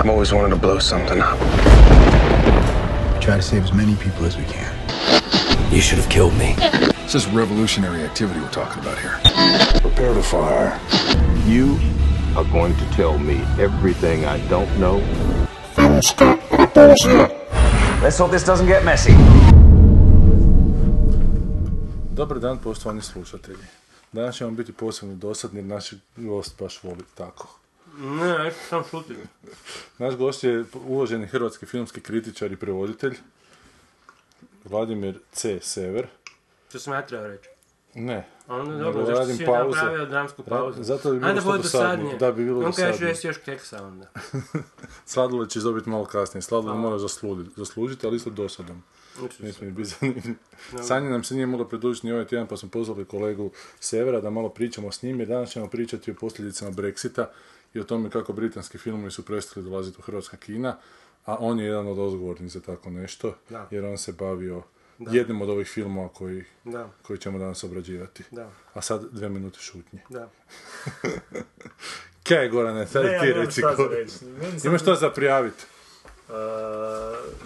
I've always wanted to blow something up. We try to save as many people as we can. You should have killed me. This is revolutionary activity we're talking about here. Prepare to fire. You are going to tell me everything I don't know. Let's hope this doesn't get messy. Dobar dan, poštovani slušatelji. Danas ćemo biti posebno dosadni jer naš gost baš voli tako. Ne, neću sam šutiti. Naš gost je uvaženi hrvatski filmski kritičar i prevoditelj Vladimir C. Sever. Što sam ja trebao reći? Ne, Onda dobro, zašto radim si pauze. napravio dramsku pauzu? zato bi bilo Ajde, što dosadnije. dosadnije. Da, bi bilo On kaže dosadnije. jesi još keksa onda. sladoled ćeš dobiti malo kasnije. Sladoled moraš zaslužiti, ali isto dosadan. Ne smije biti zanimljiv. Sanja nam se nije mogla pridružiti ni ovaj tjedan, pa smo pozvali kolegu Severa da malo pričamo s njim, jer danas ćemo pričati o posljedicama Brexita i o tome kako britanski filmovi su prestali dolaziti u hrvatska kina, a on je jedan od odgovornih za tako nešto, Da. jer on se bavio jednim od ovih filmova koji, Da, koji ćemo danas obrađivati. da, A sad dve minute šutnje. da. Kaj, Gorane, sad Ne, ja ti nemam reci. šta Imaš što za prijaviti? Uh,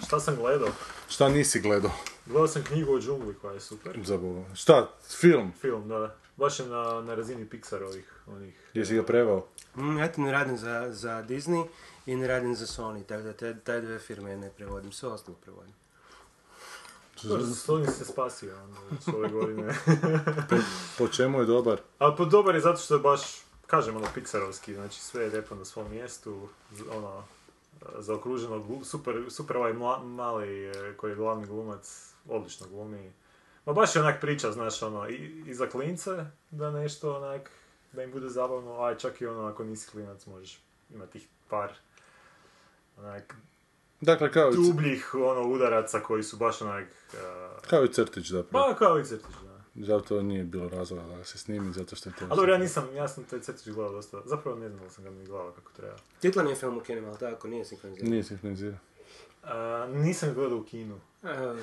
šta sam gledao? Šta nisi gledao? Gledao sam knjigu o džungli koja je super. Za Boga. Šta? Film? Film, da. Baš je na, na razini Pixarovih onih. Jesi ga prevao? Mm, ja ti ne radim za, za Disney i ne radim za Sony, tako da te, taj dve firme ne prevodim, sve ostalo prevodim. Sony se spasio ono, s ove godine. Po čemu je dobar? A po dobar je zato što je baš, kažem ono, Pixarovski, znači sve je lijepo na svom mjestu, ono, zaokruženo, super, super ovaj mla- mali e, koji je glavni glumac, odlično glumi. Ma baš je onak priča, znaš, ono, i, i za klince, da nešto onak, da im bude zabavno, a čak i ono, ako nisi klinac, možeš imati tih par, onak, Dakle, kao i, dubljih, ono, udaraca koji su baš onak, e, kao i crtić zapravo. pa kao i crtić. Zato nije bilo razloga da se snimi, zato što je to... A dobro, ja nisam, ja sam taj crtić gledao dosta, zapravo ne znam da sam ga ni gledao kako treba. Titlan je film u kinima, ali tako, nije sinkroniziran. Nije sinhroniziran. A, nisam gledao u kinu. Evo,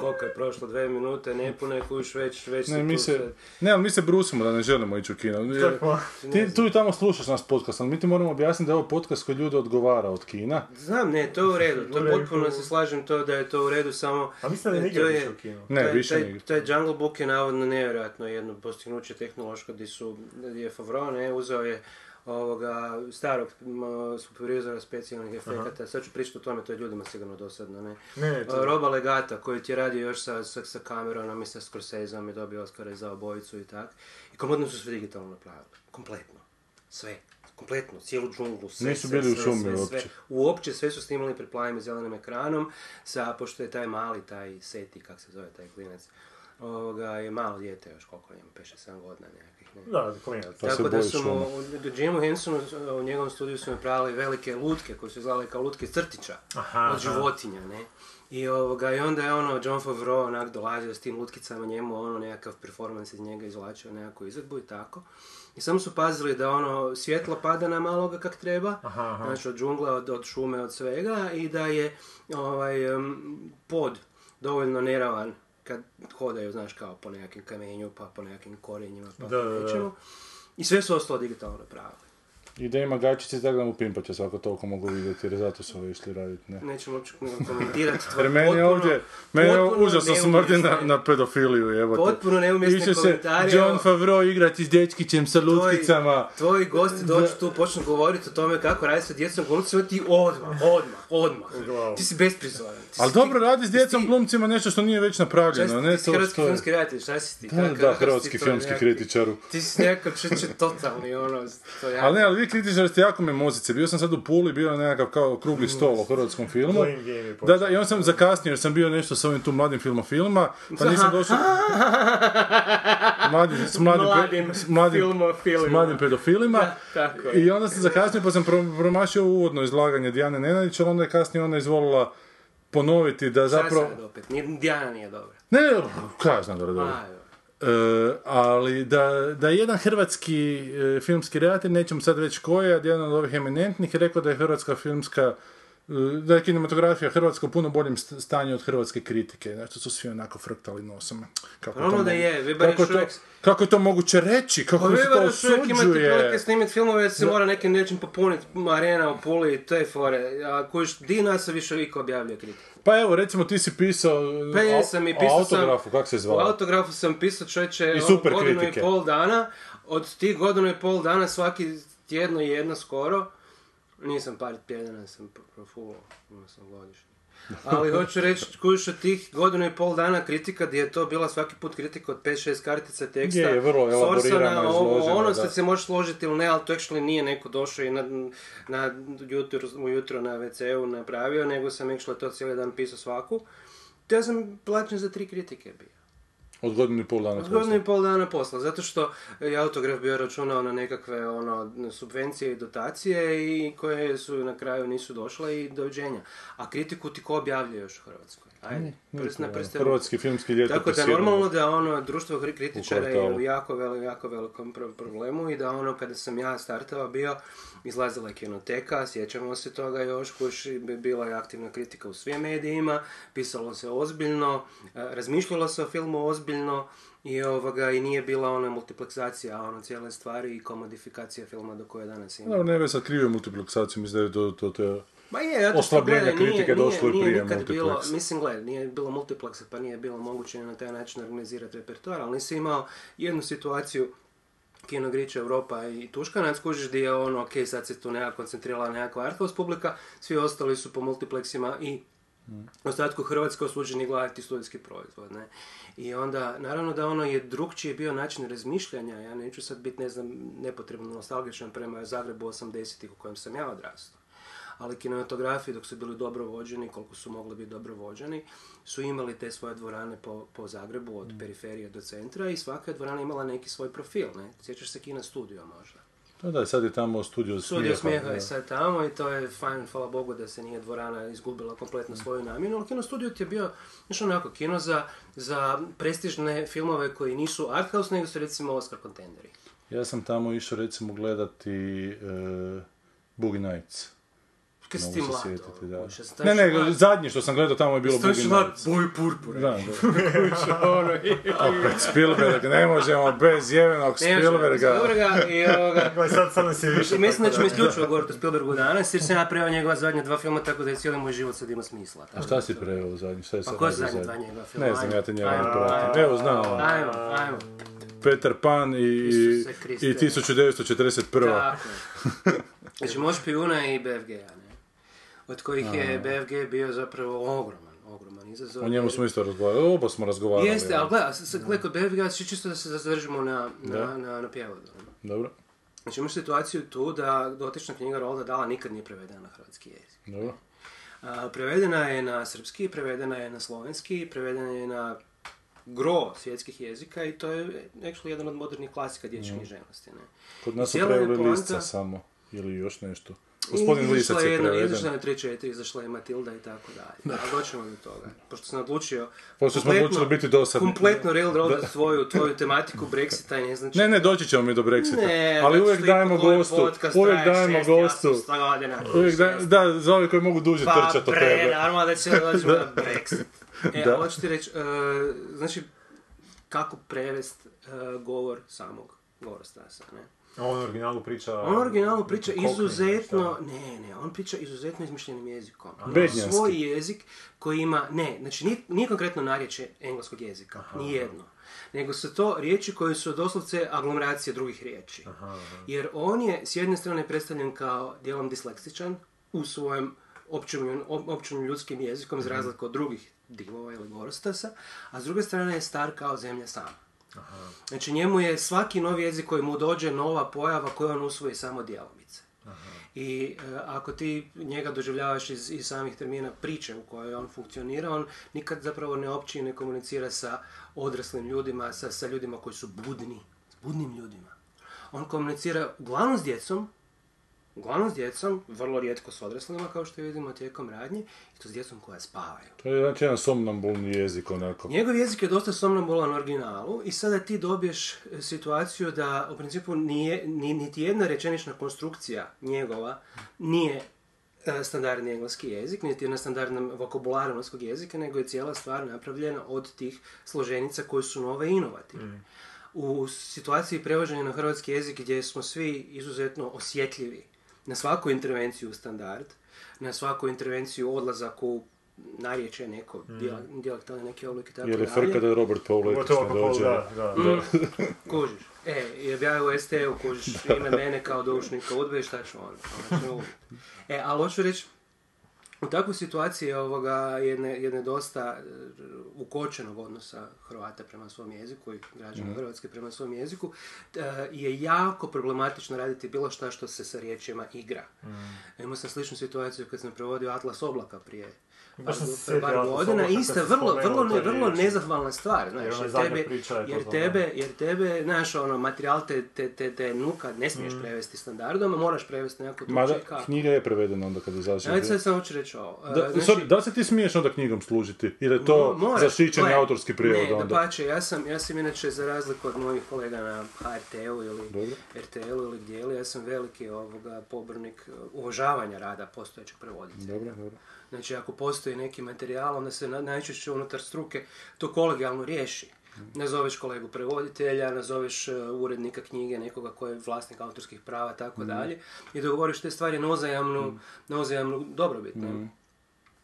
koliko je prošlo, dve minute, nepune, kuš, već, već Ne, mi tu se, ne, ali mi se brusimo da ne želimo ići u kino. Jer. Ti tu i tamo slušaš nas podcast, ali mi ti moramo objasniti da je ovo podcast koji ljude odgovara od kina. Znam, ne, to je u redu, to potpuno se slažem to da je to u redu, samo... A mislim da ne e, igra to više je- u kinu. Ne, taj, više taj, ne igra. taj Jungle Book je navodno nevjerojatno jedno postignuće tehnološko gdje su, gdje je Favreau ne, uzeo je ovoga starog supervizora specijalnih efekata, sad ću pričati o tome, to je ljudima sigurno dosadno, ne. Ne, to- Roba Legata, koji ti je radio još sa, sa, sa Cameronom i sa Scorseseom i dobio Oscara za obojicu i tak. I kompletno su sve digitalno napravili. Kompletno. Sve. Kompletno. Cijelu džunglu. Sve, Nisu sve, bili u sve, šumi sve, uopće. sve. Uopće sve su snimali pred plavim i zelenim ekranom, sa, pošto je taj mali, taj Seti, kak se zove taj klinac, ovoga, je malo dijete još, koliko ima, 5-7 godina nekakvih, ne. Da, klinac. Pa se Tako da boji su mu, u Jimu Hensonu, u njegovom studiju su napravili velike lutke koje su izgledale kao lutke crtića Aha, od životinja, ne. I, ovoga, I onda je ono, John Favreau onak dolazio s tim lutkicama njemu, ono, nekakav performans iz njega izvlačio nekakvu izvedbu i tako. I samo su pazili da ono, svjetlo pada na maloga kak treba, Aha, aha. znači od džungle, od, od šume, od svega i da je ovaj, pod dovoljno neravan kad hodaju, znaš, kao po nekakvim kamenju, pa po nekakvim korijenjima, pa po nečemu. I sve su ostalo digitalno napravili. I da ima gačice, da mu pimpače svako toliko mogu vidjeti, jer zato su ovo išli raditi, ne. Nećemo uopće komentirati. Jer meni je ovdje, meni je potpuno užasno smrdi na, na pedofiliju, evo te. Potpuno neumjesne Išće se komentare, John evo. Favreau igrati s dječkićem sa lutkicama. Tvoji gosti dođu tu, počnu govoriti o tome kako radi sa djecom glumcima, ti odmah, odmah, odmah. Ti si besprizoran. Ali dobro radi s djecom glumcima nešto što nije već napravljeno, ne to hrvatski što filmski redatelj, šta si ti? Da, da, hrvatski filmski kritičaru. Ti si nekakav čeče totalni, ono, to ja... Ali ne, ali vi kritičari ste jako me mozice. Bio sam sad u Puli, bio je nekakav kao okrugli stol o hrvatskom filmu. Da, da, i on sam zakasnio jer sam bio nešto sa ovim tu mladim filmofilma, pa nisam došao... Mladim, s mladim, Mladim s mladim, s mladim pedofilima. Da, tako je. I onda sam zakasnio pa sam pro- promašio uvodno izlaganje Dijane Nenadić, ali onda je kasnije ona izvolila ponoviti da Šta je zapravo... sad opet? Dijana nije dobra. Ne, ne, kaj ja znam E, ali da, da je jedan hrvatski e, filmski redatelj, nećemo sad reći ko je, jedan od ovih eminentnih, rekao da je hrvatska filmska da je kinematografija hrvatska u puno boljem st- stanju od hrvatske kritike. Znači, su svi onako frktali nosom. Kako ono to da je, je kako, to, čovjek- kako je to moguće reći? Kako Pa se to Weber još uvijek imate prilike osuđuje? snimiti filmove, se mora nekim nečim popuniti arena u Puli, te fore. A kojiš, di nas više iko objavljuje kritiku? Pa evo, recimo ti si pisao Pa au- jesam i pisao sam... autografu, kako se U zvao? autografu sam pisao čovječe I ono, godinu kritike. i pol dana. Od tih godinu i pol dana svaki tjedno i jedno skoro. Nisam par tjedana, sam pro- profulao, imao sam godišnje. Ali hoću reći, kužiš od tih godinu i pol dana kritika, gdje je to bila svaki put kritika od 5-6 kartica teksta. Je, je, vrlo ovo, izloženo, ono sad se može složiti ili ne, ali to actually nije neko došao i na, na jutro, ujutro na WC-u napravio, nego sam actually to cijeli dan pisao svaku. Ja sam plaćen za tri kritike bio. Od godinu i pol dana. Od godinu i pol dana posla, zato što je autograf bio računao na nekakve ono, subvencije i dotacije i koje su na kraju nisu došle i doviđenja. A kritiku ti ko objavljuje još u Hrvatskoj? Ajde, prst na prste. Hrvatski filmski ljetopis. Tako da je normalno da ono društvo kri- kritičara je u jako, veli, jako velikom pro- problemu i da ono kada sam ja startao bio, izlazila je kinoteka, sjećamo se toga još, bi bila je aktivna kritika u svim medijima, pisalo se ozbiljno, e, razmišljalo se o filmu ozbiljno i ovoga i nije bila ona multipleksacija ono cijele stvari i komodifikacija filma do koje danas ima. Dobro, ne bi sad krivio multiplekaciju, mislim da je to, to, to, Ma je, što Oslabljenje kritike nije, došlo i nije, prije nikad bilo, mislim, gledaj, nije bilo multipleksa, pa nije bilo moguće na taj način organizirati repertoar, ali nisi imao jednu situaciju Kinogrić Europa i Tuškanac, kužiš gdje je ono, ok, sad se tu nekako koncentrirala nekakva arthouse publika, svi ostali su po multipleksima i ostatku Hrvatske osuđeni gledati studijski proizvod, ne. I onda, naravno da ono je drugčiji bio način razmišljanja, ja neću sad biti, ne znam, nepotrebno nostalgičan prema Zagrebu 80-ih u kojem sam ja odrastao. Ali kinematografi dok su bili dobro vođeni, koliko su mogli biti dobro vođeni, su imali te svoje dvorane po, po Zagrebu, od periferije do centra i svaka je dvorana imala neki svoj profil, ne? Sjećaš se Kina studio možda? to da, sad je tamo studio Studio smijeha da. je sad tamo i to je fajn, hvala Bogu da se nije dvorana izgubila kompletno svoju namjenu, ali Kino Studio ti je bio, znaš onako, kino za, za prestižne filmove koji nisu art house, nego su recimo Oscar kontenderi. Ja sam tamo išao recimo gledati uh, Boogie Nights. Kaj si Mogu ti se mlad, sjetiti, da. ono, Ne, ne, mlad. zadnje što sam gledao tamo je bilo Boogie mlad boju purpure. Da, da. Opet Spielberg, ne možemo bez jevenog Spielberga. Spielberga i ovoga... Gle, sad, sad nas je više. I mislim da ćemo isključivo govoriti o Spielbergu danas, jer sam ja preveo njegova zadnja dva filma, tako da je cijeli moj život sad ima smisla. A šta si preveo u zadnji? Šta je Pa sad ko je zadnja zadnji? dva njegova filma? Ne znam, ja te njega ne pratim. Evo, znam. Ajmo, ajmo. Peter Pan i, i, Isuse Kriste. i 1941. Tako. Znači, Moš Pijuna i BFG-a, ne? Od kojih je BFG bio zapravo ogroman, ogroman izazov. O njemu smo isto razgovarali, oba smo razgovarali. Jeste, ali gledaj, kod BFG-a, či- čisto da se zadržimo na, na, na, na prijevodu. ne? Dobro, Znači imaš situaciju tu da dotična knjiga Rolda Dala nikad nije prevedena na hrvatski jezik. dobro. A, prevedena je na srpski, prevedena je na slovenski, prevedena je na gro svjetskih jezika i to je actually jedan od modernih klasika dječje književnosti. Ne? Kod nas su preveli samo. Ili još nešto. Gospodin Lisac je preveden. Izašla je 3-4, izašla je Matilda i tako dalje. Ali doćemo do toga. Pošto sam odlučio... Pošto smo odlučili biti dosadni. Kompletno railroadat svoju, tvoju tematiku Brexita i ne znači... Ne, ne, doći ćemo mi do Brexita. Ne, ali uvijek dajemo gostu, uvijek dajemo gostu. 800 godina. Uvijek da, Šest. da, za ove koji mogu duže Pa trčati od pre, tebe. naravno da će dođemo na Brexit. E, Da. hoću ti reći, e, znači, kako prevest e, govor samog Gorostasa, ne? On u originalu priča... On u originalu priča izuzetno, ne, ne, on priča izuzetno izmišljenim jezikom. Bednjanski. Svoj jezik koji ima, ne, znači nije, nije konkretno narječje engleskog jezika, nijedno. Nego su to riječi koje su doslovce aglomeracije drugih riječi. Jer on je s jedne strane predstavljen kao dijelom disleksičan u svojem općim, općim ljudskim jezikom za razliku od drugih divova ili gorostasa, a s druge strane je star kao zemlja sama. Znači njemu je svaki novi jezik koji mu dođe nova pojava koju on usvoji samo djelomice. I e, ako ti njega doživljavaš iz, iz samih termina priče u kojoj on funkcionira, on nikad zapravo ne opći i ne komunicira sa odraslim ljudima, sa, sa ljudima koji su budni, s budnim ljudima. On komunicira uglavnom s djecom, uglavnom s djecom, vrlo rijetko s odraslima kao što vidimo tijekom radnje, i to s djecom koja spavaju. To je znači jedan somnambulni jezik onako. Njegov jezik je dosta somnambulan u originalu i sada ti dobiješ e, situaciju da u principu nije, ni, niti jedna rečenična konstrukcija njegova nije e, standardni engleski jezik, niti je na standardnom vokabularu engleskog jezika, nego je cijela stvar napravljena od tih složenica koje su nove i inovativne. U situaciji prevođenja na hrvatski jezik gdje smo svi izuzetno osjetljivi na svaku intervenciju u standard, na svaku intervenciju odlazak u narječje neko, mm. dijalektalni neki oblik i tako Je li dalje. frka da Robert Paul Gotovo ne dođe? da, da. Kužiš. E, ja u ST-u kužiš ime mene kao doušnika udbe i šta ću onda? Ubiti. E, ali hoću reći, u takvoj situaciji ovoga jedne, jedne dosta e, ukočenog odnosa Hrvata prema svom jeziku i građana Hrvatske prema svom jeziku e, je jako problematično raditi bilo šta što se sa riječima igra. Imao sam sličnu situaciju kad sam prevodio Atlas oblaka prije Baš sam se par godina, ista vrlo, vrlo, ne, vrlo nezahvalna stvar, znaš, Jer tebe, to jer to, tebe, jer tebe, znaš, ono, materijal te, te, te, te nuka ne smiješ prevesti standardom, a moraš prevesti nekako Mada, drugčije kako. knjiga je prevedena onda kada izašla. Ajde sad samo ću reći ovo. E, Da, sorry, da se ti smiješ onda knjigom služiti? Ili je to Mo- zaštićeni autorski prijevod ne, onda? dapače, ja sam, ja sam inače za razliku od mojih kolega na HRT-u ili. RTL-u ili gdje ja sam veliki ovoga pobornik uh, uvažavanja rada postojećeg prevoditelja. Dobro, dobro. Znači, ako postoji neki materijal, onda se na- najčešće unutar struke to kolegijalno riješi. Nazoveš kolegu prevoditelja, nazoveš uh, urednika knjige, nekoga ko je vlasnik autorskih prava, tako dalje, i dogovoriš te stvari na uzajamnu, na uzajamnu dobrobit. ne?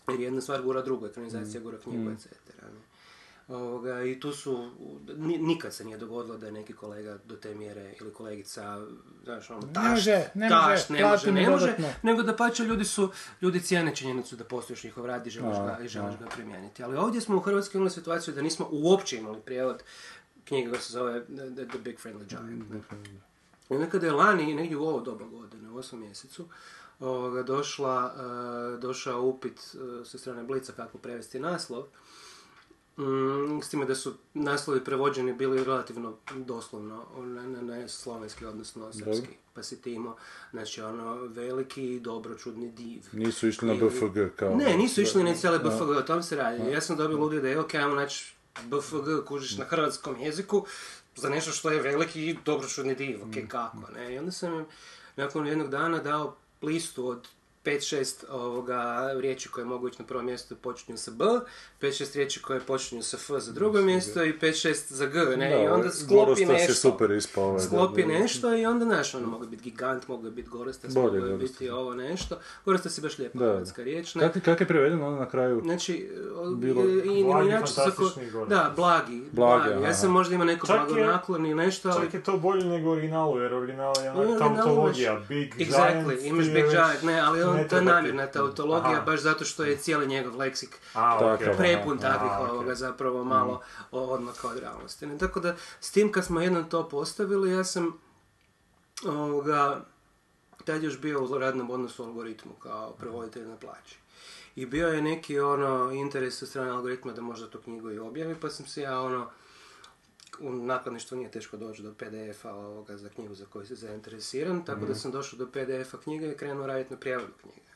Jer jedna stvar gura drugu, ekranizacija gura knjigu, etc. ne. Ovoga, I tu su, ni- nikad se nije dogodilo da je neki kolega do te mjere ili kolegica, znaš, ono, može, ne može, ne plati može, mi ne može, nego da pače ljudi su, ljudi cijene činjenicu da postojiš njihov rad i želiš, ga, i želiš ga primijeniti. Ali ovdje smo u Hrvatskoj imali situaciju da nismo uopće imali prijevod knjige koja se zove The, The Big Friendly Giant. ne. I onda kada je lani, negdje u ovo doba godine, u osmom mjesecu, ovoga, došla, e, došao upit e, sa strane Blica kako prevesti naslov, Mm, s time da su naslovi prevođeni bili relativno doslovno na, na, na slovenski, odnosno srpski. Pa si ti imao, znači ono, veliki i dobročudni div. Nisu išli na BFG kao... Ne, nisu išli na cijele BFG, o tom se radi. Ja sam dobio ludu ideju, ok, ajmo naći BFG, kužiš na hrvatskom jeziku, za nešto što je veliki i dobročudni div, ok, kako, ne. I onda sam im nakon jednog dana dao listu od 5-6 ovoga riječi koje mogu ići na prvom mjestu počinju sa B, 5-6 riječi koje počinju sa F za drugo mjesto i 5-6 za G, ne, i onda sklopi Gorostas je nešto. super ispao. ovaj, Sklopi da, da. nešto i onda, znaš, ono, mogu biti gigant, mogu biti Gorostas, mogu biti ovo nešto. Gorostas je baš lijepa Da. hrvatska riječ, ne. Kak, kak je prevedeno onda na kraju? Znači, Bilo- i, i, Blagi, inače se ko- fantastični Gorostas. Da, blagi. Blagi, blagi. Ja sam možda imao neko blagonaklon ili nešto, ali... Čak je to bolje nego originalu, jer original je onak tautologija, imaš- Big Exactly, Giant. imaš ti Big Giant, ne, ali on, ne to je namjerna tautologija, Aha. baš zato što je cijeli njegov leksik A. Takav, prepun takvih ovoga zapravo malo o- odmaka od realnosti. Ne? Tako da, s tim kad smo jednom to postavili, ja sam ovoga, tad još bio u radnom odnosu u algoritmu kao prevoditelj na plaći. I bio je neki ono interes sa strane algoritma da možda tu knjigu i objavi, pa sam se ja ono u nakladništvu nije teško doći do PDF-a ovoga za knjigu za koju se zainteresiran, tako da sam došao do PDF-a knjige i krenuo raditi na prijevodu knjige.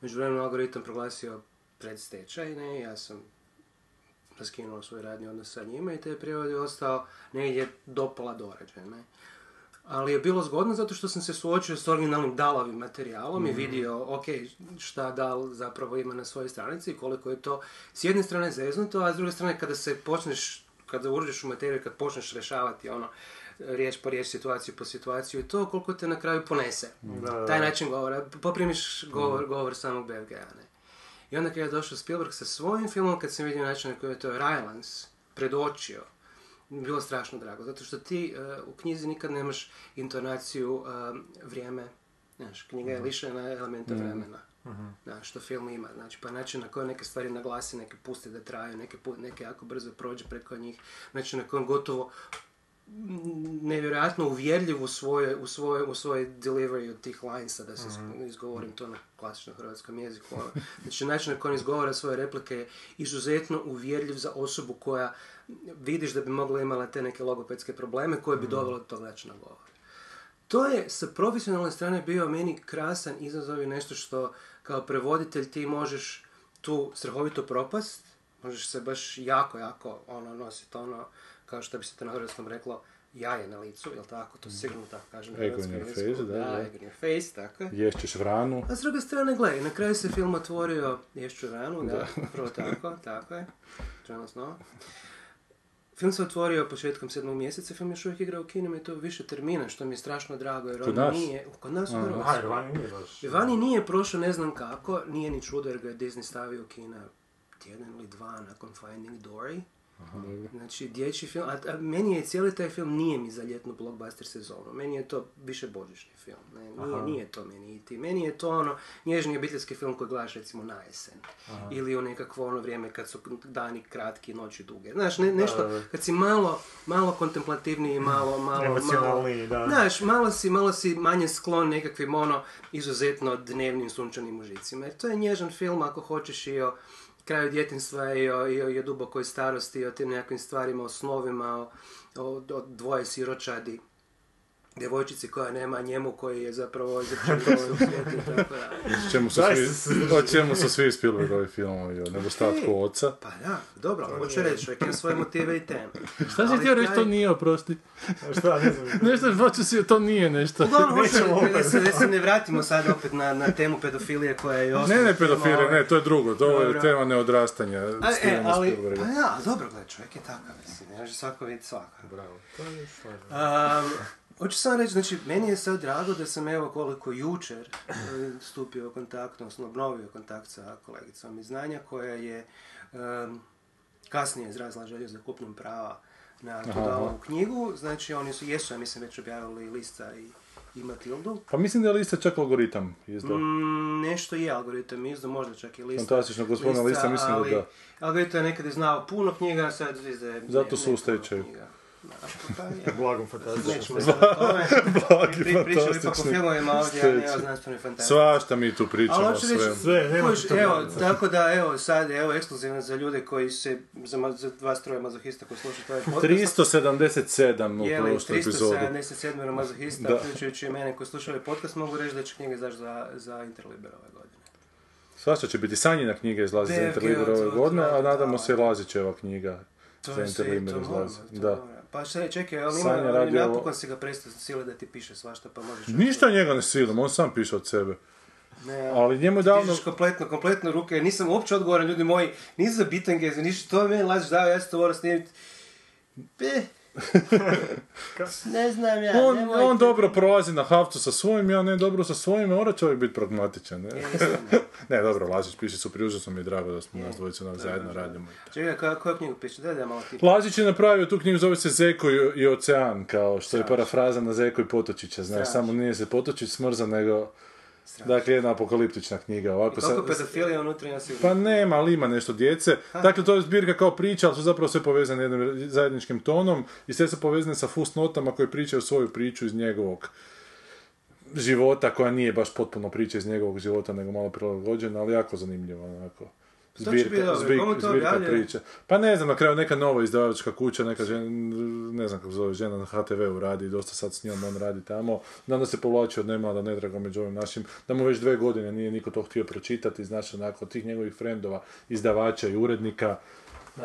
Međuvremenu algoritam proglasio predstečaj, ne, ja sam raskinuo svoj radni odnos sa njima i taj prijevod je ostao negdje do pola dorađen, ne. Ali je bilo zgodno zato što sam se suočio s originalnim dalovim materijalom i vidio, ok, šta dal zapravo ima na svojoj stranici i koliko je to s jedne strane zeznuto, a s druge strane kada se počneš, kada uđeš u materiju, kad počneš rješavati ono, riječ po riječ, situaciju po situaciju i to koliko te na kraju ponese. Da, Taj način govora, poprimiš govor, govor samog BFG-a, ne. I onda kad je došao Spielberg sa svojim filmom, kad sam vidio način na koji je to Rylance predočio, bilo strašno drago, zato što ti e, u knjizi nikad nemaš intonaciju e, vrijeme, znaš, knjiga je lišena elementa vremena. Da, što film ima, znači pa način na koji neke stvari naglasi, neke pusti da traju, neke, pu- neke jako brzo prođe preko njih, način na kojem gotovo nevjerojatno uvjerljiv u svoje, u svoje, u svoje delivery od tih linesa, da se Mhm. izgovorim to na klasičnom hrvatskom jeziku. ono. Znači način na koji izgovara svoje replike je izuzetno uvjerljiv za osobu koja vidiš da bi mogla imala te neke logopedske probleme koje Mhm. bi dovelo do tog načina govora. To je sa profesionalne strane bio meni krasan izazov i nešto što kao prevoditelj ti možeš tu strahovito propast, možeš se baš jako, jako ono, nositi ono, kao što bi se to na hrvatskom reklo, jaje na licu, jel tako? To sigurno tako kaže na Egg on hrvatskom your face, da, da. egg on your face, tako je. Ješćeš vranu. A s druge strane, gledaj, na kraju se film otvorio Ješću ranu, da, prvo tako, tako je, Snow. Film se otvorio početkom sedmog mjeseca, film još uvijek igra u kinima i to više termina, što mi je strašno drago, jer Kod on nas? nije, kod nas u Hrvatskoj. vani nije baš... Vani nije prošao ne znam kako, nije ni čudo jer ga je Disney stavio u kina tjedan ili dva nakon Finding Dory. Znači, dječji film, a, a meni je cijeli taj film nije mi za ljetnu blockbuster sezonu, meni je to više božićni film, ne, nije, nije to meni iti, meni je to ono nježni obiteljski film koji gledaš recimo na jesen, ili u nekakvo ono vrijeme kad su dani kratki, noći duge, znaš, ne, nešto, kad si malo, malo kontemplativniji, malo, malo, Emocionalniji, malo, da. Znaš, malo si, malo si manje sklon nekakvim ono izuzetno dnevnim sunčanim užicima. Jer to je nježan film ako hoćeš i o kraju djetinstva i o, i o, i o dubokoj starosti, i o tim nekakvim stvarima, o snovima, o, o, o dvoje siročadi, djevojčici koja nema njemu koji je zapravo začinio u svijetu i tako da. Čemu su svi, o čemu su svi Spielbergovi filmovi, o nedostatku oca. Pa da, dobro, ali hoću reći, čovjek ima svoje motive i teme. Šta si htio reći, taj- to nije, oprosti. Šta, ne znam. Nešto, hoću si, to nije nešto. Dobro, hoću da se, da se ne vratimo sad opet na, na temu pedofilije koja je Ne, osnovna ne tema pedofile, ove- ne, to je drugo, to je tema neodrastanja A, e, ali, pa ja, dobro, gledaj, čovjek je takav, mislim, ne može svako vidjeti svaka. Bravo. To je stvarno. Um, hoću samo reći, znači, meni je sad drago da sam evo koliko jučer e, stupio u kontakt, odnosno obnovio kontakt sa kolegicom iz znanja koja je em, kasnije izrazila želju za kupnjom prava na tu Dalovu knjigu, znači oni su, jesu, ja mislim, već objavili Lista i, i Matildu. Pa mislim da je lista čak algoritam izdao. Mm, nešto je algoritam izdao, možda čak i lista. Fantastično, gospodina Lista, mislim da ali da. Algoritam je nekad znao puno knjiga, sad izdaje Zato ne- su u stečaju. knjiga. Blagom fantastično. Nećemo sad o tome. Blagi, Pri, pričamo ipak o fantastični filmovima ovdje, a ne o znanstvenoj fantaziji. Svašta mi tu pričamo o svemu. Sve, nema kužiš, tu evo, tako da, evo, sad, evo, ekskluzivno za ljude koji se, za, za vas troje mazohista koji slušaju ovaj podcast. 377 u Je prošloj epizodi. 377 mazohista, Da. uključujući i mene koji slušaju ovaj podcast, mogu reći da će knjiga izaći za, za Interliber ove godine. Svašta će biti Sanjina knjiga izlazi za Interliber ove od- godine, a nadamo da. se Lazićeva knjiga To za je sve, Interliber to moramo, izlazi. to Da. Pa šta je, čekaj, ali ima, ali napokon si ga prestao sile da ti piše svašta, pa možeš... Ništa njega ne silim, on sam piše od sebe. Ne, Ali njemu je davno... Kompletno, kompletno ruke, nisam uopće odgovoran, ljudi moji, nisam za bitange, za ništa, to je meni lažiš dao, ja sam to morao snimiti. Be. ne znam ja, On, nemojte. on dobro prolazi na havcu sa svojim, ja ne dobro sa svojim, mora čovjek biti pragmatičan. Ne, ne dobro, Lazić piše su priužasno mi je drago da smo nas dvojica nas zajedno radimo. Čekaj, koja, koju knjigu piše? Daj da malo ti. Lazić je napravio tu knjigu, zove se Zeko i, i ocean, kao što je parafraza na Zeko i Potočića, znaš, samo nije se Potočić smrza, nego, dakle, jedna apokaliptična knjiga, ovako Koliko sa- pedofilija unutra ja si... Pa nema, ali ima nešto djece. Dakle, to je zbirka kao priča, ali su zapravo sve povezane jednim zajedničkim tonom i sve su povezane sa fusnotama koje pričaju svoju priču iz njegovog života, koja nije baš potpuno priča iz njegovog života, nego malo prilagođena, ali jako zanimljivo, onako. Dobro? Komu to objavljuje? priča. Pa ne znam, na kraju neka nova izdavačka kuća, neka žena, ne znam kako zove, žena na HTV-u radi, dosta sad s njom on radi tamo. Da onda se povlači od nema da nedraga među ovim našim, da mu već dve godine nije niko to htio pročitati, znači onako, tih njegovih frendova, izdavača i urednika,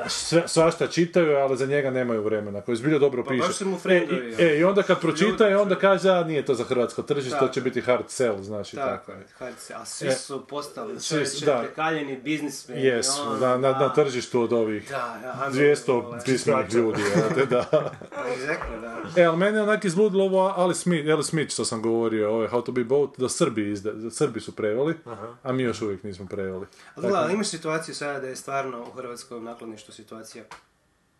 sve, svašta čitaju, ali za njega nemaju vremena, koji zbilja dobro Pa piše. mu e, i, ja. e, i onda kad pročita, Ljudi, onda kaže, a nije to za hrvatsko tržište, to će biti hard sell, znači tako. Tako je, HDZ, a svi E, su postali čovječe prekaljeni biznismeni. Jesu, ono, na, na, na tržištu od ovih Da, da, 200 pismenih ljudi, jel da. Exactly, da. E, ali mene je onak izludilo ovo Ali Smith, Ali Smith što sam govorio, ovo How to be boat, da Srbi, izda, da Srbi su preveli, a mi još uvijek nismo preveli. Ali gledaj, imaš situaciju sada da je stvarno u hrvatskom nakladništvu situacija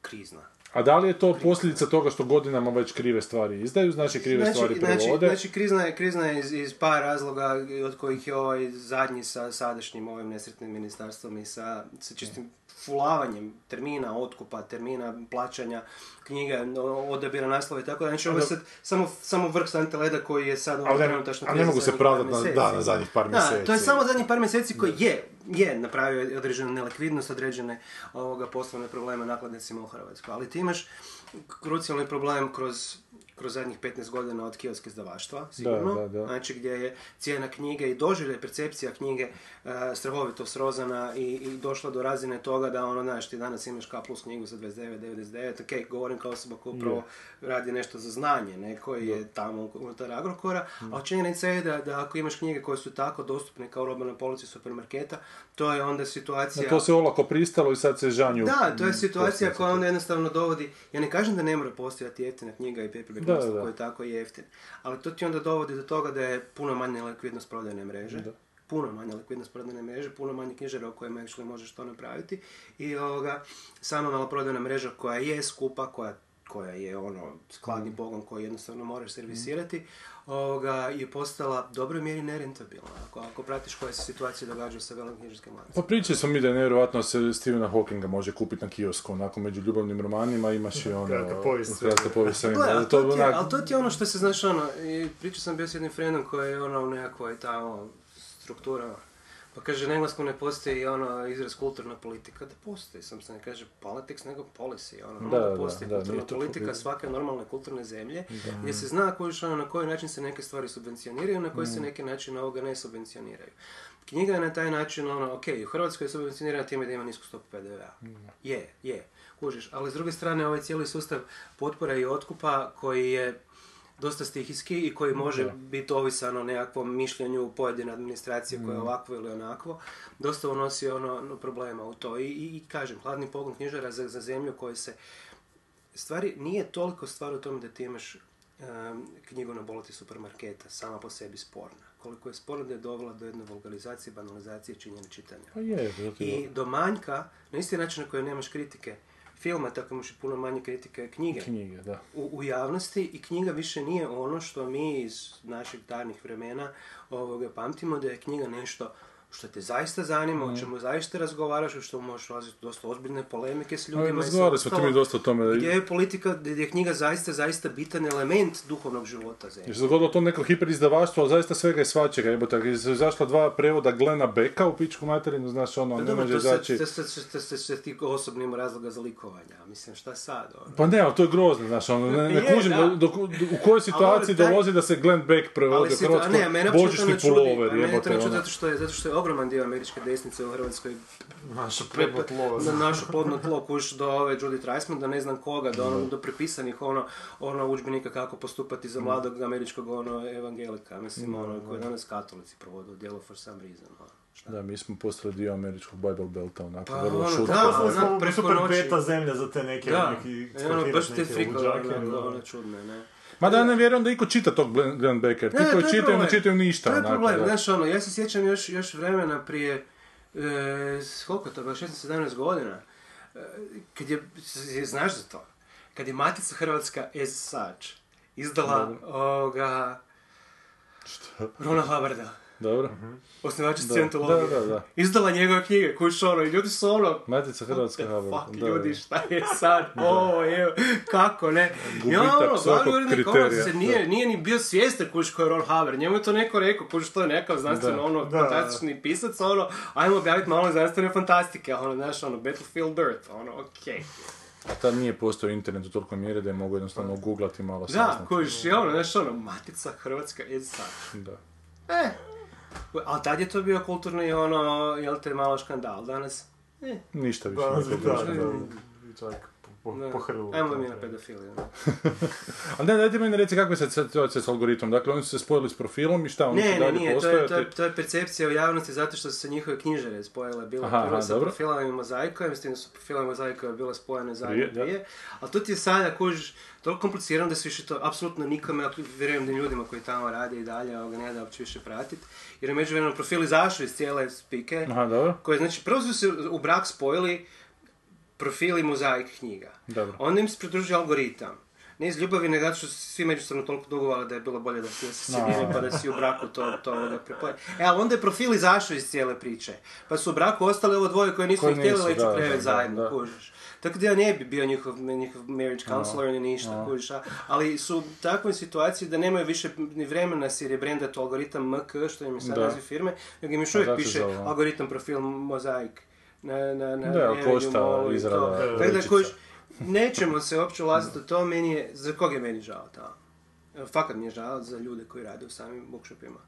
krizna. A da li je to posljedica toga što godinama već krive stvari izdaju, znači krive stvari znači, prevode? znači krizna je, krizna je iz, iz par razloga od kojih je ovaj zadnji sa sadašnjim ovim nesretnim ministarstvom i sa, sa čistim fulavanjem termina, otkupa, termina, plaćanja knjiga, odabira naslova i tako da. Znači ovo je sad samo, samo vrh sante leda koji je sad Ali ovo ne- trenutačno a ne mogu se zadnjih par pravdat na- mjeseci. da, na zadnjih par Da, to je mjeseci. samo zadnjih par mjeseci koji je, je napravio određenu nelikvidnost, određene ovoga poslovne probleme nakladnicima u Hrvatskoj. Ali ti imaš krucijalni problem kroz kroz zadnjih 15 godina od kielske izdavaštva, sigurno. da, da. Znači gdje je cijena knjige i doživljaj percepcija knjige uh, strahovito srozana i, i došla do razine toga da ono, znaš, ti danas imaš K plus knjigu za 29, 99, ok, govorim kao osoba koja upravo radi nešto za znanje, ne, koji je tamo unutar Agrokora, ali činjenica je da, da ako imaš knjige koje su tako dostupne kao roba na polici supermarketa, to je onda situacija... To se olako pristalo i sad se žanju. Da, to je situacija koja onda jednostavno dovodi, ja ne kažem da ne mora postojati jeftina knjiga i paperback Da, naslov da. koji je tako jeftin, ali to ti onda dovodi do toga da je puno manja likvidnost prodajne mreže, Da. puno manja likvidnost prodajne mreže, puno manje knjižara u kojima actually možeš to napraviti i ovoga, sama maloprodajna mreža koja je skupa, koja koja je ono skladni pogon koji jednostavno moraš servisirati, ovoga, je postala dobroj mjeri nerentabilna. Ako, ako pratiš koje se situacije događaju sa velikim knjižarskim lancima. Pa pričali smo mi da je nevjerojatno se Stephena Hawkinga može kupiti na kiosku, onako među ljubavnim romanima imaš i ono... Kratka povijest Kratka povijest Gle, ali ali to to, ti je, onak- ali to ti je ono što se, znaš, ono, i pričao sam bio s jednim friendom koji je ono u nekakvoj tamo strukturama. Pa kaže, na engleskom ne postoji ono izraz kulturna politika, da postoji, sam se ne kaže politics, nego policy, ono, Da, da, da, postoji da, kulturna to politika poli- svake normalne kulturne zemlje, gdje se zna koji, ono, na koji način se neke stvari subvencioniraju, na koji Mm. se neke način ovoga ne subvencioniraju. Knjiga je na taj način, ono, ok, u Hrvatskoj je subvencionirana time da ima nisku stopu PDV-a. Mm. Je, je, kužiš, ali s druge strane ovaj cijeli sustav potpora i otkupa koji je dosta stihijski i koji može biti ovisan o nekakvom mišljenju pojedine administracije koje je ovakvo ili onakvo, dosta unosi ono, ono problema u to. I, i, i kažem, hladni pogon knjižara za, za zemlju koji se stvari, nije toliko stvar u tome da ti imaš em, knjigu na boloti supermarketa sama po sebi sporna. Koliko je sporna da je dovela do jedne vulgarizacije, banalizacije činjenja čitanja. Pa je- I do manjka, na isti način na koji nemaš kritike filma, tako imaš puno manje kritike knjige knjige, da. u, u javnosti i knjiga više nije ono što mi iz naših davnih vremena ovoga pamtimo da je knjiga nešto što te zaista zanima, Mm. o čemu zaista razgovaraš, u što možeš ulaziti u dosta ozbiljne polemike s ljudima. razgovarali smo mi dosta o tome. Da, Gdje je politika, gdje je knjiga zaista, zaista bitan element duhovnog života zemlje. jer se dogodilo to neko hiperizdavaštvo, ali zaista svega i svačega. Jebote, jer su izašla dva prevoda Glena Beka u pičku materinu, znaš ono, Pa ne može izaći... to se, to se, to se, se ti osobno ima razloga za likovanja, mislim, šta sad, ono? Pa ne, ali to je grozno, znaš, ono, ne, ne Je, kužim da. dok- u kojoj situaciji dolazi da se Glenn Beck prevodi u ne čudi, pulover, jebote, ono. je, zato što je ogroman dio američke desnice u Hrvatskoj plodno tlo. na naše podno tlo kuš do ove Judith Reisman, da ne znam koga, do, ono, do prepisanih ono, ono udžbenika kako postupati za mladog američkog ono, evangelika, mislim, ono, koji danas katolici provode u djelo for some reason, ono. Šta? Da, mi smo postali dio američkog Bible Belta, onako, Pa, vrlo ono, šutko. da, Smo- super noći. beta zemlja za te neke, Da, neki, ono, baš te frikove, da. ono, čudne, ne. Ma da, ne vjerujem da iko čita tog Glenn Becker. Ti koji čitaju, ne čitaju ništa, To je problem, znaš ono, ja se sjećam još, još vremena prije, e, koliko je to bilo, 16-17 godina, e, kad je, znaš za to, kad je Matica Hrvatska as such izdala ovoga, Rona Hubbarda, Dobro. osnivača Da, Scientologije, da, da, da. izdala njegove knjige, kuš ono, i ljudi su ono, Matica Hrvatska Hubbard. fuck, Da, ljudi, da. šta je sad? O, evo, kako ne? Gubitak ja, ono, svakog glavni urednik kriterija, ono se nije, nije ni bio svjestan kuš ko je Ron Hubbard. Njemu je to neko rekao, kuš to je nekakav znanstveno, Da. ono, Da. fantastični pisac, ono, ajmo objaviti malo znanstvene fantastike, ono, znaš, ono, Battlefield Earth, ono, okej. A tad nije postojao internet u toliko mjere da je mogu jednostavno googlati malo Da, saznati. kuš, i ono, znaš, ono, Matica Hrvatska je sad. Da. E, ali tad je to bio kulturni, ono, jel te, malo škandal, danas, e, Ništa više. Da, ne da, da, da. Po, ne. po mi na pedofiliju. ne. Ali ne, dajte meni reci kakva je situacija s algoritmom. Dakle, oni su se spojili s profilom i šta, oni Ne, ne, dalje nije, to je, to, je, to je percepcija u javnosti zato što su se njihove knjižare spojile. Bilo Aha, prvo aha, sa dobro. profilama i mozaikom, s tim da su profilama i bile spojene zajedno Prije, dvije. Ali to ti je sada, kužiš, toliko komplicirano da se više to apsolutno nikome, a vjerujem da ljudima koji tamo rade i dalje, ovoga ne da uopće više pratiti. Jer je međuvremeno profil izašao iz cijele spike, Aha, dobro. koje, znači, prvo su se u brak spojili profili mozaik knjiga. Dobro. Onda im se pridružio algoritam. Ne iz ljubavi, nego zato što su svi međusobno toliko dugovali da je bilo bolje da si se sjedini pa da si u braku to, to ovoga prepoje. E, ali onda je profil izašao iz cijele priče. Pa su u braku ostali ovo dvoje koje nisu htjeli leći da, u krevet da, zajedno, da. kužiš. Tako da ja ne bi bio njihov, njihov marriage counselor ni ništa, kužiš. a- Ali su u takvoj situaciji da nemaju više ni vremena si rebrendat algoritam MK, što im je sad Da. naziv firme, nego im još uvijek zato se piše algoritam profil mozaik. Na, na, na Da, košta izrada Tako da, kužiš, nećemo se uopće ulaziti u to, meni je, za kog je meni žao? E, Fakat mi je žao za ljude koji rade u samim bookshopima.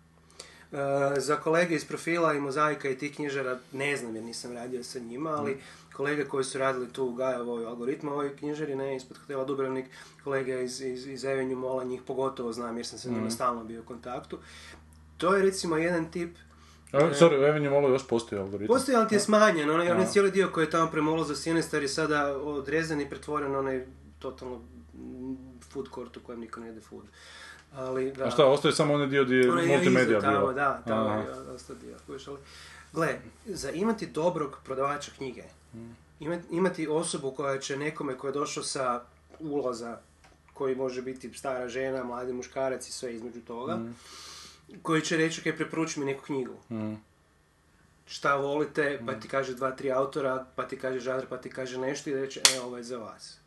E, za kolege iz profila i mozaika i tih knjižara ne znam jer nisam radio sa njima, ali kolege koji su radili tu u Gajevoj algoritmu, ovoj knjižari, ne, ispod hotela Dubrovnik, kolege iz, iz, iz Avenue Mola, njih pogotovo znam jer sam sa njima stalno bio u kontaktu. To je recimo jedan tip A, sorry, u Avenue Mallu još postoji algoritam. Postoji, ali ti je smanjen. Onaj, onaj cijeli dio koji je tamo prema ulazu Sinister je sada odrezan i pretvoren onaj totalno mm, food court u kojem niko ne jede food. Ali, da. A šta, ostaje samo onaj dio gdje je multimedija tamo, bila? da, tamo je dosta dio. ali- Gle, za imati dobrog prodavača knjige, ima- imati osobu koja će nekome koji je došao sa ulaza, koji može biti stara žena, mladi muškarac i sve između toga, koji će reći, ok, preporuči mi neku knjigu. Šta volite, pa ti kaže dva, tri autora, pa ti kaže žanr, pa ti kaže nešto i reće, e, ovo je za vas.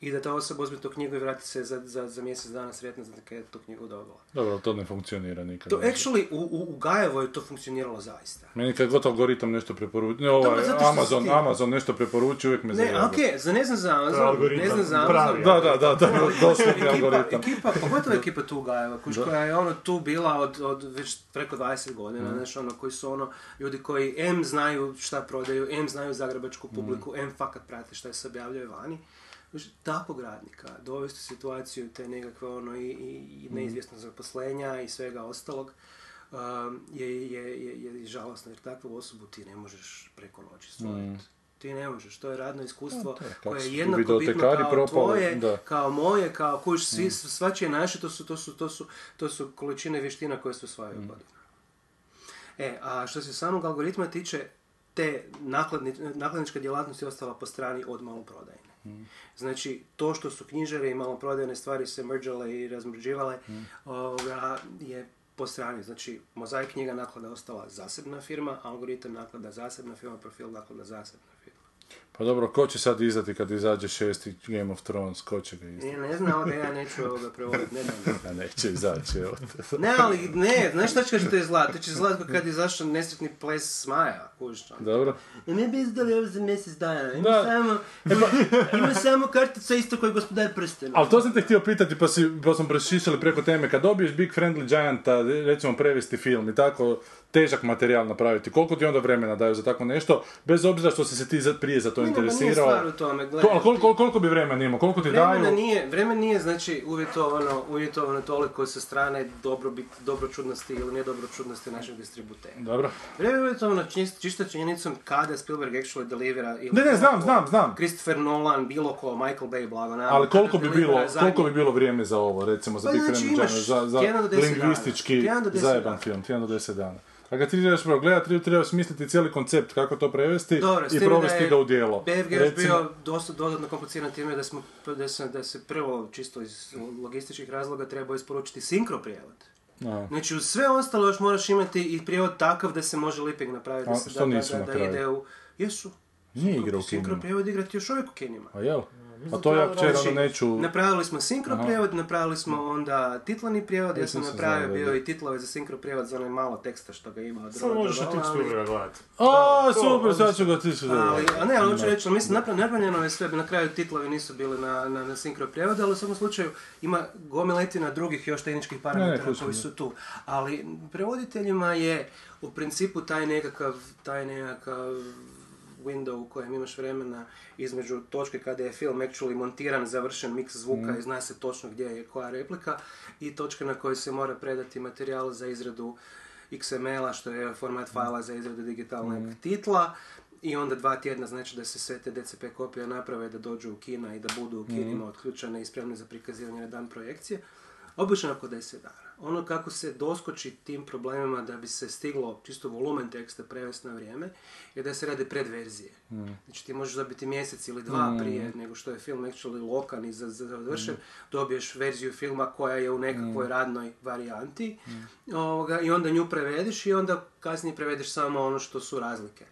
I da ta osoba uzme tu knjigu i vrati se za, za, za mjesec dana sretna za da je tu knjigu dobila. Dobro, to ne funkcionira nikad. To actually, u, u, u Gajevoj je to funkcioniralo zaista. Meni kad god algoritam nešto preporuči, ne, ovaj, Dobro, Amazon, ti- Amazon nešto preporuči, uvijek me Ne, zajebe. okej, za ne znam za Amazon, ne znam za pravi Amazon. Da, da, da, da, doslovni Ekipa, algoritam. ekipa, pogotovo ekipa tu Gajeva, kuš, koja je ono tu bila od, od već preko 20 godina, znaš, ono, koji su ono, ljudi koji M znaju šta prodaju, M znaju zagrebačku publiku, M fakat prate šta se objavljaju vani. Takvog radnika dovesti u situaciju te nekakve ono i, i, i neizvjesnost zaposlenja i svega ostalog um, je, je, je, je žalosno jer takvu osobu ti ne možeš preko noći stvoriti. Ti ne možeš, to je radno iskustvo to je, koje je jednako bitno kao propali, tvoje, da. kao moje, kao kuš, svi, svačije naše, to su, to su, to su, to su količine vještina koje se osvajaju mm. E, a što se samog algoritma tiče, te nakladni, nakladnička djelatnost je ostala po strani od Znači, to što su knjižare i maloprodajne stvari se mrđale i razmrđivale, ovoga, je po strani. Znači, mozaik knjiga naklada ostala zasebna firma, algoritam naklada zasebna firma, profil naklada zasebna. Pa dobro, ko će sad izdati kad izađe šesti Game of Thrones, ko će ga izdati? Ne, ne znam, ovoga ja neću ovoga prevoditi, ne znam. A neće izaći, evo. Ne, ali ne, znaš šta će to izgledati? To će kao kad je izašao nesretni ples Smaja, kužiš. ono. Dobro. I mi bi izdali ovo za mjesec dana. Ima Da. samo, ima, ima samo kartica isto koji gospodar prstena. Ali to sam te htio pitati, pa, si, pa smo prešišali preko teme. Kad dobiješ Big Friendly Gianta, recimo prevesti film i tako težak materijal napraviti, koliko ti onda vremena daju za tako nešto, bez obzira što si se ti za- prije za to nije interesirao? stvar u tome, koliko, koliko bi vremena imao? Koliko ti Vremena daju? nije, vremen nije znači uvjetovano, uvjetovano toliko sa strane dobrobit, dobročudnosti ili nedobročudnosti našeg distributera. Dobro. Vreme je uvjetovano čist- čisto činjenicom kada Spielberg actually delivera ili Ne, ne, znam, znam, znam. Christopher Nolan, bilo ko, Michael Bay, blago naravno, Ali koliko bi bilo, zadnji- koliko bi bilo vrijeme za ovo, recimo, za Pa znači imaš za, za lingvistički zajeban film, tjedan do deset dana. A kad ti trebaš prvo gledat, ti trebaš smisliti cijeli koncept kako to prevesti Dobro, s i provesti je ga u djelo. BFG Recimo- bio dosta dodatno kompliciran time da, smo, da, se, da se prvo, čisto iz logističkih razloga, trebao isporučiti sinkro prijevod. Aha. Znači, uz sve ostalo još moraš imati i prijevod takav da se može liping napraviti. A, da, da, da, da, ide u... Jesu. Nije igra u Sinkro prijevod igrati još uvijek u kinima. A jel? A to ja včera Znači, onda neću... Napravili smo sinkro prijevod, napravili smo onda titlani prijevod, ja sam napravio bio da. i titlove za sinkro prijevod za onaj malo teksta što ga ima od Samo možeš na Spielberga gledati. A, super, sad ću ga ti su Ali, a ne, ali hoću reći, ali mislim, napra- napravljeno je sve, na kraju titlovi nisu bili na, na, na sinkro prijevodu, ali u svakom slučaju ima gomiletina drugih još tehničkih parametara koji su tu. Ali prevoditeljima je u principu taj nekakav, taj nekakav window u kojem imaš vremena između točke kada je film actually montiran, završen miks zvuka i zna se točno gdje je koja replika i točka na kojoj se mora predati materijal za izradu XML-a, što je format fajla za izradu digitalnog titla. I onda dva tjedna znači da se sve te DCP kopije naprave, da dođu u kina i da budu u kinima otključane i spremne za prikazivanje na dan projekcije. Obično oko 10 dana. Ono kako se doskoči tim problemima da bi se stiglo čisto volumen teksta prevesti na vrijeme, je da se rade predverzije. Znači ti možeš dobiti mjesec ili dva prije nego što je film actually lokan i za- za- završen, dobiješ verziju filma koja je u nekakvoj radnoj varijanti ovoga, i onda nju prevediš i onda kasnije prevedeš samo ono što su razlike.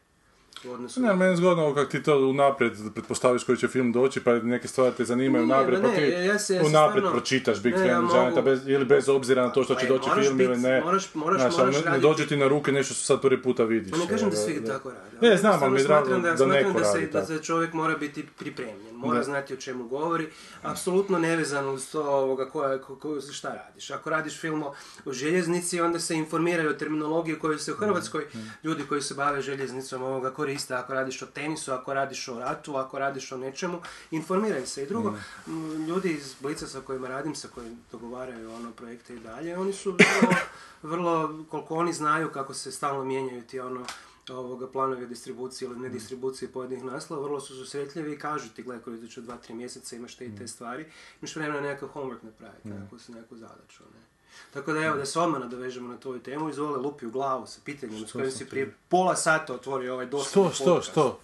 Odnosu Ne, meni je zgodno ovo kako ti to unaprijed pretpostaviš koji će film doći, pa neke stvari te zanimaju unaprijed, pa ti ja se- ja se unaprijed stvarno- pročitaš Big Ne, ja mogu- bez, ili bez obzira na to što će Pa, doći film bit- ili ne. moraš- moraš- Znaš, moraš ne, ne dođe ti na ruke nešto što sad prvi puta vidiš. Ne kažem da svi tako rade. Ne, znam, ali mi je drago da neko da se, radi da se čovjek mora biti pripremljen, mora znati o čemu govori, apsolutno nevezano uz to ovoga, koja, ko, ko- šta radiš. Ako radiš film o, o željeznici, onda se informiraju o terminologiji koju se u Hrvatskoj ljudi koji se bave željeznicom ovoga koriste. Ako radiš o tenisu, ako radiš o ratu, ako radiš o nečemu, informiraj se. I drugo, m, ljudi iz Blica sa kojima radim, sa kojim dogovaraju ono projekte i dalje, oni su vrlo, vrlo, koliko oni znaju kako se stalno mijenjaju ti ono ovoga planovi distribucije ili ne distribucije pojedinih naslova, vrlo su susretljivi i kažu ti, gledaj, koji iduću dva, tri mjeseca imaš te i te stvari, imaš vremena nekakav homework napraviti, nekakvu, neku zadaću, ne. Tako da evo, da se odmah nadovežemo na tvoju temu, izvole lupi u glavu sa pitanjem s kojim si prije pola sata otvorio ovaj Što, dosadni što, podcast. što?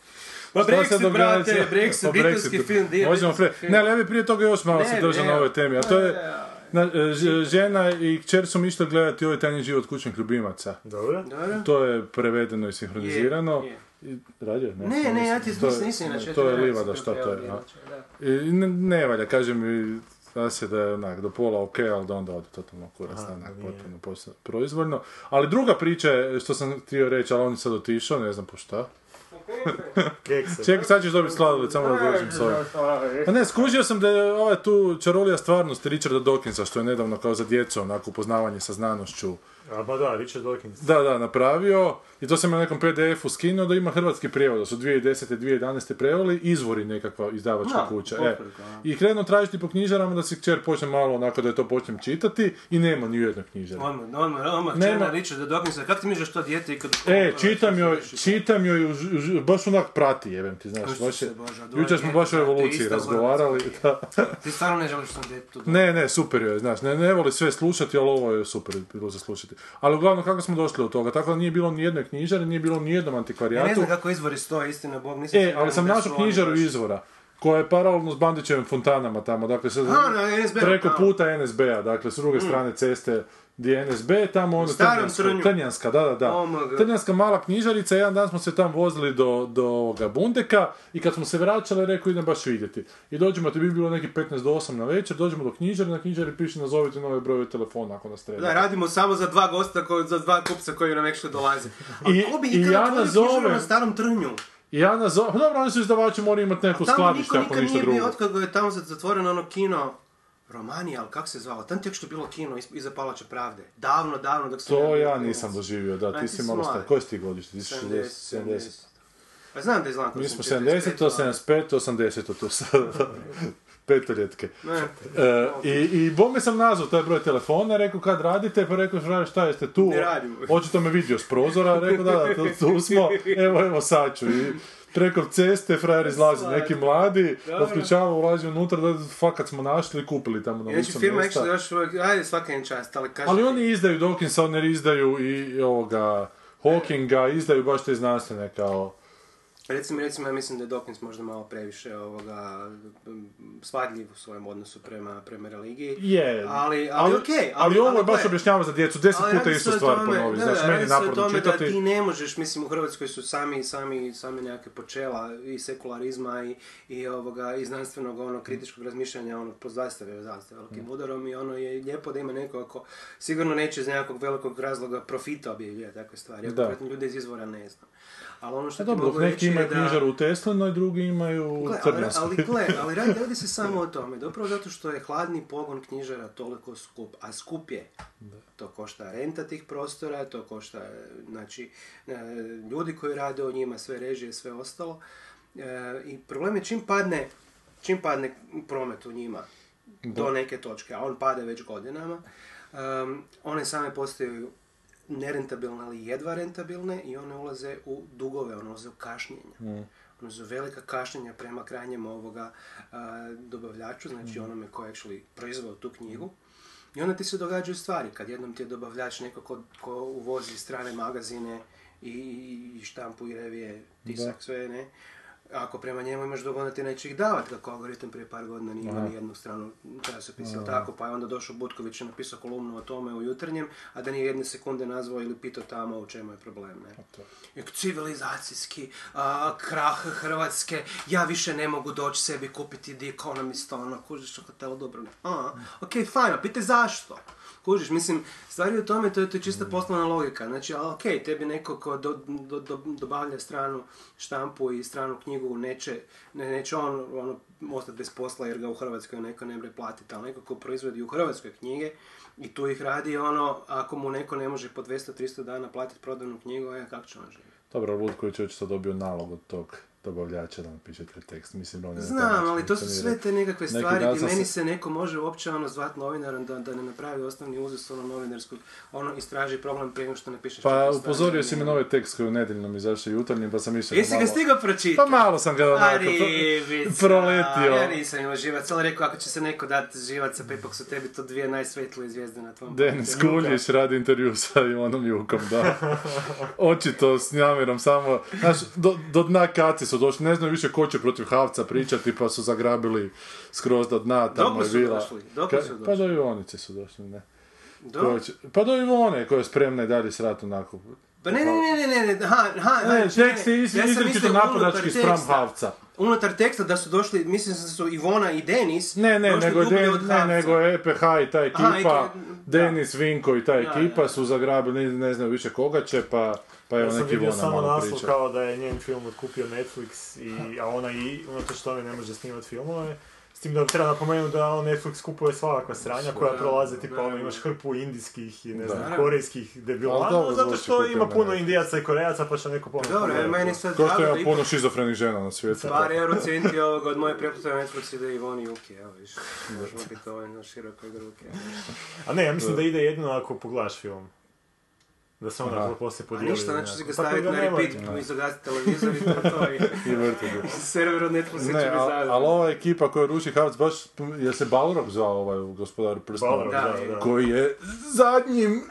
Pa Šta se Brexit, brate, Brexit, britanski film, dio Možemo britanski pre... film. Ne, ali ja bi prije toga još malo Ne, se držao na ovoj temi, a to je... E, Na, ž- žena i kćer su mi išli gledati ovaj tajni život kućnih ljubimaca. Dobro. Dobro. To je prevedeno i sinhronizirano. Je, I, radio? Ne, Ne, ne, ja ti To je- nisam, nisam inače. To je livada, šta to je? a? I ne, ne valja, kažem zna se da je onak, do pola ok, ali da onda ode totalno kurac, onak, potpuno proizvoljno. Ali druga priča je, što sam htio reći, ali on je sad otišao, ne znam po šta. Čekaj, sad ćeš dobiti sladoled, samo da dođem s ovim. Pa ne, skužio sam da je ova tu čarolija stvarnosti Richarda Dawkinsa, što je nedavno kao za djecu, onako upoznavanje sa znanošću, A ba da, Richard Dawkins. da, da, napravio. I to sam na nekom PDF-u skinuo da ima hrvatski prijevod, da su 2010. 2011. preveli, izvori nekakva izdavačka Da, kuća. E. da. I krenuo tražiti po knjižarama da si kćer počne malo onako da je to počnem čitati i nema ni u jednoj knjižari. Odmah, odmah, odmah, Nema. Nema. Richarda Dawkinsa, kako ti misliš to dijete i kad E, čitam joj, se čitam joj, baš onak prati, jebem ti, znaš, baš je, jučer smo baš o evoluciji razgovarali, da. Ti stvarno ne želiš sam dobro. Ne, ne, super joj je, znaš, ne, ne voli sve slušati, ali ovo je super bilo za slušati. Ali uglavnom, kako smo došli do toga? Tako da nije bilo ni jedne knjižare, nije bilo ni jednom Ja antikvarijatu. ne znam kako izvori stoje, istina, Bog, nisam E, ali sam našao knjižaru izvora, koja je paralelno s Bandićevim fontanama tamo, dakle, se, A, na NSB-u, preko tamo. puta NSB-a, dakle, s druge strane ceste gdje je NSB, tamo ono. Trnjanska, da, da, da. Oh. Trnjanska mala knjižarica, jedan dan smo se tam vozili do, do ovoga Bundeka i kad smo se vraćali, rekao idem baš vidjeti. I dođemo, to bi bilo neki 15 do 8 na večer, dođemo do knjižare, na knjižari piše nazovite nove brojeve telefona ako nas treba. Da, radimo samo za dva gosta, koji, za dva kupca koji nam actually dolaze. A I- ko bi i ja nazovem- na starom trnju? I ja nazovem, dobro, oni su izdavači, moraju imati neko Tamo skladište ako nikad ništa nije bio, drugo. otkad je tamo zatvoreno ono kino, Romanija, ali kak se zvalo? Tam je što bilo kino iz- iza Palača pravde. Davno, davno dok sam To ja nisam doživio, da, ti ti si malo star. Koje si ti godište? Ti si 70, 60, 70. 70. Pa znam da je znam. Mi smo 70, to 75, to 80, tu sad. Petoljetke. Ne, E, i, I bome sam nazvao taj broj telefona, rekao kad radite, pa rekao šta, šta jeste tu? Ne radimo. Očito me vidio s prozora, rekao da, da, tu, tu smo, evo, evo sad ću. I preko ceste frajer izlazi, neki mladi, otključava, ulazi unutra, da fakat smo našli i kupili tamo na Znači, licu firma mjesta. actually još uvijek, ajde svaka im čast, ali kažem Ali oni izdaju Dawkinsa, oni izdaju i ovoga Hawkinga, izdaju baš te znanstvene kao... Recimo, recimo, ja mislim da je Dawkins možda malo previše ovoga, svadljiv u svojem odnosu prema, prema religiji. Je, Ali, ali, okej. ali, ovo je baš objašnjava za djecu, deset ali puta istu stvar tome- ponovi, znaš, meni naporno tome čitati. da ti ne možeš, mislim u Hrvatskoj su sami, sami, sami nekakve počela i sekularizma i, i ovoga, i znanstvenog ono, kritičkog razmišljanja, ono, po zaista zaista velikim udarom i ono je lijepo da ima neko ako sigurno neće iz nekakvog velikog razloga profita objavljivati takve stvari, ako ljude iz izvora ne znam. Ali ono što ti dobro, neki imaju da... knjižaru u Teslinoj, drugi imaju Gle, ali, ali gle, ali radi, radi se samo o tome, da upravo zato što je hladni pogon knjižara toliko skup, a skup je. To košta renta tih prostora, to košta, znači, e, ljudi koji rade o njima, sve režije, sve ostalo. E, I problem je čim padne, čim padne promet u njima do neke točke, a on pada već godinama, one same postaju nerentabilne, ali jedva rentabilne i one ulaze u dugove, one ulaze u kašnjenja. One su velika kašnjenja prema krajnjem ovoga a, dobavljaču, znači onome ko je actually proizveo tu knjigu. I onda ti se događaju stvari, kad jednom ti je dobavljač neko ko, ko uvozi strane magazine i, i štampu i revije, tisak, sve, ne. Ako prema njemu imaš dug, onda ti neće ih davati, kako algoritam prije par godina nije imao ni jednu stranu časopisa, ili tako, pa je onda došao Butković i napisao kolumnu o tome u jutarnjem, a da nije jedne sekunde nazvao ili pitao tamo u čemu je problem, ne. Civilizacijski, a, krah Hrvatske, ja više ne mogu doći sebi kupiti The Economist, ono, kužiš u hotelu Dubrovnik. A, ok, fajn, a pitaj zašto? Kužiš, mislim, stvari u tome, to je, to je čista poslovna logika. Znači, a ok, tebi neko ko do, do, do- dobavlja stranu štampu i stranu knjigu neće, ne, neće on ono, ostati bez posla jer ga u Hrvatskoj neko ne bre platiti, ali neko ko proizvodi u Hrvatskoj knjige i tu ih radi, ono, ako mu neko ne može po 200-300 dana platiti prodavnu knjigu, e, kako će on živjeti? Dobro, Lutković je očito dobio nalog od tog dobavljača da napiše taj tekst. Mislim, on Znam, ali to su sve te nekakve stvari gdje meni se- neko može uopće ono zvat novinarom da, da ne napravi osnovni uzus ono novinarskog, ono istraži problem prije nego što napišeš Pa upozorio si me na ovaj tekst koji u nedjeljnom izašao jutarnjim, pa sam mislio da Jesi ga stigao pročitati? Pa malo sam ga onako pro- Ribica, proletio. Ja nisam imao živac, ali rekao ako će se neko dati živaca, pa ipak su tebi to dvije najsvetlije zvijezde na tvom Denis putu. Kuljić radi intervju sa Ivanom Jukom, da. Očito s namjerom samo, znaš, do, do dna kaci su došli, ne znaju više ko će protiv Havca pričati, pa su zagrabili skroz do dna, tamo Dokle je su bila. došli? Dokle Ka- su došli? Pa do Ivonice su došli, ne. Do? Će- pa do Ivone, koja je spremna i dalje srat onako. Pa ne, ne, ne, ne, ne, ne, ha, ha, Ne, ha, tekst je ja iz- sam izričito mislio napadački spram teksta. Havca. Unutar teksta da su došli, mislim da su Ivona i Denis Ne, ne, došli nego, Den- od ne, nego je EPH i ta ekipa, Aha, Denis, Vinko i ta ekipa su zagrabili, ne, ne znaju više koga će, pa, pa evo Ja sam vidio samo naslov priča. kao da je njen film otkupio Netflix, i, a ona i unatoč tome ne može snimati filmove. S tim da treba napomenuti da on Netflix kupuje svakakva sranja koja prolaze, tipa ono, imaš hrpu indijskih i ne znam, Da. korejskih debilana, zato što ima puno indijaca i korejaca, pa će neko ponovno Dobro, pogledati. meni sad Ko što drago ima puno šizofrenih žena na svijetu. par eurocenti ovoga od moje pretplate na Netflix ide Ivoni Juki, evo viš, možemo biti ovaj na širokoj gruke. A ne, ja mislim da ide jedino ako pogledaš film. Da se onda Aha. poslije A podijeli. ništa, znači si ga da staviti na repeat, i zagasiti televizor i to to i I vrti ga. server od Netflixa će a- zajedno. ali ova ekipa koja ruši Havc, baš, je se Balrog zvao ovaj u gospodaru prstova, Da, da, da. koji je zadnjim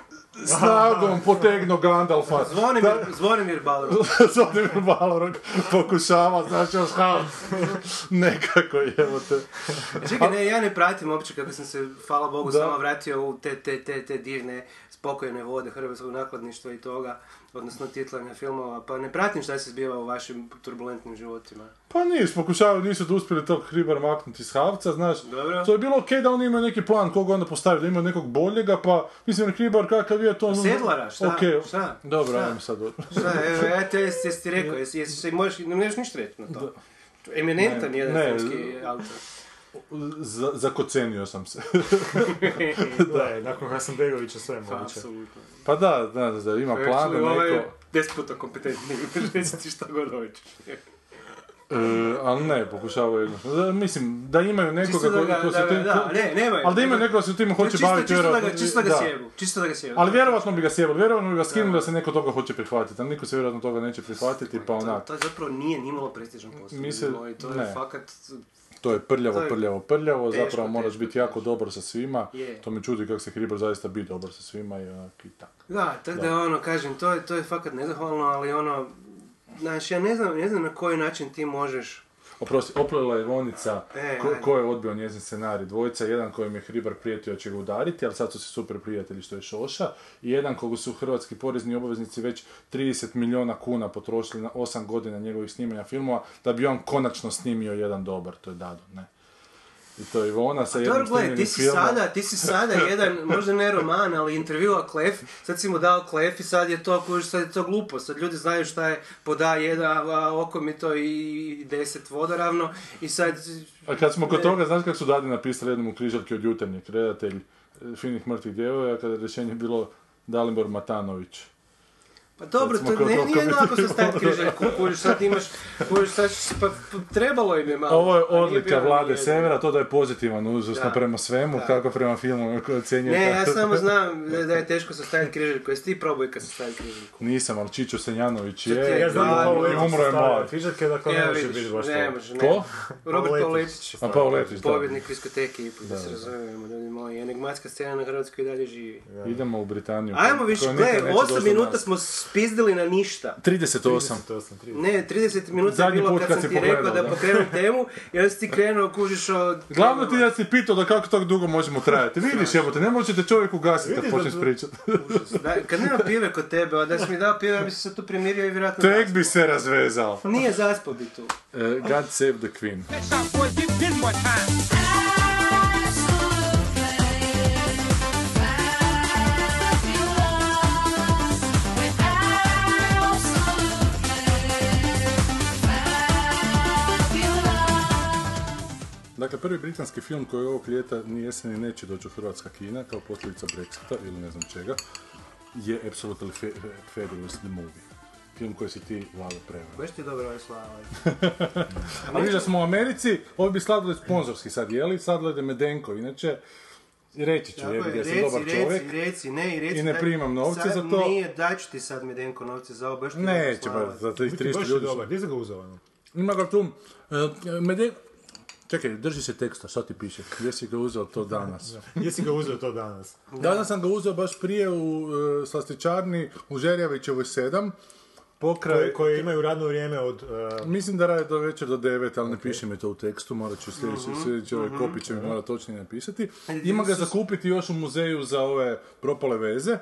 snagom potegnuo Gandalfa. Zvonimir, Zvonimir Balrog. Zvonimir Balrog pokušava, znači još nekako evo te. Čekaj, ne, ja ne pratim uopće kako sam se, hvala Bogu, Da. samo vratio u te, te, te, te divne, spokojne vode hrvatskog nakladništva i toga, odnosno titlanja filmova, pa ne pratim šta se zbiva u vašim turbulentnim životima. Pa niš, pokušavaju, nisu uspjeli tog Hribar maknuti iz Havca, znaš. Dobro. To je bilo okej da oni imaju neki plan koga onda postaviti, da imaju nekog boljega, pa mislim Hribar kakav je to... Sedlara, šta? Okej. Šta? Dobro, Šta? ajmo sad. od- Šta, evo, ja te jesi, ti rekao, jesi, jesi, se možeš, ne možeš ništa reći na to. Eminentan Ne, jedan ne, filmski autor. Z- zakocenio sam se. Da, nakon Hasanbegovića sve je moguće. apsolutno. pa da, da, da, ima plan Actually, ovaj neko... je deset puta kompetentniji, reći ti šta god hoćeš. E, ali ne, pokušavaju jednostavno. Da, Mislim, da imaju nekoga ko, ko se da, tim... da, ne, nemaju. ali da imaju nekoga ko se tim hoće baviti, čisto da ga, vjerojatno- čisto da ga da. sjebu, čisto da ga sjebu. Ali vjerojatno bi ga sjebali, vjerojatno bi ga skinuli da se neko toga hoće prihvatiti, ali niko se vjerojatno toga neće prihvatiti, pa To, onak, to zapravo nije nimalo prestižan posao. Mi se- ljudi moji, to je ne. fakat... to je prljavo, To je prljavo, prljavo, teško, zapravo moraš teško, biti jako dobar sa svima, Je. to me čudi kako se Hribar zaista bi dobar sa svima i onak i tak. Da, tako da, ono, kažem, to je, to je fakat nezahvalno, ali ono, znaš, ja ne znam, ne znam na koji način ti možeš... Oprosti, oplela je Vonica, E, ko, je odbio njezin scenarij. Dvojica, jedan kojem je Hribar prijetio da će ga udariti, ali sad su se super prijatelji što je Šoša. I jedan koga su hrvatski porezni obveznici već 30 milijuna kuna potrošili na 8 godina njegovih snimanja filmova, da bi on konačno snimio jedan dobar, to je Dado, ne. I to je Ivona sa jednim snimljenim ti si filmom. sada, ti si sada jedan, možda ne roman, ali intervjua Klef, sad si mu dao Klef i sad je to, kužiš, sad je to glupo, sad ljudi znaju šta je pod A1, a oko mi to i 10 vodoravno i sad... A kad smo kod Ne. toga, znaš kako su Dadi napisali jednom u križarki od jutarnjeg, redatelj e, finih mrtvih djevojaka, kada je rješenje bilo Dalibor Matanović. Pa dobro, to ne, nije lako sa staviti križaljku, kužiš, sad imaš, kužiš, sad, pa, pa trebalo im je malo. Ovo je odlika vlade. Severa, to da je pozitivan uzusno Da. prema svemu, Da. kako prema filmu koji ocjenjuje. Ne, ja kako- samo znam da da je teško sastaviti križaljku, jesi ti probaj kad sastaviti križaljku? Nisam, ali Čičo Senjanović je, je, Ja znam Da, da Letić umro je mlad. Križarke, dakle Evo ne može biti baš ne to. može, ne. Ko? Robert Pauletić. Letić. A Pavel Letić, da. Pobjednik diskoteke ipak, da, Da, se da. razumijemo, ljudi moji. moj, enigmatska scena na Hrvatskoj i dalje živi. Idemo u Britaniju. Ajmo više, koja nikad gle, neće 8 doći do minuta smo spizdili na ništa. 38. 38, 30. Ne, 30 minuta je Zadnji bilo put kad, kad sam si ti rekao da da. pokrenem temu i onda si ti krenuo, kužiš od... Glavno ti da si pitao da kako tako dugo možemo trajati. Vidiš, jebote, ne možete čovjek ugasiti kad počneš tu- pričati. Da, kad nema pive kod tebe, a da si mi dao pive, ja bi se sad tu primirio i vjerojatno Tek bi se razvezao. Nije zaspao bi tu. Eh, God save the Queen. Dakle, prvi britanski film koji ovog ljeta ni jeseni neće doći u hrvatska kina kao posljedica Brexita ili ne znam čega, je Absolutely Fa- Fabulous the Movie. Film koji si ti, Vlado, preveo. Baš ti dobro ovaj slava. A vidiš da smo u Americi, ovi bi sladoled sponzorski sad jeli, sladoled je Medenko, inače, reći ću, Tako jebi je, ga, ja sam reci, dobar čovjek. reci, reci, ne, i reci. I ne daj- primam novce sad za to. Nije, daću ti sad Medenko novce za ovo, baš ti Neće, ba, za tih Biti 300 baš je ljudi. dobar, gdje si ga uzeo? ono? Ima ga tu, Meden... Čekaj, drži se teksta, šta ti piše? Gdje si ga uzeo to danas? Gdje si ga uzeo to danas? Danas sam ga uzeo baš prije u e, slastičarni u Žerjavićevoj 7, pokraj... Koje, koje imaju radno vrijeme od... uh, Mislim da rade do večer do 9, ali ne piše mi to u tekstu, morat ću sljedeći, sljedeći ovaj kopi će mi mora točnije napisati. Ima ga zakupiti još u muzeju za ove propale veze,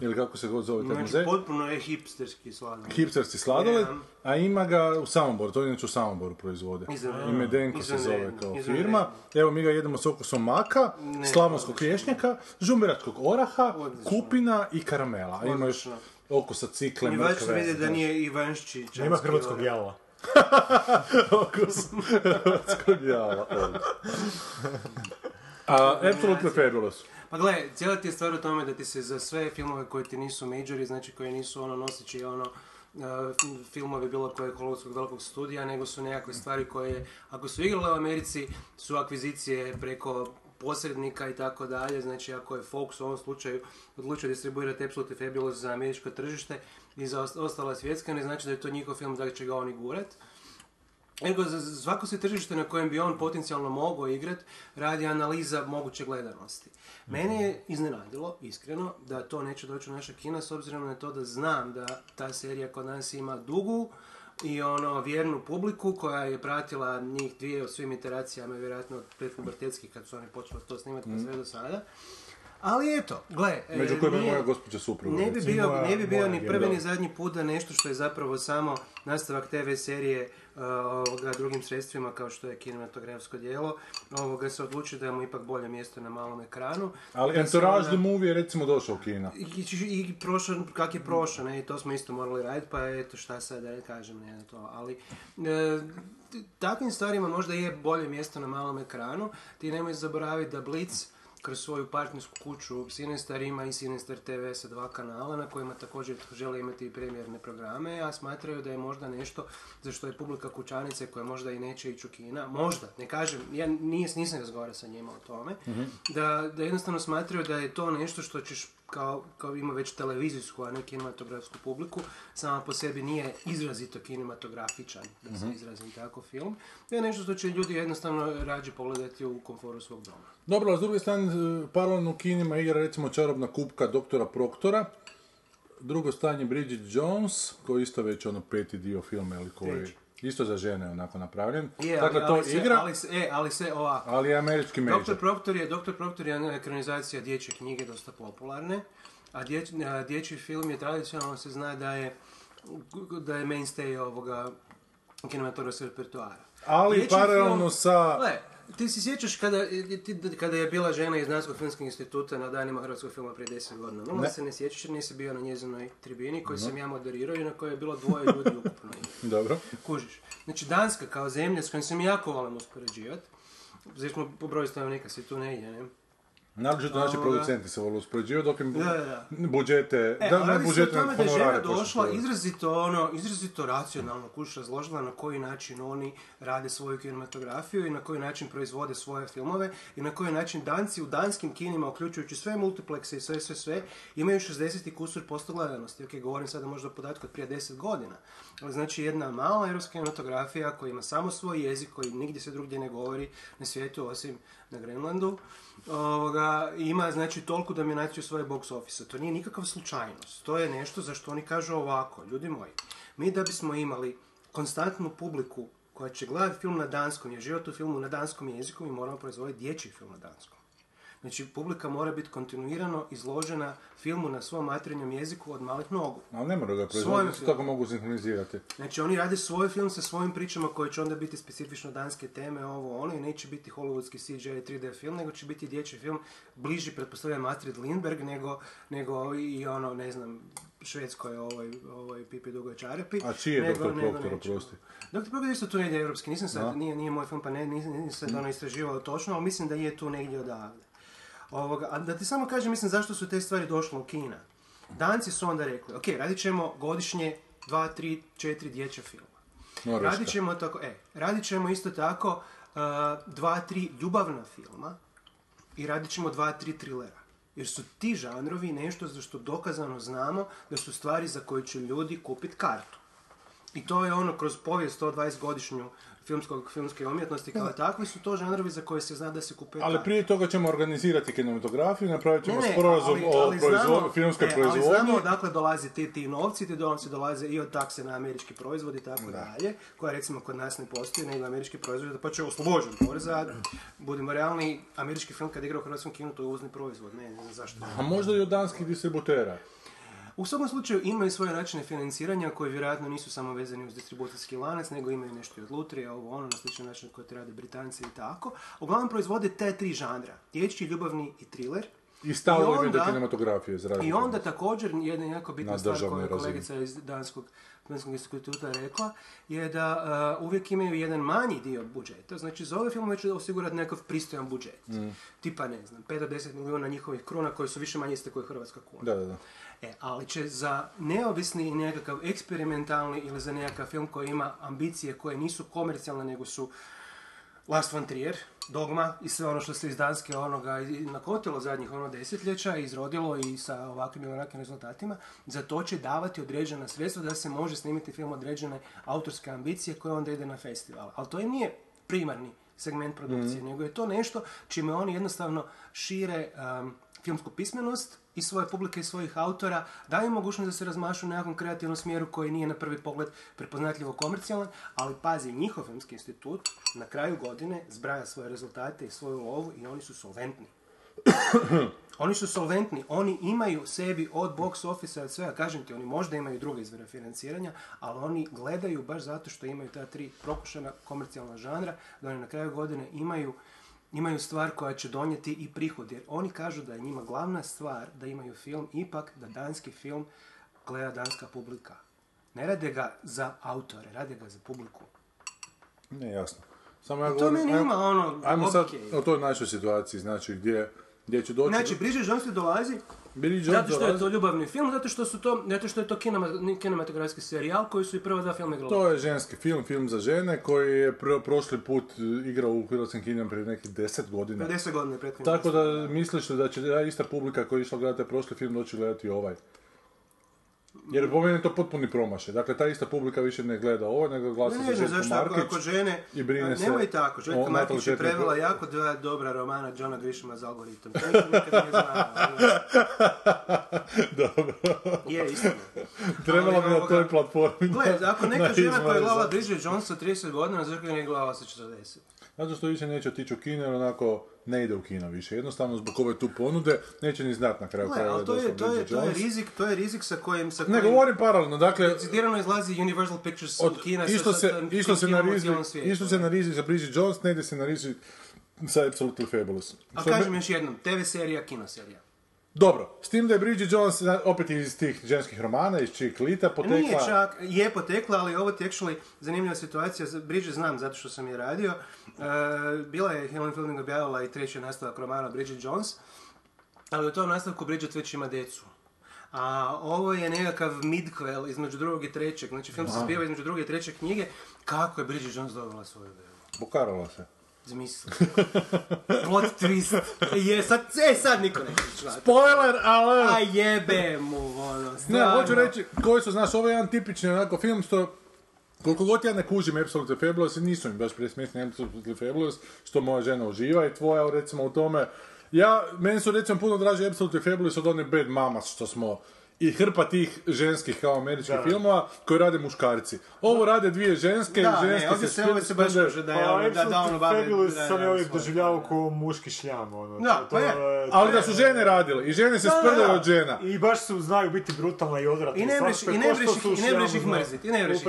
ili kako se god zove taj Znači, muzej. potpuno je hipsterski sladoled. Hipsterski sladoled, Ja. a ima ga u Samoboru, to inače u Samoboru proizvode. I Medenko se zove kao izvanredno. firma. Evo mi ga jedemo s okusom maka, slavonskog lješnjaka, žumberačkog oraha, Odlično. kupina i karamela. A ima još Odlično. Okusa cikle, I vaš se mrkve. vidi da nije Ivanščić. Nema hrvatskog jala. Okus hrvatskog jala. A, Absolutely Fabulous. Pa gle, cijela ti je stvar u tome da ti se za sve filmove koji ti nisu majori, znači koji nisu ono nosići ono uh, filmovi bilo kojeg hollywoodskom velikog studija, nego su nekakve stvari koje, ako su igrale u Americi, su akvizicije preko posrednika i tako dalje, znači ako je Fox u ovom slučaju odlučio distribuirati Absolutely Fabulous za američko tržište i za ost- ostala svjetska, ne znači da je to njihov film da će ga oni gurat. Nego za svako se tržište na kojem bi on potencijalno mogao igrat, radi analiza moguće gledanosti. Meni je iznenadilo, iskreno, da to neće doći u naša kina, s obzirom na to da znam da ta serija kod nas ima dugu i ono vjernu publiku koja je pratila njih dvije u svim iteracijama, vjerojatno od predpubertetskih kad su oni počeli to snimati pa sve do sada. Ali eto, gle, e, Među kojima je moja gospođa supruga. ne bi bio, moja- ne bi bio ni prvi ni zadnji put da nešto što je zapravo samo nastavak TV serije uh, ovoga, drugim sredstvima kao što je kinematografsko djelo, ovoga se odluči da mu ipak bolje mjesto na malom ekranu. Ali Entourage the Movie je recimo došao u kina. i, i, i prošao, kak je prošao, ne, i to smo isto morali raditi, pa eto šta sad da kažem, ne to, ali e, takvim stvarima možda je bolje mjesto na malom ekranu, ti nemoj zaboraviti da Blitz kroz svoju partnersku kuću Sinestar ima i Sinestar TV sa dva kanala na kojima također žele imati i premijerne programe, a smatraju da je možda nešto za što je publika kućanice koja možda i neće ići u kina, možda, ne kažem, ja nis, nisam razgovarao sa njima o tome, da, da jednostavno smatraju da je to nešto što ćeš kao, kao ima već televizijsku, a ne kinematografsku publiku, sama po sebi nije izrazito kinematografičan, da se izrazim tako film. To je nešto što će ljudi jednostavno rađe pogledati u komforu svog doma. Dobro, a s druge strane, e, paralelno u kinima igra recimo čarobna kupka doktora Proktora. Drugo stanje Bridget Jones, koji je isto već ono peti dio filma, ili koji Treći. isto za žene onako napravljen. Je, dakle, ali, to se, igra, ali se, e, ali se ovako. ali je američki major. Doktor Proctor je, Doktor Proctor je ekranizacija dječje knjige dosta popularne, a dječ, a dječji film je tradicionalno se zna da je da je mainstay ovoga kinematografskog repertoara. Ali Dječji paralelno film- sa... ti se sjećaš kada, ti- kada je bila žena iz Danskog filmskog instituta na danima hrvatskog filma prije 10 godina. No, Ne. se ne sjećaš jer nisi bio na njezinoj tribini koju sam ja moderirao i na kojoj je bilo dvoje ljudi ukupno. Dobro. Kužiš. Znači Danska kao zemlja s kojom se mi jako volim uspoređivati, znači smo po broju stanovnika svi tu negdje, ne? Naročito naši producenti se vole uspoređivati dok im bu- Da, da, da. budžete, E, da, ne budžete, tome da je žena došla izrazito, ono, izrazito racionalno kuć razložila na koji način oni rade svoju kinematografiju i na koji način proizvode svoje filmove i na koji način danci u danskim kinima, uključujući sve multiplekse i sve, sve, sve, imaju 60 i kusur posto gledanosti. Ok, govorim sada možda o podatku od prije 10 godina. Znači jedna mala europska kinematografija koja ima samo svoj jezik, koji nigdje se drugdje ne govori na svijetu osim na Grenlandu, ovoga, ima znači toliku dominaciju svoje box office To nije nikakav slučajnost. To je nešto za što oni kažu ovako, ljudi moji. Mi da bismo imali konstantnu publiku koja će gledati film na danskom, jer život u filmu na danskom jeziku, mi moramo proizvoditi dječji film na danskom. Znači, publika mora biti kontinuirano izložena filmu na svom materinjem jeziku od malih nogu. Ali ne mora proizvoditi, filmom. tako mogu sinhronizirati. Znači oni rade svoj film sa svojim pričama koje će onda biti specifično danske teme, ovo ono, i neće biti hollywoodski CGI 3D film, nego će biti dječji film bliži, pretpostavljam, Astrid Lindberg, nego, nego i ono, ne znam, švedskoj ovoj, ovoj Pipi Dugoj Čarepi. A čiji je Proctor, nečemu. oprosti? Proctor je isto tu negdje europski, nisam sad, Da. nije, nije moj film, pa ne, nisam, nisam sad ono istraživao točno, ali mislim da je tu negdje odavde. Ovoga, a da ti samo kažem, mislim, zašto su te stvari došle u Kina. Danci su onda rekli, ok, radit ćemo godišnje dva, tri, četiri dječja filma. Norveška. Radit ćemo tako, e, radit ćemo isto tako uh, dva, tri ljubavna filma i radit ćemo dva, tri trilera. Jer su ti žanrovi nešto za što dokazano znamo da su stvari za koje će ljudi kupiti kartu. I to je ono kroz povijest 120 godišnju filmskog, filmske umjetnosti kao takvi su to žanrovi za koje se zna da se kupe Ali prije toga ćemo organizirati kinematografiju, napravit ćemo sporazum o ali proizvo- znamo- filmskoj ne, proizvodnji. Ali znamo odakle dolaze ti, ti novci, ti novci dolaze i od takse na američki proizvod i tako dalje, koja recimo kod nas ne postoji, nego američki proizvod, pa će oslobođen poreza, budimo realni, američki film kad igra u hrvatskom kinu, to je uvozni proizvod, ne, ne znam zašto. A možda i od danskih distributera. U svakom slučaju imaju svoje načine financiranja koji vjerojatno nisu samo vezani uz distribucijski lanac, nego imaju nešto i od lutrije, ovo ono, na sličan način koji to rade Britanci i tako. Uglavnom proizvode te tri žanra, dječji, ljubavni i thriller. I je do onda- kinematografije, I onda također jedna jako bitna Na stvar koju je kolegica iz Danskog Filmskog instituta rekla, je da uh, uvijek imaju jedan manji dio budžeta. Znači, za ove filmove će osigurati nekakav pristojan budžet. Mm. Tipa, ne znam, 5 do 10 milijuna njihovih kruna koji su više manje iste koji Hrvatska kuna. Da, da, da. E, ali će za neovisni i nekakav eksperimentalni ili za nekakav film koji ima ambicije koje nisu komercijalne nego su Last von Trier, Dogma i sve ono što se iz Danske onoga nakotilo zadnjih ono desetljeća, izrodilo i sa ovakvim ili onakvim rezultatima, za to će davati određena sredstva da se može snimiti film određene autorske ambicije koje onda ide na festival. Ali to im nije primarni segment produkcije, nego je to nešto čime oni jednostavno šire um, filmsku pismenost i svoje publike i svojih autora, daju mogućnost da se razmašu u nekakvom kreativnom smjeru koji nije na prvi pogled prepoznatljivo komercijalan, ali pazi, njihov filmski institut na kraju godine zbraja svoje rezultate i svoju lovu i oni su solventni. oni su solventni, oni imaju sebi od box office od svega, kažem ti, oni možda imaju druge izvore financiranja, ali oni gledaju baš zato što imaju ta tri prokušana komercijalna žanra, da oni na kraju godine imaju imaju stvar koja će donijeti i prihod, jer oni kažu da je njima glavna stvar da imaju film, ipak da danski film gleda danska publika. Ne rade ga za autore, rade ga za publiku. Ne, jasno. Samo ja To govorim, meni ima ono Ajmo sad logike. o toj našoj situaciji, znači gdje, gdje će doći... Znači, Bridget Jones dolazi Bridget Jones zato što je to ljubavni film, zato što su to, zato što je to kinema- kinematografski serijal koji su i prva dva filma igrali. To je ženski film, film za žene, koji je pro- prošli put igrao u hrvatskim kinima prije nekih 10 godina. 50 godina. Tako da misliš li da će ta ista publika koja je išla gledati prošli film doći gledati ovaj? Jer po meni je to potpuni promašaj. Dakle, ta ista publika više ne gleda ovo, nego glasa Ne, za ne Željko zašto ako, Markić. ako žene... i brine se Nemoj tako, Željko Markić je prevela jako dva dobra romana Johna Grishama za algoritam. To nikad nije znao. Dobro. Je, istina. Trebalo bi na toj platformi. Gle, ako neka na žena koja je za- Bridget Jones sa 30 godina, zašto je gledala sa 40? Zato što više neće otići u kino, onako ne ide u kino više. Jednostavno zbog ove tu ponude neće ni znat na kraju Gle, ali to je, to je, to je rizik, to je rizik sa kojim... Sa Ne kojim govorim paralelno, dakle, Decidirano izlazi Universal Pictures od, kina sa- sa- se, sa išlo se na rizik, išlo se na rizik za Bridget Jones, ne ide se na rizik sa Absolutely Fabulous. A kažem me- još jednom, TV serija, kino serija. Dobro, s tim da je Bridget Jones opet iz tih ženskih romana, iz Chick Lita, potekla... Nije čak, je potekla, ali ovo ti actually zanimljiva situacija. Bridget znam zato što sam je radio. E, bila je Helen Fielding objavila i treći nastavak romana Bridget Jones, ali u tom nastavku Bridget već ima decu. A ovo je nekakav midquel između drugog i trećeg. Znači film se zbiva između druge i treće knjige. Kako je Bridget Jones dobila svoju bebu? Pokarala se. Zamisli. Plot twist. Je, sad, e, sad niko neće čuti. Spoiler alert! A jebe mu, ono, Ne, stvarno. hoću reći, koji su, znaš, ovo je jedan tipični onako film što Koliko god ja ne kužim Absolutely Fabulous, i nisu mi baš presmiješni Absolutely Fabulous, što moja žena uživa i tvoja, recimo, u tome, Ja, meni su recimo puno draži Absolute Fabulous od one Bad Mamas što smo i hrpa tih ženskih kao američkih Da. filmova koje rade muškarci. Ovo rade dvije ženske, Da, ženske ne, ovdje se, ovdje se baš može da je A ono, da, da Absolute ono bavi... Fabulous da, sam da, ja uvijek doživljavao kao muški šljam, ono. Da, to- pa je. to- Ali da su žene radile i žene se Da, da, sprdaju da. od žena. I baš su, znaju biti brutalne i odvratne. I ne mreš- i ne ko mreš i ne mreš ih mrziti, i ne mreš ih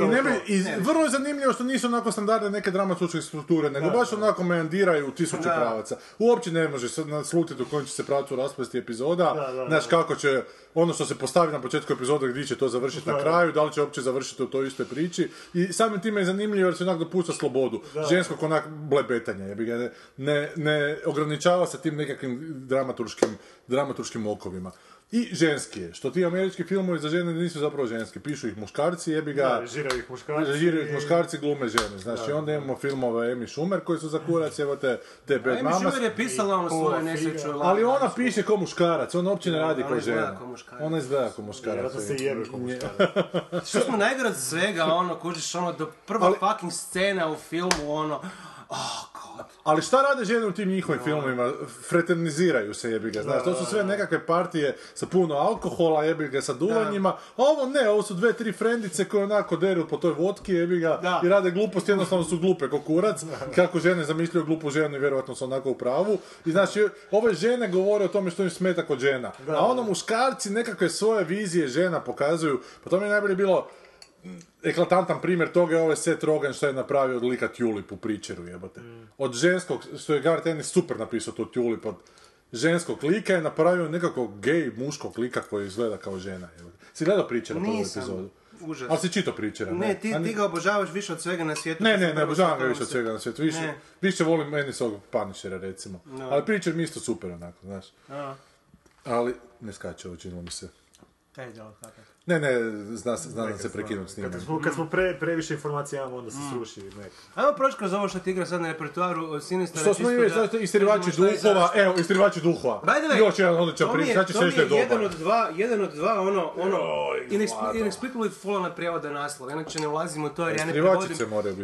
I, vrlo je zanimljivo što nisu onako standardne neke dramaturške strukture, nego baš onako meandiraju u tisuću Da. pravaca. Uopće ne možeš naslutiti u kojem će se pravcu raspasti epizoda, Da, da, znaš da. kako će, ono što se postavi na početku epizoda gdje će to završiti na Da. kraju, da li će uopće završiti u toj istoj priči. I samim time je zanimljivo jer se onak dopušta slobodu. Ženskog onak blebetanja, ne, ne, ne ograničava se tim nekakvim dramaturškim, dramaturškim okovima. I ženski je, što ti američki filmovi za žene nisu zapravo ženski, pišu ih muškarci, jebi ga, Da, režiraju ih muškarci. Režiraju ih muškarci, glume žene. Znači, onda imamo filmove Amy Schumer koji su za kurac, evo te, te Bad Amy. Schumer je pisala ono svoju nesreću. Ali ona piše kao muškarac, ona uopće ne radi ona izgleda žena. kao muškarac. Ona izgleda kao muškarac. Vjerojatno se jebe ko muškarac. Što smo najgore od svega, ono, kužiš, ono, do prva Ali- fucking scena u filmu, ono, oh god. Ali šta rade žene u tim njihovim filmovima? Fraterniziraju se, jebi ga, znaš, to su sve nekakve partije sa puno alkohola, jebi ga, sa duvanjima, a ovo ne, ovo su dve, tri frendice koje onako deru po toj vodki, jebi ga, Da. i rade gluposti, jednostavno su glupe ko kurac, kako žene zamišljaju glupu ženu i vjerojatno su onako u pravu. I znači, ove žene govore o tome što im smeta kod žena, a ono muškarci nekakve svoje vizije žena pokazuju, pa to mi je najbolje bilo, eklatantan primjer toga je ovaj Seth Rogen što je napravio od lika Tulip u Preacheru, jebote. Od ženskog, što je Gareth Ennis super napisao tu Tulip, od ženskog lika je napravio nekakvog gej muškog lika koji izgleda kao žena, jebote. Si gledao Preachera prvu epizodu? Užas. Ali si čitao Preachera, ne? Ne, ti, ti ga obožavaš više od svega na svijetu. Ne, ne, ne, obožavam ga više od svega na svijetu. Više, Ne. više volim Ennisovog Punishera, recimo. Ali Preacher mi isto super, onako, znaš. A, Ali, ne skače ovo, činilo mi se. kaj je djelo? Ne, ne, zna, se- zna da se prekinuti s njima. Kad smo, kad smo pre, previše informacija imamo, onda se sruši nek. Ajmo proći kroz ovo što ti igra sad na repertuaru od Sinistra. Što smo imali, znači, istirivači duhova, evo, istirivači duhova. Way, Još jedan odličan to mi primjer, je, znači što je je jedan dobar. od dva, jedan od dva, ono, ono, inexplicably fallen prijevoda naslova, inače ne ulazimo u to jer ja ne prevodim,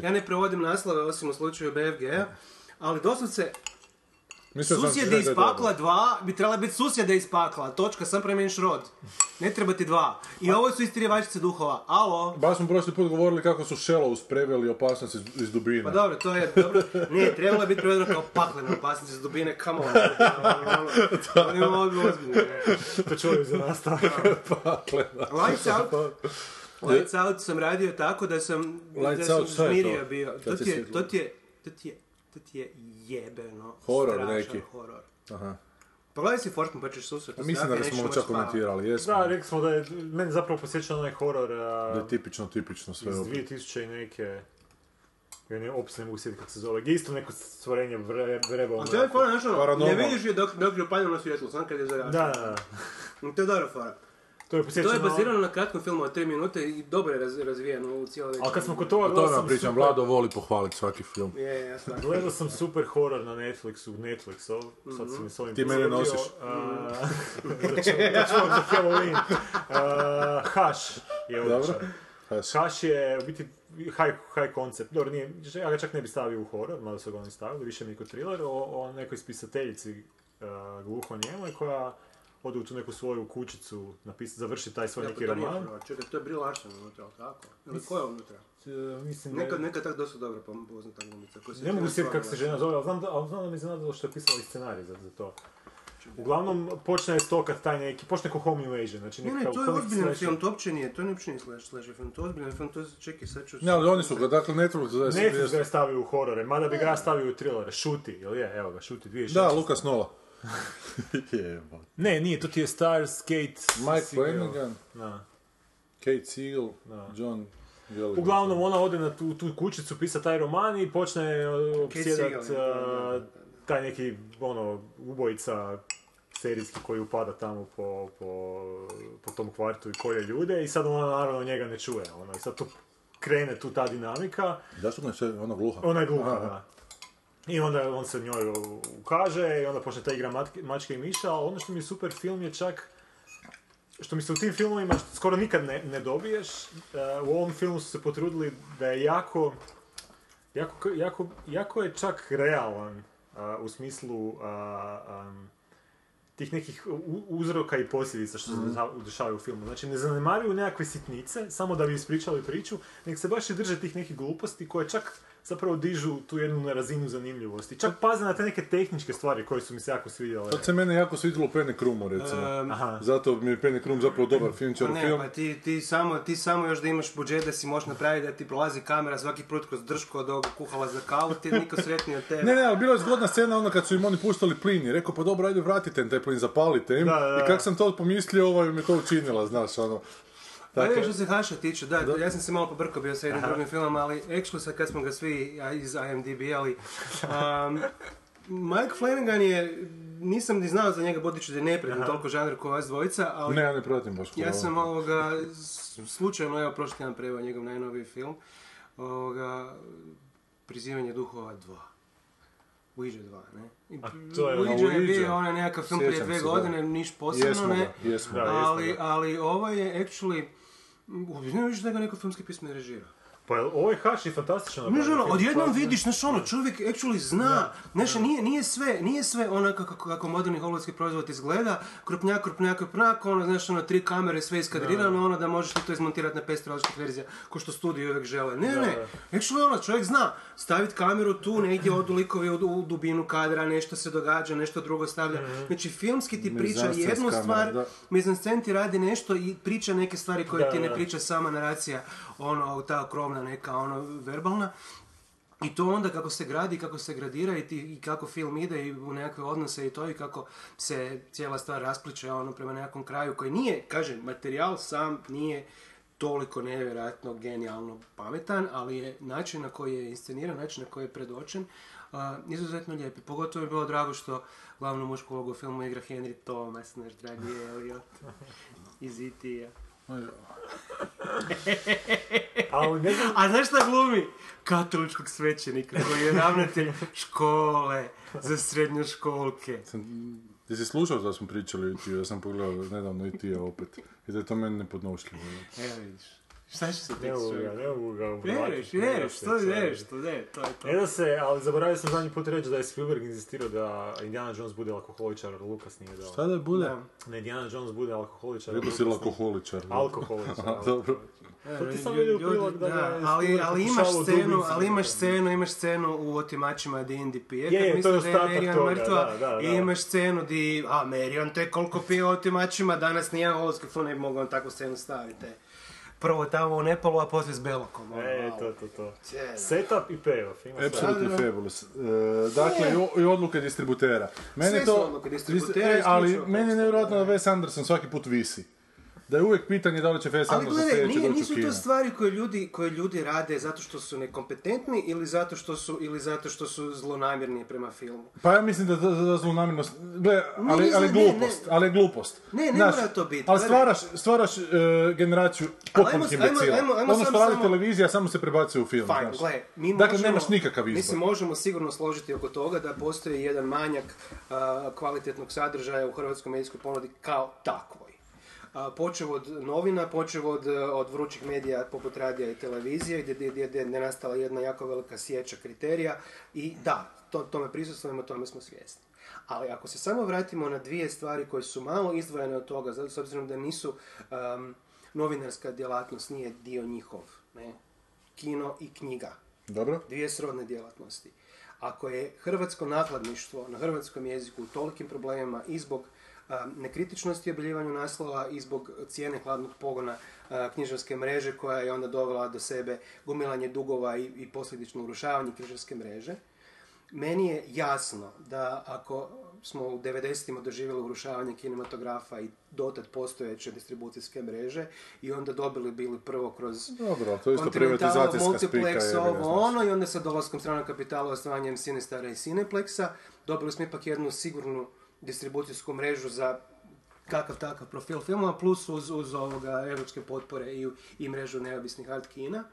ja ne prevodim naslove osim u slučaju BFG, ali doslovce Mislim susjede iz pakla dva bi trebala biti susjede iz pakla, točka, sam promijeniš rod. Ne treba ti dva. I ovo su istirivačice duhova, alo? Baš smo prošli put govorili kako su Shallows preveli opasnost iz, iz dubine. Pa dobro, to je dobro. Nije, trebalo je biti prevedeno kao paklena opasnice iz dubine, come on. Oni ovo bi ozbiljno. To čuju za nastavak. Lights out. Lights out sam radio tako da sam, Lights da sam out, žmirio to? bio. To ti je, to ti je, to ti je, to ti je jebeno. Horor strašan neki. horor. Aha. Pogledaj si pa ćeš susret. Mislim da ga smo čak komentirali, jesmo. Da, rekli smo da je, meni zapravo posjeća na onaj horor a, Da je tipično, tipično sve iz opet. 2000 i neke... Ja ne, opis ne mogu sjetiti kako se zove. Gdje je isto neko stvorenje vre, vreba. A to je fora, znaš ono, ne vidiš je dok, dok je upaljeno na svjetlo, sam kad je zarašeno. Da, da, da. To je dobra fora. To je To je bazirano na kratkom filmu od 3 minute i dobro je raz, razvijeno u cijeloj Ali kad smo kod toga, O gledao tome vam sam pričam, super- Vlado voli pohvaliti svaki film. Je, ja sam. Gledao sam super horor na Netflixu, Netflixov, sad Mhm. si mi s ovim Ti mene nosiš. da ću ću vam za Halloween. A, Haš je odličan. Dobro. Haš. Haš je u biti high, high concept, dobro, nije, ja ga čak ne bi stavio u horor, mada su ga oni stavili, više mi je thriller, o, o nekoj spisateljici uh, gluho njemoj koja ode u tu neku svoju kućicu, napis, završi taj svoj Ja, neki pa to nije roman. Čekaj, to je Brie Larson unutra, ali tako? Ili ko je unutra? E, mislim da je- Nekad, nekad tak dosta dobro pom- poznata glumica. koja se Ne mogu sjetiti kako se žena zove, ali znam da, ali znam da mi iznenadilo što je pisala i scenarij za, za to. Uglavnom, počne stokat taj neki, počne ko Home Invasion, znači Ne, ne, nekakav to je ozbiljan slasher. film, to uopće nije, to uopće nije slash, slasher film, to je ozbiljan film, to je, čekaj, sad ću... Ne, ali oni su ga, dakle, Netflix da Netflix ga je stavio u horore, mada bi ga stavio u thrillere. Šuti, jel je? Evo ga, Šuti 2006. Da, Lukas Nola. Jebate. Ne, nije, to ti je Stars, Kate... Mike. Flanagan, Da. Kate Siegel, Da. John Gallagher. Uglavnom, ona ode na tu, tu kućicu pisati taj roman i počne da, da, uh, taj neki, ono, ubojica serijski koji upada tamo po, po, po tom kvartu i kolje ljude i sad ona naravno njega ne čuje. Ono, I sad tu krene tu ta dinamika. Zašto ne sve ono gluha? Ona je gluha, Aha. da. I onda on se njoj ukaže i onda počne ta igra matke- mačke i miša, ali ono što mi je super film je čak što mi se u tim filmovima skoro nikad ne, ne dobiješ, e, u ovom filmu su se potrudili da je jako, jako, jako, jako je čak realan a, u smislu am, tih nekih uzroka i posljedica što se Mhm. dešava- dešavaju u filmu. Znači ne zanemaruju nekakve sitnice, samo da bi ispričali priču, nego se baš i drže tih nekih gluposti koje čak zapravo dižu tu jednu na razinu zanimljivosti. Čak paze na te neke tehničke stvari koje su mi se jako svidjele. Sad se mene jako svidjelo u Penny Krumu, recimo. Em, Aha. Zato mi je Penny Krum zapravo dobar film, Pa čar ne, film. pa ti, ti, samo, ti samo još da imaš budžet da si možeš napraviti da ti prolazi kamera svaki put kroz dršku od ovog kuhala za kavu, ti je niko sretniji od tebe. Ne, ne, ali bila je zgodna scena onda kad su im oni puštali plin i rekao pa dobro, ajde vratite im taj plin, zapalite im. Da, da, da. I kak sam to pomislio, ovaj mi je to učinila, znaš, ono. Pa ne, što se Haša tiče, da, ja sam se malo pobrkao bio sa jednim drugim filmom, ali Exclu sad kad smo ga svi iz IMDb-ali, um, Mike Flanagan je, nisam ni znao za njega, budući da je nepredan toliko žanr kao vas dvojica, ali ne, ja ne pratim baš ja sam ovoga, slučajno, evo, prošli tjedan preveo njegov najnoviji film, ovoga, Prizivanje duhova 2. Ouija 2, ne? I A to je ono Ouija je Ouija. bio onaj nekakav film prije da. godine, niš posebno, Jesmo ne? ga, jesmo Da, jesmo ali, ali ovo je actually, ne vidiš da ga neko filmski pismen Pa jel, ovo je Haši fantastično Ne, napravio ono, odjednom vidiš, znaš ono, čovjek actually zna, znaš, nije, nije sve, nije sve ono kako, kako moderni hollywoodski proizvod izgleda, krupnjak, krupnjak, krupnjak, ono, znaš, ono, tri kamere, sve iskadrirano, ono, da možeš ti to izmontirati na pet različitih verzija, ko što studiji uvijek žele. Ne, ne, actually, ono, čovjek zna, staviti kameru tu, negdje odu likovi u, u dubinu kadra, nešto se događa, nešto drugo stavlja. Znači, filmski ti priča jednu stvar, da. Mizansen ti radi nešto i priča neke stvari koje Da, ti ne da. priča sama naracija, ono, ta krovna neka, ono, verbalna. I to onda kako se gradi, kako se gradira i, ti, i kako film ide i u nekakve odnose i to i kako se cijela stvar raspliče ono prema nekakvom kraju koji nije, kažem, materijal sam nije toliko nevjerojatno genijalno pametan, ali je način na koji je insceniran, način na koji je predočen, a, izuzetno lijepi. Pogotovo je bilo drago što glavnu mušku ulogu u filmu igra Henry Thomas, naš dragi Elliot iz E.T.-a. Ali ne znam, A znaš šta glumi? Katoličkog svećenika koji je ravnatelj škole za srednjoškolke. Jesi slušao da smo pričali o ti, ja sam pogledao nedavno i ti opet. I da je to meni nepodnošljivo. Evo vidiš. Šta će se ne mogu ga, ne mogu ga Vjeruješ, to vjeruješ, to ne, to je to. Ne da se, ali zaboravio sam zadnji put reći da je Spielberg inzistirao da Indiana Jones bude alkoholičar, a Lucas nije dao. Šta da bude? Da. Ne, Indiana Jones bude alkoholičar. Rekao si Lucas nije. alkoholičar. Alkoholičar. Dobro. To ti sam vidio prilog da ga je ali, ali imaš scenu, ali imaš scenu, imaš scenu u otimačima di Indy pije, Je, je, to misli je da je ostatak Marion toga, mrtva, da, da, da. i imaš scenu di, a Marion te koliko pije u otimačima, danas nijedan holovski film ne bi mogao na takvu scenu staviti. Prvo tamo u Nepalu, a poslije s Belokom. ono, E, malo. to, to, to. Cijelo. Setup i payoff, ima. Absolutely fabulous. E, dakle, i, odluke distributera. Meni Sve to, odluke distributera, e, ali meni je nevjerojatno da da. Wes Anderson svaki put visi. Da je uvijek pitanje da li će nije, doći u nisu to stvari koje ljudi, koje ljudi rade zato što su nekompetentni ili zato što su, ili zato što su zlonamjerni prema filmu. Pa ja mislim da da, da zlonamjernost, gle, ali, ne, ali ne, glupost, ne. ali glupost. Ne, ne Znaš, mora to biti, Ali stvaraš, stvaraš e, generaciju potpunih imbecila. Ono što radi samo- televizija samo se prebacuje u film. Fajn, gle, mi dakle, možemo, nemaš nikakav Mi se izbor. možemo sigurno složiti oko toga da postoji jedan manjak a, kvalitetnog sadržaja u hrvatskoj medijskoj ponudi kao takvoj. A, počev od novina, počev od, od vrućih medija poput radija i televizije, gdje, gdje, gdje je nastala jedna jako velika sjeća kriterija i da, to, tome prisustvujemo, tome smo svjesni. Ali ako se samo vratimo na dvije stvari koje su malo izdvojene od toga, zato s obzirom da nisu um, novinarska djelatnost nije dio njihov, ne? kino i knjiga Dobro? dvije srodne djelatnosti. Ako je hrvatsko nakladništvo na hrvatskom jeziku u tolikim problemima i zbog nekritičnosti u objavljivanju naslova i zbog cijene hladnog pogona knjižarske mreže koja je onda dovela do sebe gomilanje dugova i, i posljedično urušavanje knjižarske mreže, meni je jasno da ako smo u 90-ima doživjeli urušavanje kinematografa i dotad postojeće distribucijske mreže i onda dobili bili prvo kroz Dobro, to je isto privatizacijska Multiplex, spika. ga, ovo ono i onda sa dolaskom stranog kapitala osvajanjem Cinestara i Cineplexa dobili smo ipak jednu sigurnu distribucijsku mrežu za kakav takav profil filmova plus uz, uz ovoga europske potpore i, i mrežu neovisnih art kina.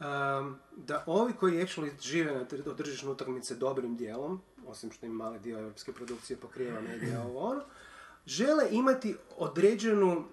Um, da ovi koji actually žive na tr- od tržišne utakmice dobrim dijelom, osim što im mali dio europske produkcije pokrijeva medija ovo ono, žele imati određenu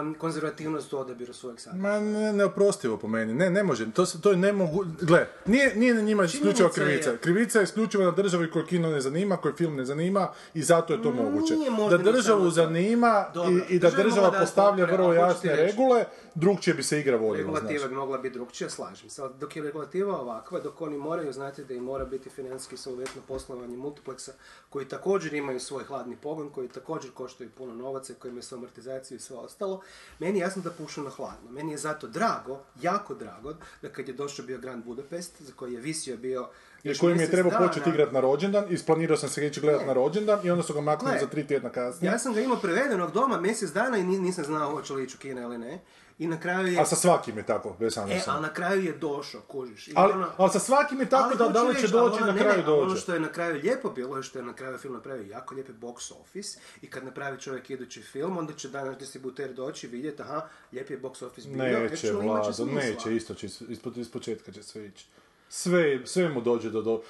um, konzervativnost u odabiru svojeg sadržaja. Ma ne, neoprostivo po meni, ne, ne može, to, se- to je nemogu... Gle, nije, nije na njima isključivo Činjenica je- krivica. Krivica je isključivo na državi koju kino ne zanima, koju film ne zanima i zato je to moguće. nije Da državu zanima Dobro, i, i da država postavlja potpore, vrlo jasne regule, drugčije bi se igra vodila, Regulativa bi mogla biti drugčija, slažem se. Dok je regulativa ovakva, dok oni moraju znati da im mora biti financijski solventno poslovanje multipleksa, koji također imaju svoj hladni pogon, koji također koštaju puno novaca, koji imaju svoju amortizaciju i sve ostalo, meni je jasno da pušu na hladno. Meni je zato drago, jako drago, da kad je došao bio Grand Budapest, za koji je visio bio I koji mi je trebao početi igrati na rođendan, isplanirao sam se ići gledat Ne. na rođendan i onda su ga maknuli za tri tjedna kasnije. Ja sam ga imao prevedenog doma mjesec dana i ni- nisam znao hoće li ići u kino ili ne. I na kraju je... A sa svakim je tako, bez E, Andersona. ali na kraju je došao, kužiš. I Ali, ono- ali sa svakim je tako Ali da da li će doći na ono- kraju ne, ne, Ono dođe. što je na kraju lijepo bilo je što je na kraju film napravio jako lijepi box office i kad napravi čovjek idući film, onda će danas distributer doći i vidjeti, aha, lijepi je box office bio. Neće, actually imat će Vlado, neće, isto će, ispod, ispočetka će sve ići. Sve, sve mu dođe do... do uh,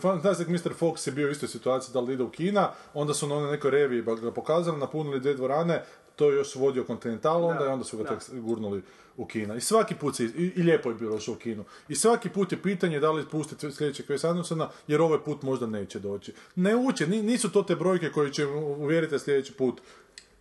Fantastic Mr. Fox je bio u istoj situaciji da li ide u kina, onda su na onoj nekoj reviji ba- ga pokazali, napunili dvije dvorane, to je još vodio Continental, onda Da, i onda su ga da. tek gurnuli u kina. I svaki put se, i, i lijepo je bilo još u kinu. I svaki put je pitanje da li pustiti sljedećeg Wes Andersona, jer ovaj put možda neće doći. Ne uče, ni- nisu to te brojke koje će uvjeriti sljedeći put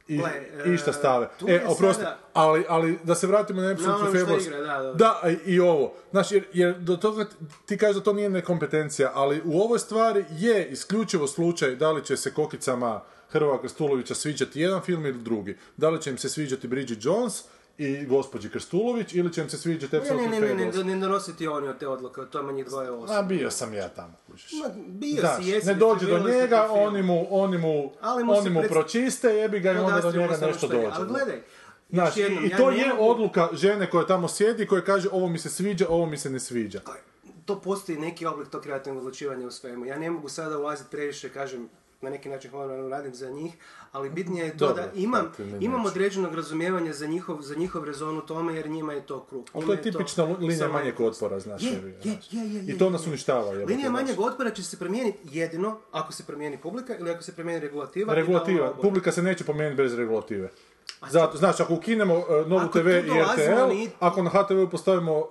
i, Gle, i šta e, stave. E, oprosti, sada- ali, ali da se vratimo na Episode što Fables. igra, da, da. Da, a i ovo. Znaš, jer, jer do toga ti kažeš da to nije nekompetencija, ali u ovoj stvari je isključivo slučaj da li će se kokicama Hrvova Krstulovića sviđati jedan film ili drugi. Da li će im se sviđati Bridget Jones i gospođi Krstulović ili će im se sviđati Ne, Episode ne, ne, ne, ne, ne, ne donositi oni od te odluke, o tome njih dvoje A osobno. bio sam ja tamo, kužiš. Ma, bio Znaš, si, jesi, ne dođe do njega, oni mu, oni mu, Ali mu oni mu pred- pročiste, jebi ga i onda do njega nešto što je. dođe. Ali gledaj, Znaš, jednom, i ja to ne je mogu- odluka žene koja tamo sjedi, koja kaže ovo mi se sviđa, ovo mi se ne sviđa. to postoji neki oblik tog kreativnog odlučivanja u svemu. Ja ne mogu sada ulaziti previše, kažem, na neki način honorarno radim za njih, ali bitnije je to Dobro, da imam, imam neću. određenog razumijevanja za njihov, za njihov rezon u tome, jer njima je to krug. Ali to je tipična to linija manjeg otpora, znaš. Je, je, je, je, I je, to nas je. uništava. jebote, Linija manjeg otpora će se promijeniti jedino ako se promijeni publika ili ako se promijeni regulativa. Regulativa. Publika se neće promijeniti bez regulative. Zato, znaš, ako ukinemo e, novu Ako TV i RTL, ni- ako na HTV postavimo e,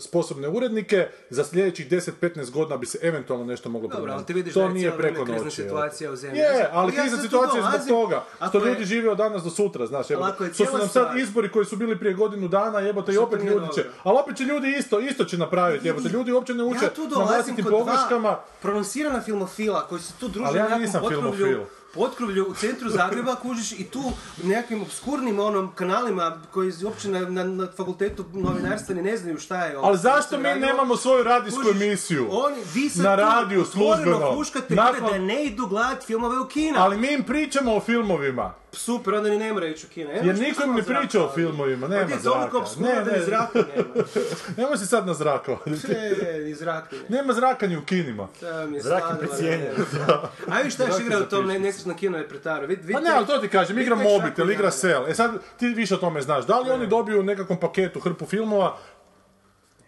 sposobne urednike, za sljedećih 10-15 godina bi se eventualno nešto moglo Dobro, promijeniti. ti vidiš to nije preko krizna noći. situacija u zemlji. Je, ali krizna situacija je zbog toga. Što je- ljudi žive od danas do sutra, znaš. Je Što su nam sad stvar- izbori koji su bili prije godinu dana, jebote, i opet ljudi će... dobro. Ali opet će ljudi isto, isto će napraviti, jebote. Ljudi uopće ne uče ja tu na dolazim vlastitim kod pogreškama. dva prononcirana filmofila koji se tu druže Ali ja nisam filmofil. Potkrovlju u centru Zagreba, kužiš, i tu nekakvim obskurnim onom kanalima koji uopće na, na, na fakultetu novinarstva ni ne znaju šta je ovo. Ali što zašto mi radilo. nemamo svoju radijsku Kužiš, emisiju? Oni, vi sad Na radiju, otvoreno službeno. Nakon- da ne idu gledat filmove u kina. Ali mi im pričamo o filmovima. Super, onda ni ne mora ići u kina. Evo Jer niko ne zraka priča o filmovima, Pa nema ti toliko zraka. obskurno Ne, da ni ne. zraka nema. Nemoj si sad na zraka. E, ni zraka nema. Nema zraka ni u kinima. Mi Zrak je precijenjen. ne. A vi šta još igra u tom nesretnom kino je pretaro? Vid, Pa ne, ali to ti kažem, igra mobitel, igra sel. E sad, ti više o tome znaš. Da li oni dobiju u nekakvom paketu hrpu filmova?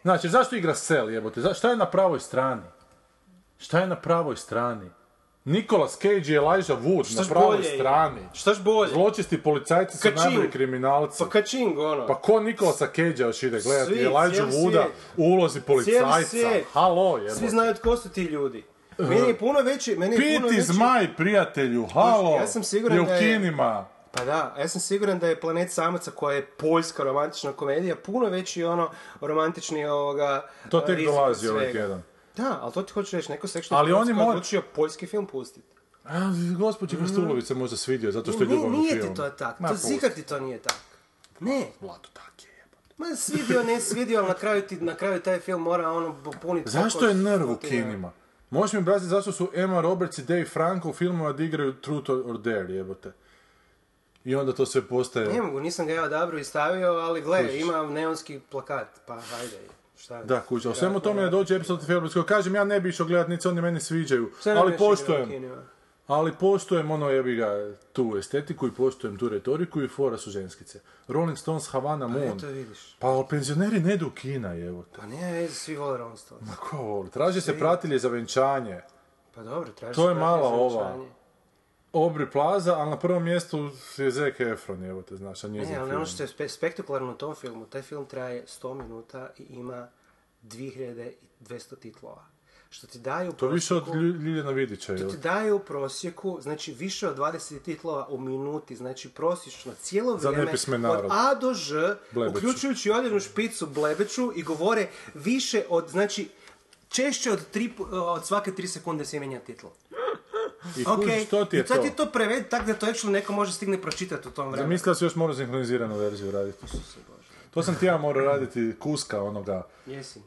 Znači, zašto igra sel, jebote? Šta je na pravoj strani? Šta je na pravoj strani? Nicolas Cage i Elijah Wood Štaš na pravoj bolje je? strani. Štaš bolje? Zločisti policajci su najbolji kriminalci. Pa kačing, ono. Pa ko Nikolasa Cage-a još ide gledati? Svi, Elijah Wooda u ulozi policajca. Halo, jebote. Svi znaju tko su ti ljudi. Meni je puno veći, meni je puno Piti veći... zmaj, prijatelju, halo. Ja sam siguran je u da je- kinima. Pa da, ja sam siguran da je Planet samaca koja je poljska romantična komedija puno veći ono romantični ovoga To tek od dolazi ovaj tjedan. Da, ali to ti hoću reći, neko se Ali oni mora- odlučio poljski film pustiti. A, gospođi Krstulović se možda svidio, zato što je Nije, ljubavni nije film. ti to tak, Ma, to zikar ti to nije tak. Ne, Vlado, tak je ma svidio, ne svidio, ali na kraju, ti, na kraju taj film mora ono popuniti... Zašto je nerv u kinima? Možeš mi objasniti zašto su Emma Roberts i Dave Franco u filmova da igraju Truth or Dare, jebote. I onda to sve postaje... Ne mogu, nisam ga ja odabro i stavio, ali gle, ima neonski plakat, pa hajde, šta je. Da, kuća. U svemu tome ne dođe Fables koji kažem, ja ne bi išao gledat, niti oni meni sviđaju. Ali poštujem. Ali poštujem ono jebi ga tu estetiku i poštujem tu retoriku i fora su ženskice. Rolling Stones, Havana Moon. Eto vidiš. Pa penzioneri ne idu u kina, jebote. Pa nije svi vole Rolling Stones. Ma ko voli? Traže se pratilje za venčanje. Pa dobro, tražiš To je mala ova. venčanje. Aubrey Plaza, ali na prvom mjestu je Zac Efron, evo te, znaš, a njezin Ne, ali film. ono što je spe- spektakularno u tom filmu, taj film traje 100 minuta i ima 2200 titlova. Što ti daju u To više od prosjeku- Lju- Ljiljana Vidića, To jel? ti daje u prosjeku, znači više od 20 titlova u minuti, znači prosječno cijelo Za vrijeme nepismen od narod. A do Ž, Blebeću. uključujući odjednu špicu Blebeću i govore više od, znači, češće od, tri, pu- od svake tri sekunde se mijenja titl. I Ok, kužiš, što ti je i sad to? ti to prevedi tako da to actually neko može stigne pročitati u tom vremenu. Zamislio da si još morao sinhroniziranu verziju raditi. To sam ti ja morao raditi kuska onoga. Jesi.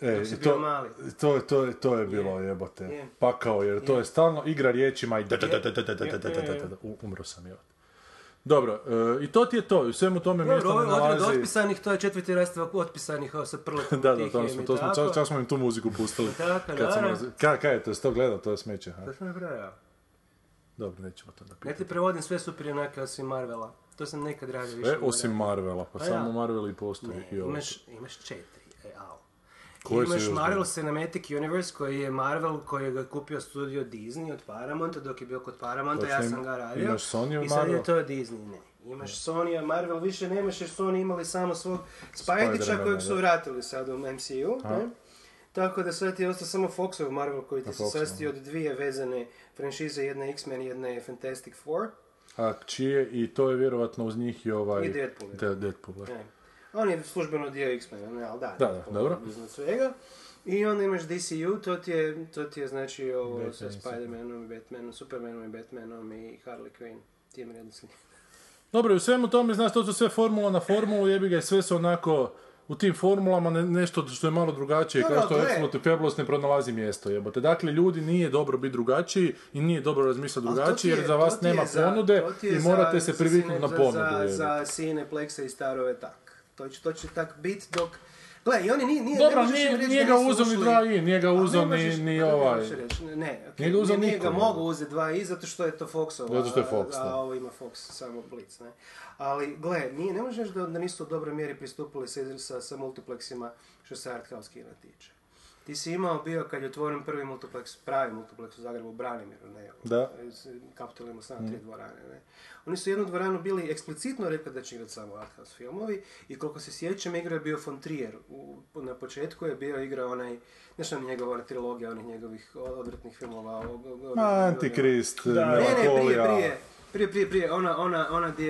E, bio to, mali. to, je- to, to je bilo jebote. Je. Pakao, jer to je stalno igra riječima i da, da, da, da, da, da, da, da, da, da, da, U- umro sam jebote. Dobro, e, i to ti je to, u svemu tome Dobro, mjesto ne nalazi... otpisanih, to je četvrti rastavak otpisanih sa prletom Da, da, to smo, to smo, čak, čak smo im tu muziku pustili. Tako, Kad sam da. raz- Ka, kaj je to, to gledao, to je smeće, ha? To sam nabrojao. Dobro, nećemo to da Ne pitati. ti prevodim sve super junake osim Marvela. To sam nekad radio više. E, osim. Marvela, pa A samo ja. Marvel i postoji. Ne, i ovo. imaš, imaš četiri, au. Koji imaš Marvel? Cinematic Universe koji je Marvel koji ga je kupio studio Disney od Paramounta dok je bio kod Paramounta, ja ima- sam ga radio. imaš Sony I sad je Marvel? to Disney, ne. Imaš Sony, a Marvel više nemaš jer su oni imali samo svog Spidermana, kojeg su vratili sad u MCU. Ne? Tako da sad ti je ostao samo Foxov Marvel koji ti se sastoji od dvije vezane franšize, jedna je X-Men, jedna je Fantastic Four. A čije, i to je vjerojatno uz njih i ovaj... I Deadpool, Da, Deadpool. Ne. On je službeno dio X-mena, ne, ali da. Da, da, dobro. Iznad svega. I onda imaš DCU, to ti je, to ti je znači ovo Batman sa Spider-Manom i Batmanom, Supermanom i Batmanom i Harley Quinn. Tim redoslijed. Dobro, i u svemu tome, znaš, to su sve formula na formulu, jebi ga, sve su onako u tim formulama ne- nešto što je malo drugačije, Dobro, kao što. Absolute Fabulous ne pronalazi mjesto, jebote. Dakle, ljudi nije dobro biti drugačiji i nije dobro razmišljati drugačije, je- jer za vas nema za- ponude i za- morate se za priviknuti cine- na ponudu. Za, za Cineplexa i starove tak. To će, to će tak bit dok... Gle, i oni nije... nije Dobro, ne nije, reći nije ga uzeo ni dva i, nije ga uzeo ni, ni ne ovaj... Ne, okej, Nije ga uzeo nije niko, ga mogu uzeti dva i zato što je to Foxova. Zato što je Fox, a, ovo ima Fox, samo Blitz, ne. Ali, gle, nije, ne možeš da, da nisu u dobroj mjeri pristupili sa, sa, sa multiplexima što se arthouse kina tiče. Ti si imao bio kad je otvoren prvi multiplex, pravi multiplex u Zagrebu u Branimiru, ne? Da. Kapitol ima samo tri dvorane, ne? Oni su jednu dvoranu bili eksplicitno rekli da će igrati samo arthouse filmovi i koliko se sjećam igrao je bio von Trier. U, na početku je bio igrao onaj, znaš nam njegova trilogija onih njegovih odvratnih filmova. Antikrist, Ne, ne, prije, prije. Prije, prije, prije, ona, ona, ona di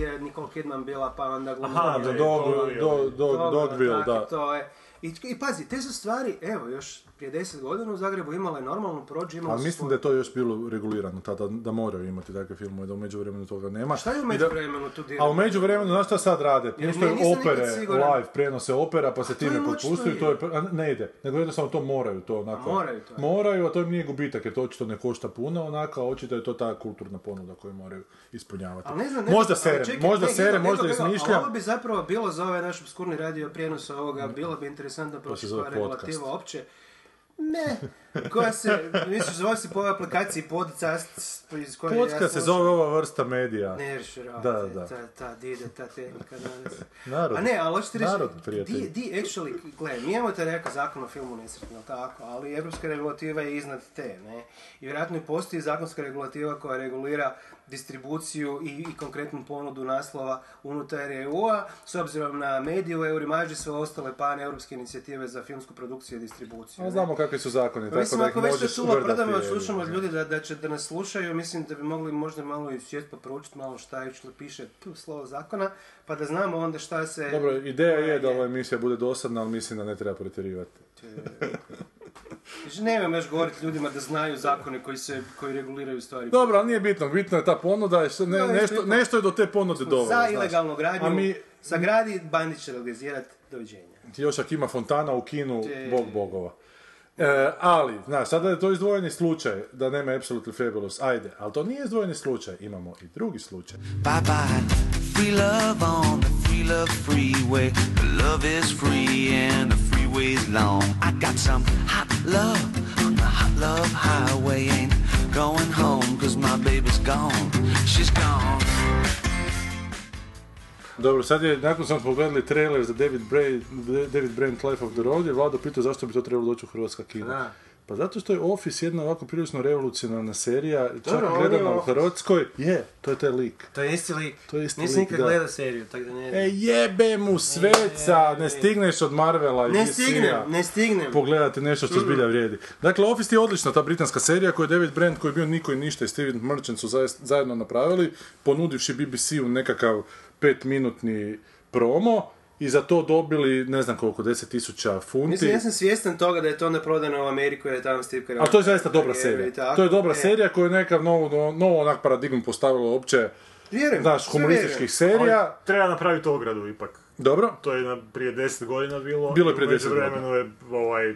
je, Nicole Kidman bila, pa onda glumila. Aha, Da, da, dog, Dobro, Dogville, tako, da. To je. I, I pazi, te su stvari, evo, još prije deset godina u Zagrebu imale normalnu prođu, imale Ali mislim svoj- da je to još bilo regulirano tada, da moraju imati takve filmove, da u međuvremenu toga nema. Šta je u međuvremenu tu dirano? A u međuvremenu, znaš šta sad rade? Puštaju opere live, prenose opera, pa se je time je. to je, a ne ide. Nego jednostavno to moraju, to onako. A moraju to, je. Moraju, a to im nije gubitak, jer to očito ne košta puno, onako, a očito je to ta kulturna ponuda koju moraju ispunjavati. Ali ne znam, ne možda čekaj, možda evo, možda Ovo bi zapravo bilo za ovaj naš obskurni radio prijenos ovoga, bilo bi interesantno proći koja regulativa opće. Ne, koja se, misliš, zove se po ovoj aplikaciji podcast, iz koje ja Podcast se slušam. zove ova vrsta medija. Ne Da, da. ta, ta, di ide ta tehnika danas. Narod. A ne, ali hoćete reći, Narod, prijatelji. di, di actually, gle, mi imamo taj nekakav zakon o filmu nesretno, tako, ali evropska regulativa je iznad te, ne. I vjerojatno i postoji zakonska regulativa koja regulira distribuciju i, i konkretnu ponudu naslova unutar EU-a, s obzirom na mediju, Eurimaž i sve ostale pan-europske inicijative za filmsku produkciju i distribuciju. A ne. znamo kakvi su zakoni, tako Mislim, da ih ako već se čulo jebi ga. slušamo od ljudi da, da će da nas slušaju, mislim da bi mogli možda malo i sjest pa proučiti malo šta je što piše tu slovo zakona, pa da znamo onda šta se... Dobro, ideja je da ova emisija bude dosadna, ali mislim da ne treba pretjerivati. Znači, nemam još govoriti ljudima da znaju zakone koji se, koji reguliraju stvari. Dobro, ali nije bitno, bitno je ta ponuda, je ne, je nešto, nešto je do te ponude dovelo. Za ilegalnu gradnju, A mi, sagradi, bandit će legalizirati, doviđenja. još ako ima fontana u kinu, Te- bog bogova. E, ali, znaš, sada je to izdvojeni slučaj da nema Absolutely Fabulous, ajde, ali to nije izdvojeni slučaj, imamo i drugi slučaj. Bye bye. Free love on the free love freeway. Love is free and the freeway's long. I got some hot love on the hot love highway. Ain't going home cause my baby's gone. She's gone. Dobro, sad je, nakon smo pogledali trailer za David, Bray, David Brent Life of the Road, je Vlado pitao zašto bi to trebalo doći u Hrvatska kina. Pa zato što je Office jedna ovako prilično revolucionarna serija, čak Dobro, on gledana u. Hrvatskoj, je, to je taj lik. To je isti lik. To je isti Nisam nikad da. gledao seriju, tako da ne E jebe mu sveca, ne stigneš od Marvela i Ne stignem, ne stignem. pogledati nešto što zbilja vrijedi. Dakle, Office je odlična ta britanska serija koju je David Brent, koji je bio niko i ništa i Steven Merchant su zajedno napravili, ponudivši BBC-u nekakav petminutni promo i za to dobili, ne znam koliko, 10.000 funti. Mislim, ja sam svjestan toga da je to onda prodano u Ameriku jer je tamo Steve Carell. Ali to je zaista dobra serija. tako. To je dobra E, serija koja je neka novu, novu onak paradigmu postavila uopće Vjerujem, znaš, humorističkih serija. Ali treba napraviti ogradu ipak. Dobro. To je na, prije 10 godina bilo. Bilo je prije u 10 godina. je ovaj...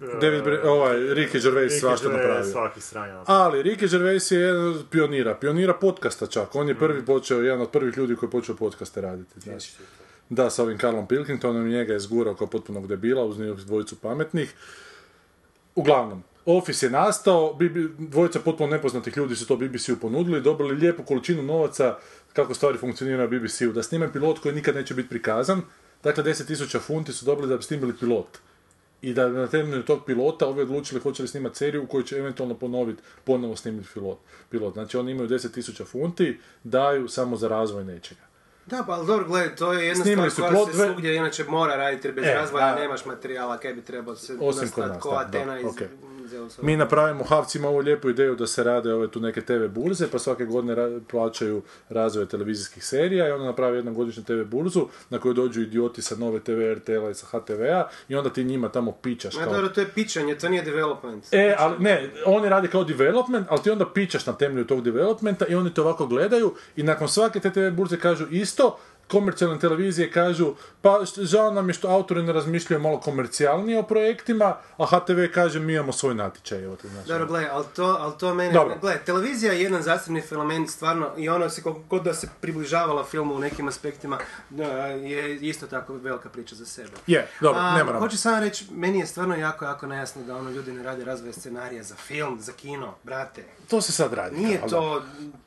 David Bre- ovaj, Ricky Gervais Ricky svašta Gervais napravio. Svaki sranja napravio. Ali Ricky Gervais je jedan od pionira, pionira podcasta čak. On je Mm. prvi počeo, jedan od prvih ljudi koji je počeo podcaste raditi. Znači. Da, sa ovim Carlom Pilkingtonom i njega je zgurao kao potpunog debila uz njih dvojicu pametnih. Uglavnom, Office je nastao, dvojica potpuno nepoznatih ljudi su to BBC-u ponudili, dobili lijepu količinu novaca kako stvari funkcioniraju na BBC-u. Da snime pilot koji nikad neće biti prikazan, dakle 10.000 funti su dobili da bi snimili pilot. I da na temelju tog pilota ovi odlučili hoće li snimati seriju u kojoj će eventualno ponoviti, ponovo snimiti pilot. pilot. Znači oni imaju 10.000 funti, daju samo za razvoj nečega. Da, pa ali dobro, gledaj, to je jedna stvar koja se svugdje inače mora raditi jer bez E, razvoja a- nemaš materijala kaj bi trebao se Osim kod nas, ko da, Atena da, iz okej. Mi napravimo Havcima ovu lijepu ideju da se rade ove tu neke TV burze, pa svake godine ra- plaćaju razvoj televizijskih serija i onda naprave jednu godišnju TV burzu na koju dođu idioti sa nove TV RTL-a i sa HTV-a i onda ti njima tamo pičaš Ma kao... dobro, to je pičanje, to nije development. E, ali ne, oni rade kao development, ali ti onda pičaš na temelju tog developmenta i oni to ovako gledaju i nakon svake te TV burze kažu isto, komercijalne televizije kažu, pa žao nam je što autori ne razmišljaju malo komercijalnije o projektima, a HTV kaže mi imamo svoj natječaj. Evo znači. Dobro, gledaj, ali to, ali to mene... Dobro. Gledaj, televizija je jedan zasebni element, stvarno, i ono se god da se približavala filmu u nekim aspektima, je isto tako velika priča za sebe. Je, dobro, A, ne moramo. Hoću samo reći, meni je stvarno jako, jako nejasno da ono ljudi ne rade razvoje scenarija za film, za kino, brate. To se sad radi. Nije ali to.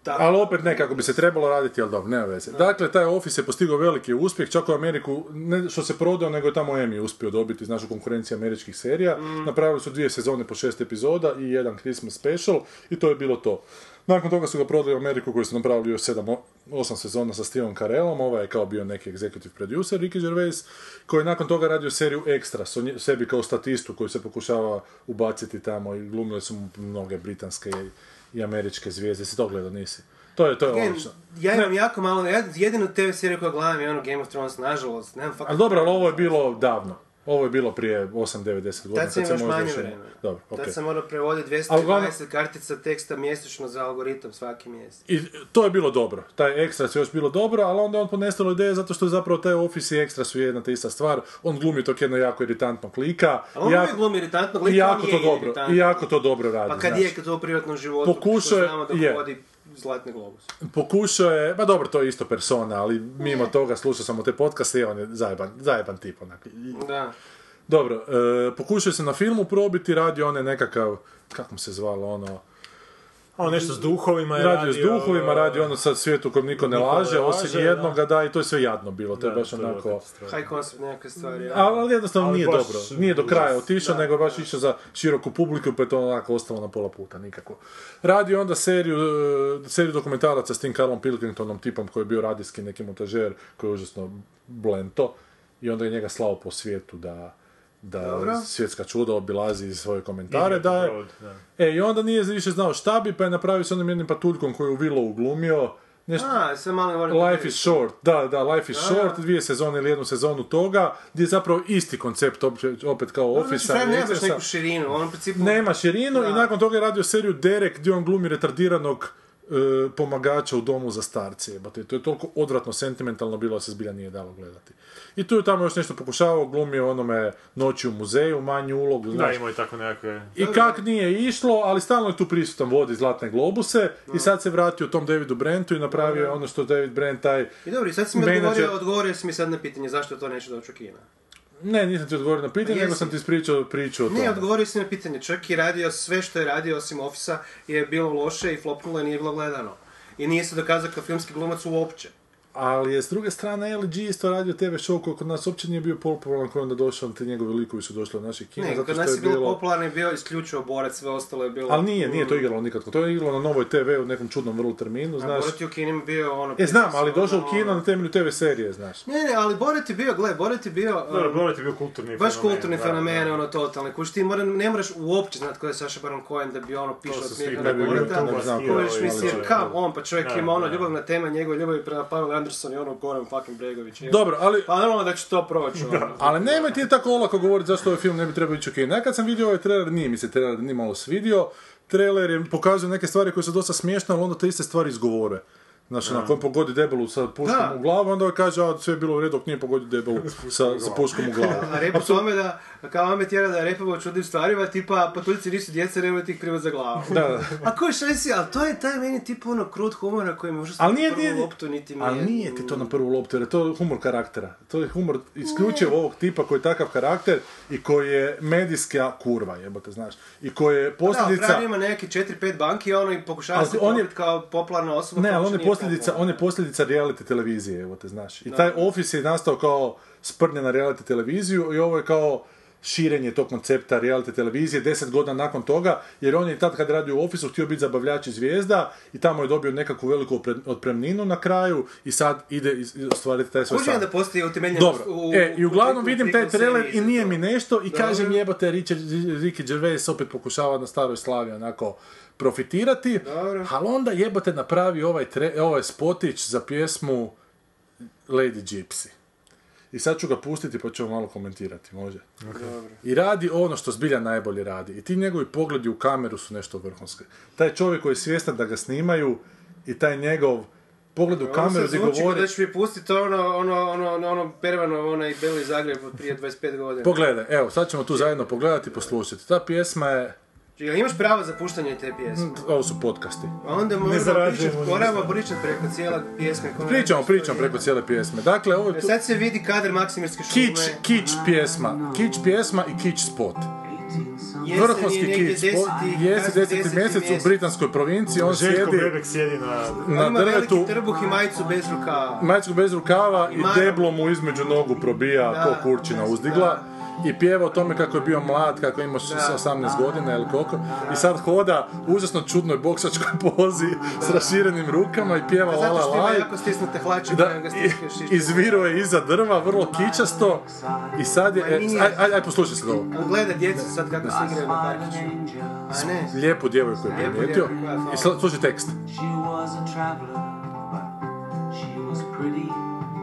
Ali opet ne kako bi se trebalo raditi, ali dobro, nema veze. Dakle, taj Office je postigao veliki uspjeh, čak u Ameriku, ne što se prodao, nego je tamo Emmy uspio dobiti, znaš, u konkurenciji američkih serija. Napravili su dvije sezone po šest epizoda i jedan Christmas special i to je bilo to. Nakon toga su ga prodali u Ameriku koji su napravili još 7, 8 sezona sa Steveom Carellom, ovaj je kao bio neki executive producer, Ricky Gervais, koji je nakon toga radio seriju Extra, so nje- sebi kao statistu koji se pokušava ubaciti tamo i glumile su mu mnoge britanske i, i američke zvijezde. Si to gledao, nisi? To je, to je Again, odlično. ja imam jako malo, ja jedinu TV seriju koju gledam je ono Game of Thrones, nažalost, nemam fakat... Ali dobro, ali ovo je bilo davno. Ovo je bilo prije 8, 9, 10 godina. Tad sam kad se možda manje vremena. Dobro, Tad okej. sam morao prevoditi Ali uglavnom- 220 kartica teksta mjesečno za algoritam svaki mjesec. I to je bilo dobro. Taj ekstra je još bilo dobro, ali onda je on ponestalo ideje zato što je zapravo taj Office i ekstra su jedna te ista stvar. On glumi tog jedno jako iritantnog lika. A on i jako- glumi iritantnog i lika, jako on to dobro, i jako to dobro radi. Pa kad znaš. je kad to u privatnom životu, Pokušao je- da je. vodi Zlatni globus. Pokušao je, ma dobro, to je isto persona, ali mimo toga slušao sam te podcaste i on je zajeban, zajeban tip onak. Da. Dobro, e, pokušao se na filmu probiti, radio on je nekakav, kako mu se zvalo ono, on nešto s duhovima je radio s duhovima, radio ono sad svijetu u kojem niko ne laže, laže, osim jednoga, da, i to je sve jadno bilo, to je Da, baš onako... High concept nekakve stvari. ja. Ali, jednostavno Ali nije baš dobro, nije do kraja otišao, nego baš išao za široku publiku, pa je to onako ostalo na pola puta, nikako. Radio onda seriju, e, seriju dokumentaraca s tim Carlom Pilkingtonom, tipom koji je bio radijski neki montažer, koji je užasno blento, i onda je njega slao po svijetu da da Dobro. svjetska čuda obilazi svoje komentare, da je, Broad, da. E, i onda nije više znao šta bi, pa je napravio s onim jednim patuljkom koji je u Willow glumio. Nešto, A, sve malo Life is short, da, da, Life is A. short, dvije sezone ili jednu sezonu toga, gdje je zapravo isti koncept opće- opet kao Znači, Office. frajer nema baš neku širinu, on u principu... Nema širinu Da. i nakon toga je radio seriju Derek gdje on glumi retardiranog pomagača u domu za starce. jebote. To je toliko odvratno sentimentalno bilo da se zbilja nije dalo gledati. I tu je tamo još nešto pokušavao, glumio onome noći u muzeju, manju ulogu, Da, znaš, imao je tako nekakve... i kak nije išlo, ali stalno je tu prisutan vodi zlatne globuse i sad se vratio tom Davidu Brentu i napravio je ono što David Brent taj... I dobro, i sad si mi Menadžer- odgovorio, odgovorio si mi sad na pitanje zašto to neće doći u kino. Ne, nisam ti odgovorio na pitanje, nego sam ti ispričao priču o tome. Ne, odgovorio si na pitanje. Čovjek je radio sve što je radio osim Office-a je bilo loše i flopnulo i nije bilo gledano. I nije se dokazao kao filmski glumac uopće. Ali je s druge strane LG isto radio TV show koji kod nas uopće nije bio popularan koji je onda došao, ti njegovi likovi su došli od naših kina, Ne, zato kod što nas je je bilo bilo... popularno i bio isključivo borac, sve ostalo je bilo... Ali nije, nije to igralo nikako. To je igralo na novoj TV u nekom čudnom vrlo terminu, A znaš. Borat je u kinima bio ono... E, znam, ali ono- došao u kino na temelju TV serije, znaš. Ne, ne, ali Borat je bio, gle, Borat je bio... Dobro, um, Borat je bio kulturni Baš fenomen, kulturni da, fenomen, da. ono, totalni. Kuš ti mora, ne moraš uopće znati ko je Saša Baron Cohen da bi ono pišao od ne na Borata. je, mislim, je, kam da. on, pa čovjek ima ono da. ljubavna tema, njegove ljubavi prema Anderson i ono Goran fucking Bregović. Dobro, ali... Pa normalno da će to proći, ono. Ali nemoj ti tako olako govoriti zašto ovaj film ne bi trebao ići kino. Ja kad sam vidio ovaj trailer, nije mi se trailer ni malo svidio. Trailer je pokazao neke stvari koje su dosta smiješne, ali onda te iste stvari izgovore. Znači, na kojem pogodi debelu sa puškom Da. u glavu, onda kaže, a sve je bilo u redu, dok nije pogodio debelu sa, sa puškom u glavu. A repu tome da, kao on me tjera da repamo o čudnim stvarima, tipa, patuljci nisu djeca, nemoj ti ih za glavu. Da, da. A koji šansi, ali to je taj meni tip ono krut humora koji užasno Ali nije, na prvu nije, loptu niti mi ali je- nije ti to na prvu loptu, jer je to humor karaktera. To je humor isključivo ovog tipa koji je takav karakter i koji je medijska kurva, jebote, znaš. I koji je Da, posljedica... Fran ima neki 4-5 banki ono i pokušava se on je- kao popularna osoba. Ne, ali on je posljedica, on je posljedica reality televizije, evo te znaš. I taj Office je nastao kao sprnje na reality televiziju i ovo je kao širenje tog koncepta reality televizije deset godina nakon toga, jer on je tad kad radi u Officeu htio biti zabavljač i zvijezda i tamo je dobio nekakvu veliku otpremninu na kraju i sad ide ostvariti taj svoj san. da postoji Dobro, u... e, i uglavnom u- u vidim taj trailer i nije to. mi nešto i Dobro. kažem jebote Richard, Ricky Gervais opet pokušava na staroj slavi onako profitirati, Dobro. ali onda jebote napravi ovaj, tre, ovaj spotić za pjesmu Lady Gypsy. I sad ću ga pustiti pa ćemo malo komentirati, može? I radi ono što zbilja najbolje radi. I ti njegovi pogledi u kameru su nešto vrhunske. Taj čovjek koji je svjestan da ga snimaju i taj njegov pogled u Ovo kameru se gdje zvuči govori... da ćeš mi pustiti ono, ono, ono, ono, ono Pervano, onaj Beli Zagreb od prije 25 godina. Pogledaj, evo, sad ćemo tu zajedno pogledati i poslušati. Ta pjesma je... Jel imaš pravo za puštanje te pjesme? Ovo su podcasti. A onda moramo zarađujemo pričati, moramo pričati preko cijele pjesme. Pričamo, pričamo preko cijele pjesme. Dakle, ovo je tu... Sad se vidi kadar Maksimirske šume. Kič, kič pjesma. Kič pjesma i kič spot. Vrhunski negdje kič Jesi kasni deseti deseti mjesec u britanskoj provinciji, on Željko sjedi Bebek sjedi na... na Ima drvetu, veliki trbuh i majicu bez rukava. mačku bez rukava i Maro. deblo mu između nogu probija Da, ko kurčina uzdigla. I pjeva o tome kako je bio mlad, kako je imao Da. 18 godina ili koliko. I sad hoda u užasno čudnoj boksačkoj pozi s raširenim rukama i pjeva la Zato la što ima la. jako stisnute hlače Da, koje ga i- stiskaš i... izviro je iza drva, vrlo kičasto. I sad je, aj, aj, aj poslušaj se ovo. Gleda djecu sad kako se igraju na parkiću. A ne? Lijepu djevojku je primijetio. I sl- slušaj tekst. She was a traveler, but she was pretty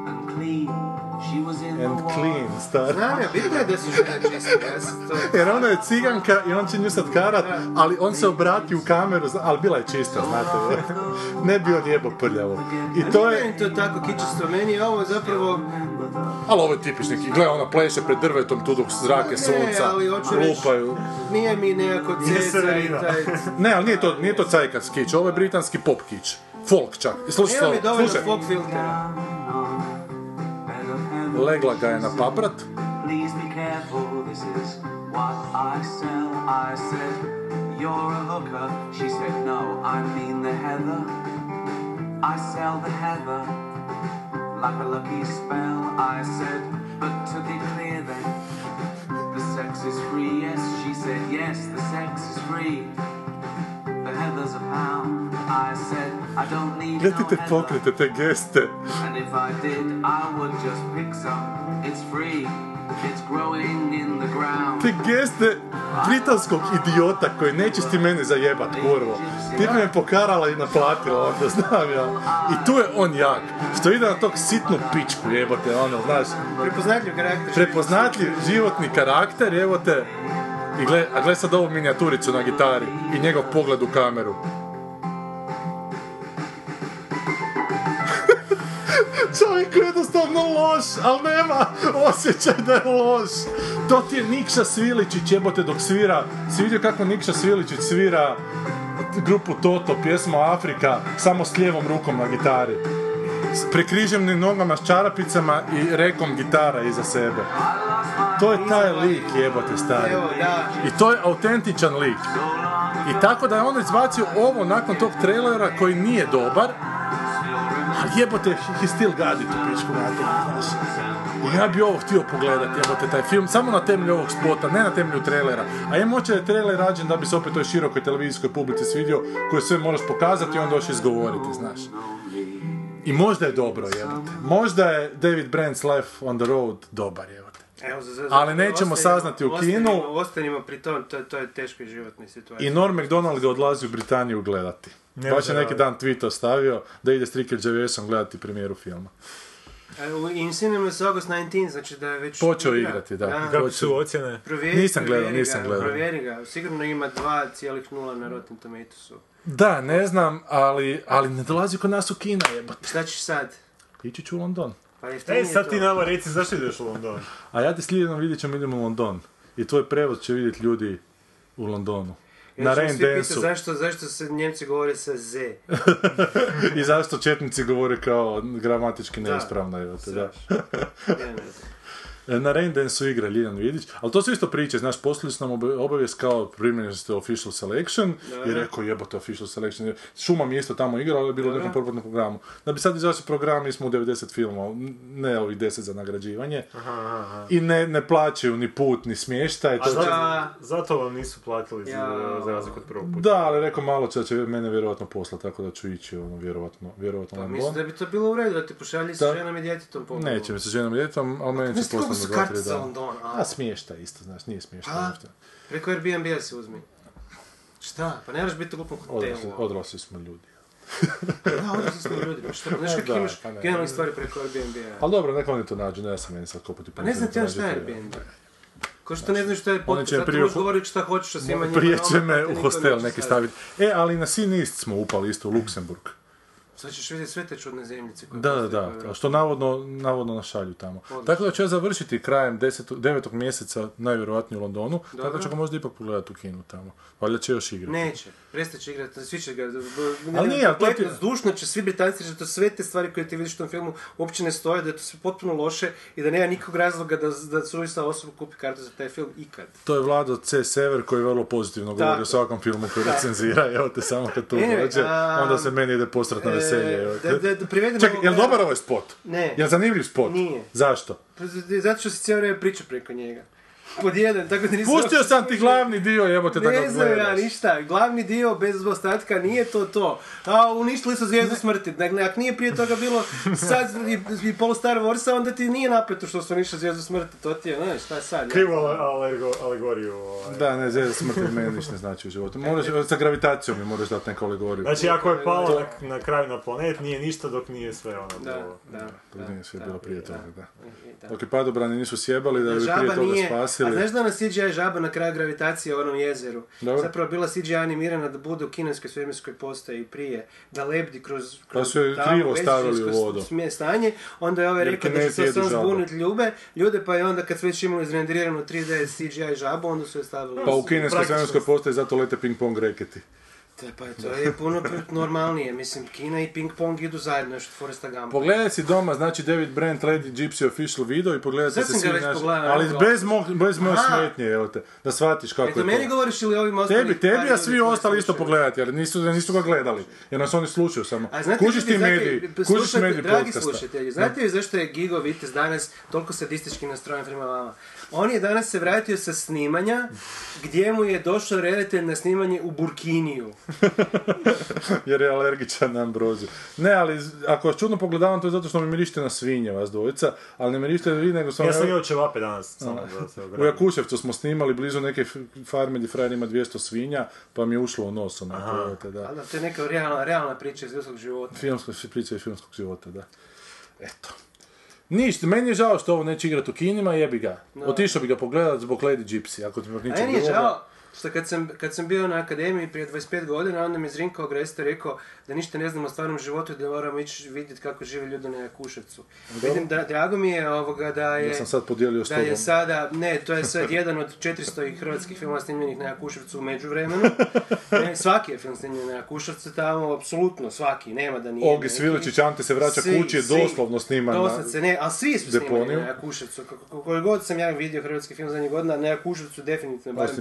and clean. She was in And clean, star. Znam ja, bitno je da. Ja sam to... Jer ona je ciganka i on će nju sad karat, ali on se obrati u kameru, ali bila je čista, znate. Ne bi on jebo prljavo. I to je, to tako kičisto, meni je ovo zapravo... ali ovo je tipični, gle ona pleše pred drvetom tu dok zrake sunca lupaju. Nije mi nekako ceca i taj... Ne, ali nije to, nije to cajkas kić, ovo je britanski pop kić. Folk čak. Slušaj, Evo mi ovo, dovoljno folk filtera. Bed of heaven. Legla ga je na paprat. Please be careful, this is what I sell. I said, You're a hooker. She said, No, I mean the heather. I sell the heather like a lucky spell. I said, But to be clear then, the sex is free. Yes, she said, Yes, the sex is free. Gledajte heather. pokrete, te geste. And if I did, I would just pick some. It's free. It's growing in the ground. Te geste britanskog idiota koji neće ti mene zajebat, kurvo. Ti bi me pokarala i naplatila, onda znam ja. I tu je on jak. Što ide na tog sitnu pičku, jebote, ono, znaš. Prepoznatljiv karakter. Prepoznatljiv životni karakter, jebote. I gle, a gle sad ovu minijaturicu na gitari i njegov pogled u kameru. Čovjek je jednostavno loš, ali nema osjećaj da je loš. To ti je Nikša Sviličić, jebote, dok svira. Si vidio kako Nikša Sviličić svira grupu Toto, pjesma Afrika, samo s lijevom rukom na gitari. S prekriženim nogama s čarapicama i rekom gitara iza sebe. To je taj lik, jebote, stari. I to je autentičan lik. I tako da je on izbacio ovo nakon tog trailera koji nije dobar, a jebote, he still got it u pičku. I ja bi ovo htio pogledati, jebote, taj film, samo na temelju ovog spota, ne na temelju trailera. A je moće da je trailer rađen da bi se opet toj širokoj televizijskoj publici svidio, koju sve moraš pokazati i onda još izgovoriti, znaš. I možda je dobro, jebote. Možda je David Brent's Life on the Road dobar, jebote. Evo, za, za, Ali nećemo ostanimo- saznati u kinu. ostanimo- Ostanimo pri tom, to, to je teškoj životnoj situaciji. I Norm MacDonald ga odlazi u Britaniju gledati. Ne Baš je neki dan tweet ostavio da ide s Gervaisom gledati premijeru filma. E, u In Cinemas August 19, znači da je već... Počeo igra. igrati, da. Kako su ocjene? Provjeri, Nisam gledao, nisam gledao. Provjeri ga, sigurno ima 2,0 na Rotten Tomatoesu. Da, ne znam, ali, ali ne dolazi kod nas u kina, jebote. Šta ćeš sad? Ići ću u London. Pa Ej, sad to. ti nama reci zašto ideš u London? A ja te slijedom vidjet ćemo idemo u London. I tvoj prevod će vidjeti ljudi u Londonu. Ja Na Rain Dance-u. Zašto, zašto se Njemci govore sa Z? I zašto četnici govore kao gramatički Da. neispravno, te, da. Ja ne znam. E, Na Raindance-u igra Liljan Vidić, ali to su isto priče, znaš, poslali su nam oba- obavijest kao primljeni ste official selection i rekao jebote official selection. Šuma mi je isto tamo igrao, ali je bilo u nekom propratnom programu. Da bi sad izašao program, mi smo u 90 filmova, ne ovih 10 za nagrađivanje. I ne, ne plaćaju ni put, ni smještaj. To A će- Da. zato, vam nisu platili za, Ja. za razliku od prvog puta. Da, ali rekao malo će da će mene vjerojatno poslati, tako da ću ići, ono, vjerojatno, vjerojatno Pa mislim da bi to bilo u redu da te pošalji sa ženom i djetetom Neće mi se ženom i djetom, ali meni će ti poslati su na dva, karte tri za dana. London? A, A smješta isto, znaš, nije smješta. Pa, uopšte. preko Airbnb-a se uzmi. Šta? Pa ne moraš biti u glupom Odrasli, hotelu. odrasli smo ljudi. Da, odrasli smo ljudi. pa Šta, znaš Da, kako imaš pa ne. genijalne stvari preko Airbnb-a? Ali dobro, neka oni to nađu, ne sam meni sad kopati. Pa ne znam ti ono šta je Airbnb. Ko što ne znaš šta je podcast, će zato prije govoriti šta hoćeš o svima njima. Prije a će ono, me u hostel neki staviti. staviti. E, ali na Sinist smo upali isto u Luksemburg. Sad ćeš vidjeti sve te čudne zemljice koje Da, da, da, a što navodno, navodno našalju tamo. Tako da ću ja završiti krajem 10, 9. mjeseca, najvjerojatnije u Londonu, tako Dobro. ću ga možda ipak pogledati u kinu tamo. Valjda će još igrati. Neće, prestat će igrati, svi će ga, Ali nije, ali to ti- zdušno će svi Britanci reći da to sve te stvari koje ti vidiš u tom filmu uopće ne stoje, da je to sve potpuno loše i da nema nikog razloga da, da suvisla osoba kupi kartu za taj film ikad. To je Vlado C. Sever koji vrlo pozitivno govori Tako. o svakom filmu koji recenzira, evo te samo kad tu Anyway, dođe, onda se meni ide posrat na veselje. da, da, da privedemo Čekaj, ovog- je li dobar ovaj spot? Ne. Je li zanimljiv spot? Nije. Zašto? Pa Zato što si cijelo vrijeme pričao preko njega. Pod jedan, tako da nisam... Pustio sam ti glavni dio, jebote, da ga Ne znam ja ništa, glavni dio bez ostatka nije to to. A uništili su zvijezdu smrti. Dakle, ako nije prije toga bilo sad i, i polu Star Warsa, onda ti nije napeto što su uništili zvijezdu smrti. To ti je, znaš, šta je sad? Alergo, alegoriju. Ovaj. Da, ne, zvijezda smrti meni ništa ne znači u životu. Moraš, sa gravitacijom mi moraš dati neku alegoriju. Znači, ako je palo na, na kraju na planet, nije ništa dok nije sve ono Da, bilo. da. To nije sve bilo prije toga, da. Da. Dok je padobrani nisu sjebali da bi prije Žaba toga nije, a spasili. znaš da ona CGI žaba na kraju gravitacije u onom jezeru? Dobro. Zapravo bila CGI animirana da bude u kineskoj svemirskoj postaji prije, da lebdi kroz, kroz su je krivo stavili u vodu. stanje, onda je ovaj rekao da će se zbuniti ljube, ljude, pa je onda kad su već imali izrenderiranu 3D CGI žabu, onda su je stavili. Pa u kineskoj svemirskoj postaji zato lete ping-pong reketi. Te, pa to je puno normalnije, mislim, Kina i ping pong idu zajedno, još Foresta Gumpa. Pogledaj si doma, znači David Brent, Lady Gypsy official video i pogledajte Sad se svi naši, ali bez, mog, bez moje smetnje, evo te, da shvatiš kako Eto, je meni to. govoriš ili ovim ostalim... Tebi, tebi, a svi ostali isto pogledati, jer nisu, nisu ga gledali, jer nas oni slušaju samo. A znate Kužiš ti mediji, kužiš mediji dragi podcasta. slušatelji, znate li zašto je Gigo Vitez danas toliko sadistički nastrojen prema vama? On je danas se vratio sa snimanja gdje mu je došao redatelj na snimanje u Burkiniju. jer je alergičan na ambroziju. Ne, ali ako vas čudno pogledavam, to je zato što mi mirište na svinje, vas dvojica, ali ne mirište vi, nego sam... Ja sam jeo ćevape danas, samo da se U. Jakuševcu smo snimali blizu neke farme gdje frajer ima 200 svinja, pa mi je ušlo u nos, onako, da. Ali da, to je neka realna, realna priča iz ljudskog života. Filmska priča iz filmskog života, da. Eto. Ništa, meni je žao što ovo neće igrati u kinima, jebi ga. Otišao bi ga pogledat zbog Lady Gypsy, ako ti A ničeg meni je žao što kad sam, kad sam bio na akademiji prije 25 godina, onda mi je Zrinko Agresta rekao da ništa ne znamo o stvarnom životu i da moramo ići vidjeti kako žive ljudi na Jakuševcu. Vidim da, drago mi je ovoga da je... Ja sam sad podijelio s da je sada, ne, to je sad jedan od 400 hrvatskih filmova snimljenih na Jakuševcu u međuvremenu. Ne, svaki je film snimljen na Jakuševcu tamo, apsolutno svaki, nema da nije. Ogi neki. Sviličić, Ante se vraća Svi, kući, je doslovno sniman na Doslovce, ne, ali svi su snimani deponiju. na Jakuševcu. Koliko god sam ja vidio hrvatski film zadnjih godina, na Jakuševcu definitivno, barem.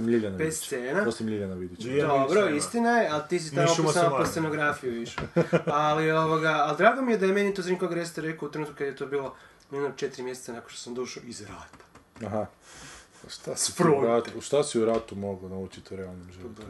Scena. Osim Ljiljana Vidića. Dobro, Vidića, istina je, ali ti si tamo samo po scenografiju išao. Ali, ovoga, ali drago mi je da je meni to Zrinko Agreste rekao u trenutku kad je to bilo minut četiri mjeseca nakon što sam došao iz rata. Aha. Šta si, u ratu, šta si u ratu mogao naučiti u realnom životu?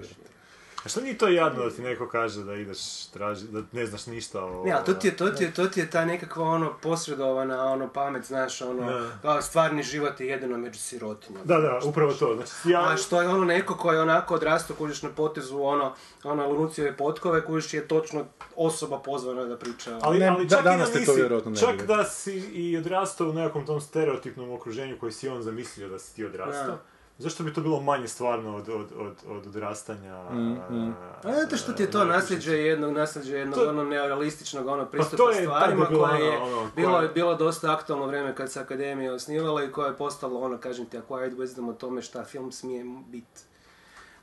A što nije to jadno da ti neko kaže da ideš traži, da ne znaš ništa o... Ne, ali to ti je, to ti je, to ti je ta nekakva ono posredovana ono pamet, znaš, ono, Da. kao stvarni život je jedino među sirotinjom. Da, da, upravo to. Znači, ja... A što je ono neko ko je onako odrastao, kužiš na potezu ono, ono Lunucijeve potkove, kužiš je točno osoba pozvana da priča. o- Ali, Ne, ali da- čak danas i te da to vjerojatno ne čak da si i odrastao u nekakvom tom stereotipnom okruženju koji si on zamislio da si ti odrastao, Da. Zašto bi to bilo manje stvarno od, od, od, od odrastanja? Mm, A zato što ti je to nasljeđe jednog, nasljeđe jednog To- ono neorealističnog ono pristupa to je ta stvarima debilana, koje je ono, bilo, koja- je bilo dosta aktualno vrijeme kad se Akademija osnivala i koje je postalo ono, kažem ti, acquired wisdom o tome šta film smije biti.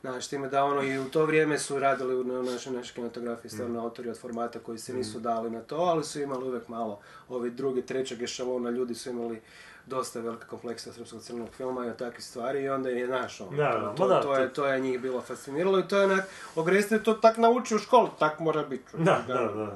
Znaš, time da ono i u to vrijeme su radili u na našoj našoj kinematografiji stvarno autori od formata koji se nisu dali na to, ali su imali uvijek malo ovi drugi, trećeg ešalona, ljudi su imali dosta velika kompleksa srpskog crnog filma i od takvih stvari i onda je naš ono, Da, da, to, da, to, to- je, to je njih bilo fasciniralo i to je onak, Ogreste je to tak naučio u školi, tak mora biti. Da, da, da.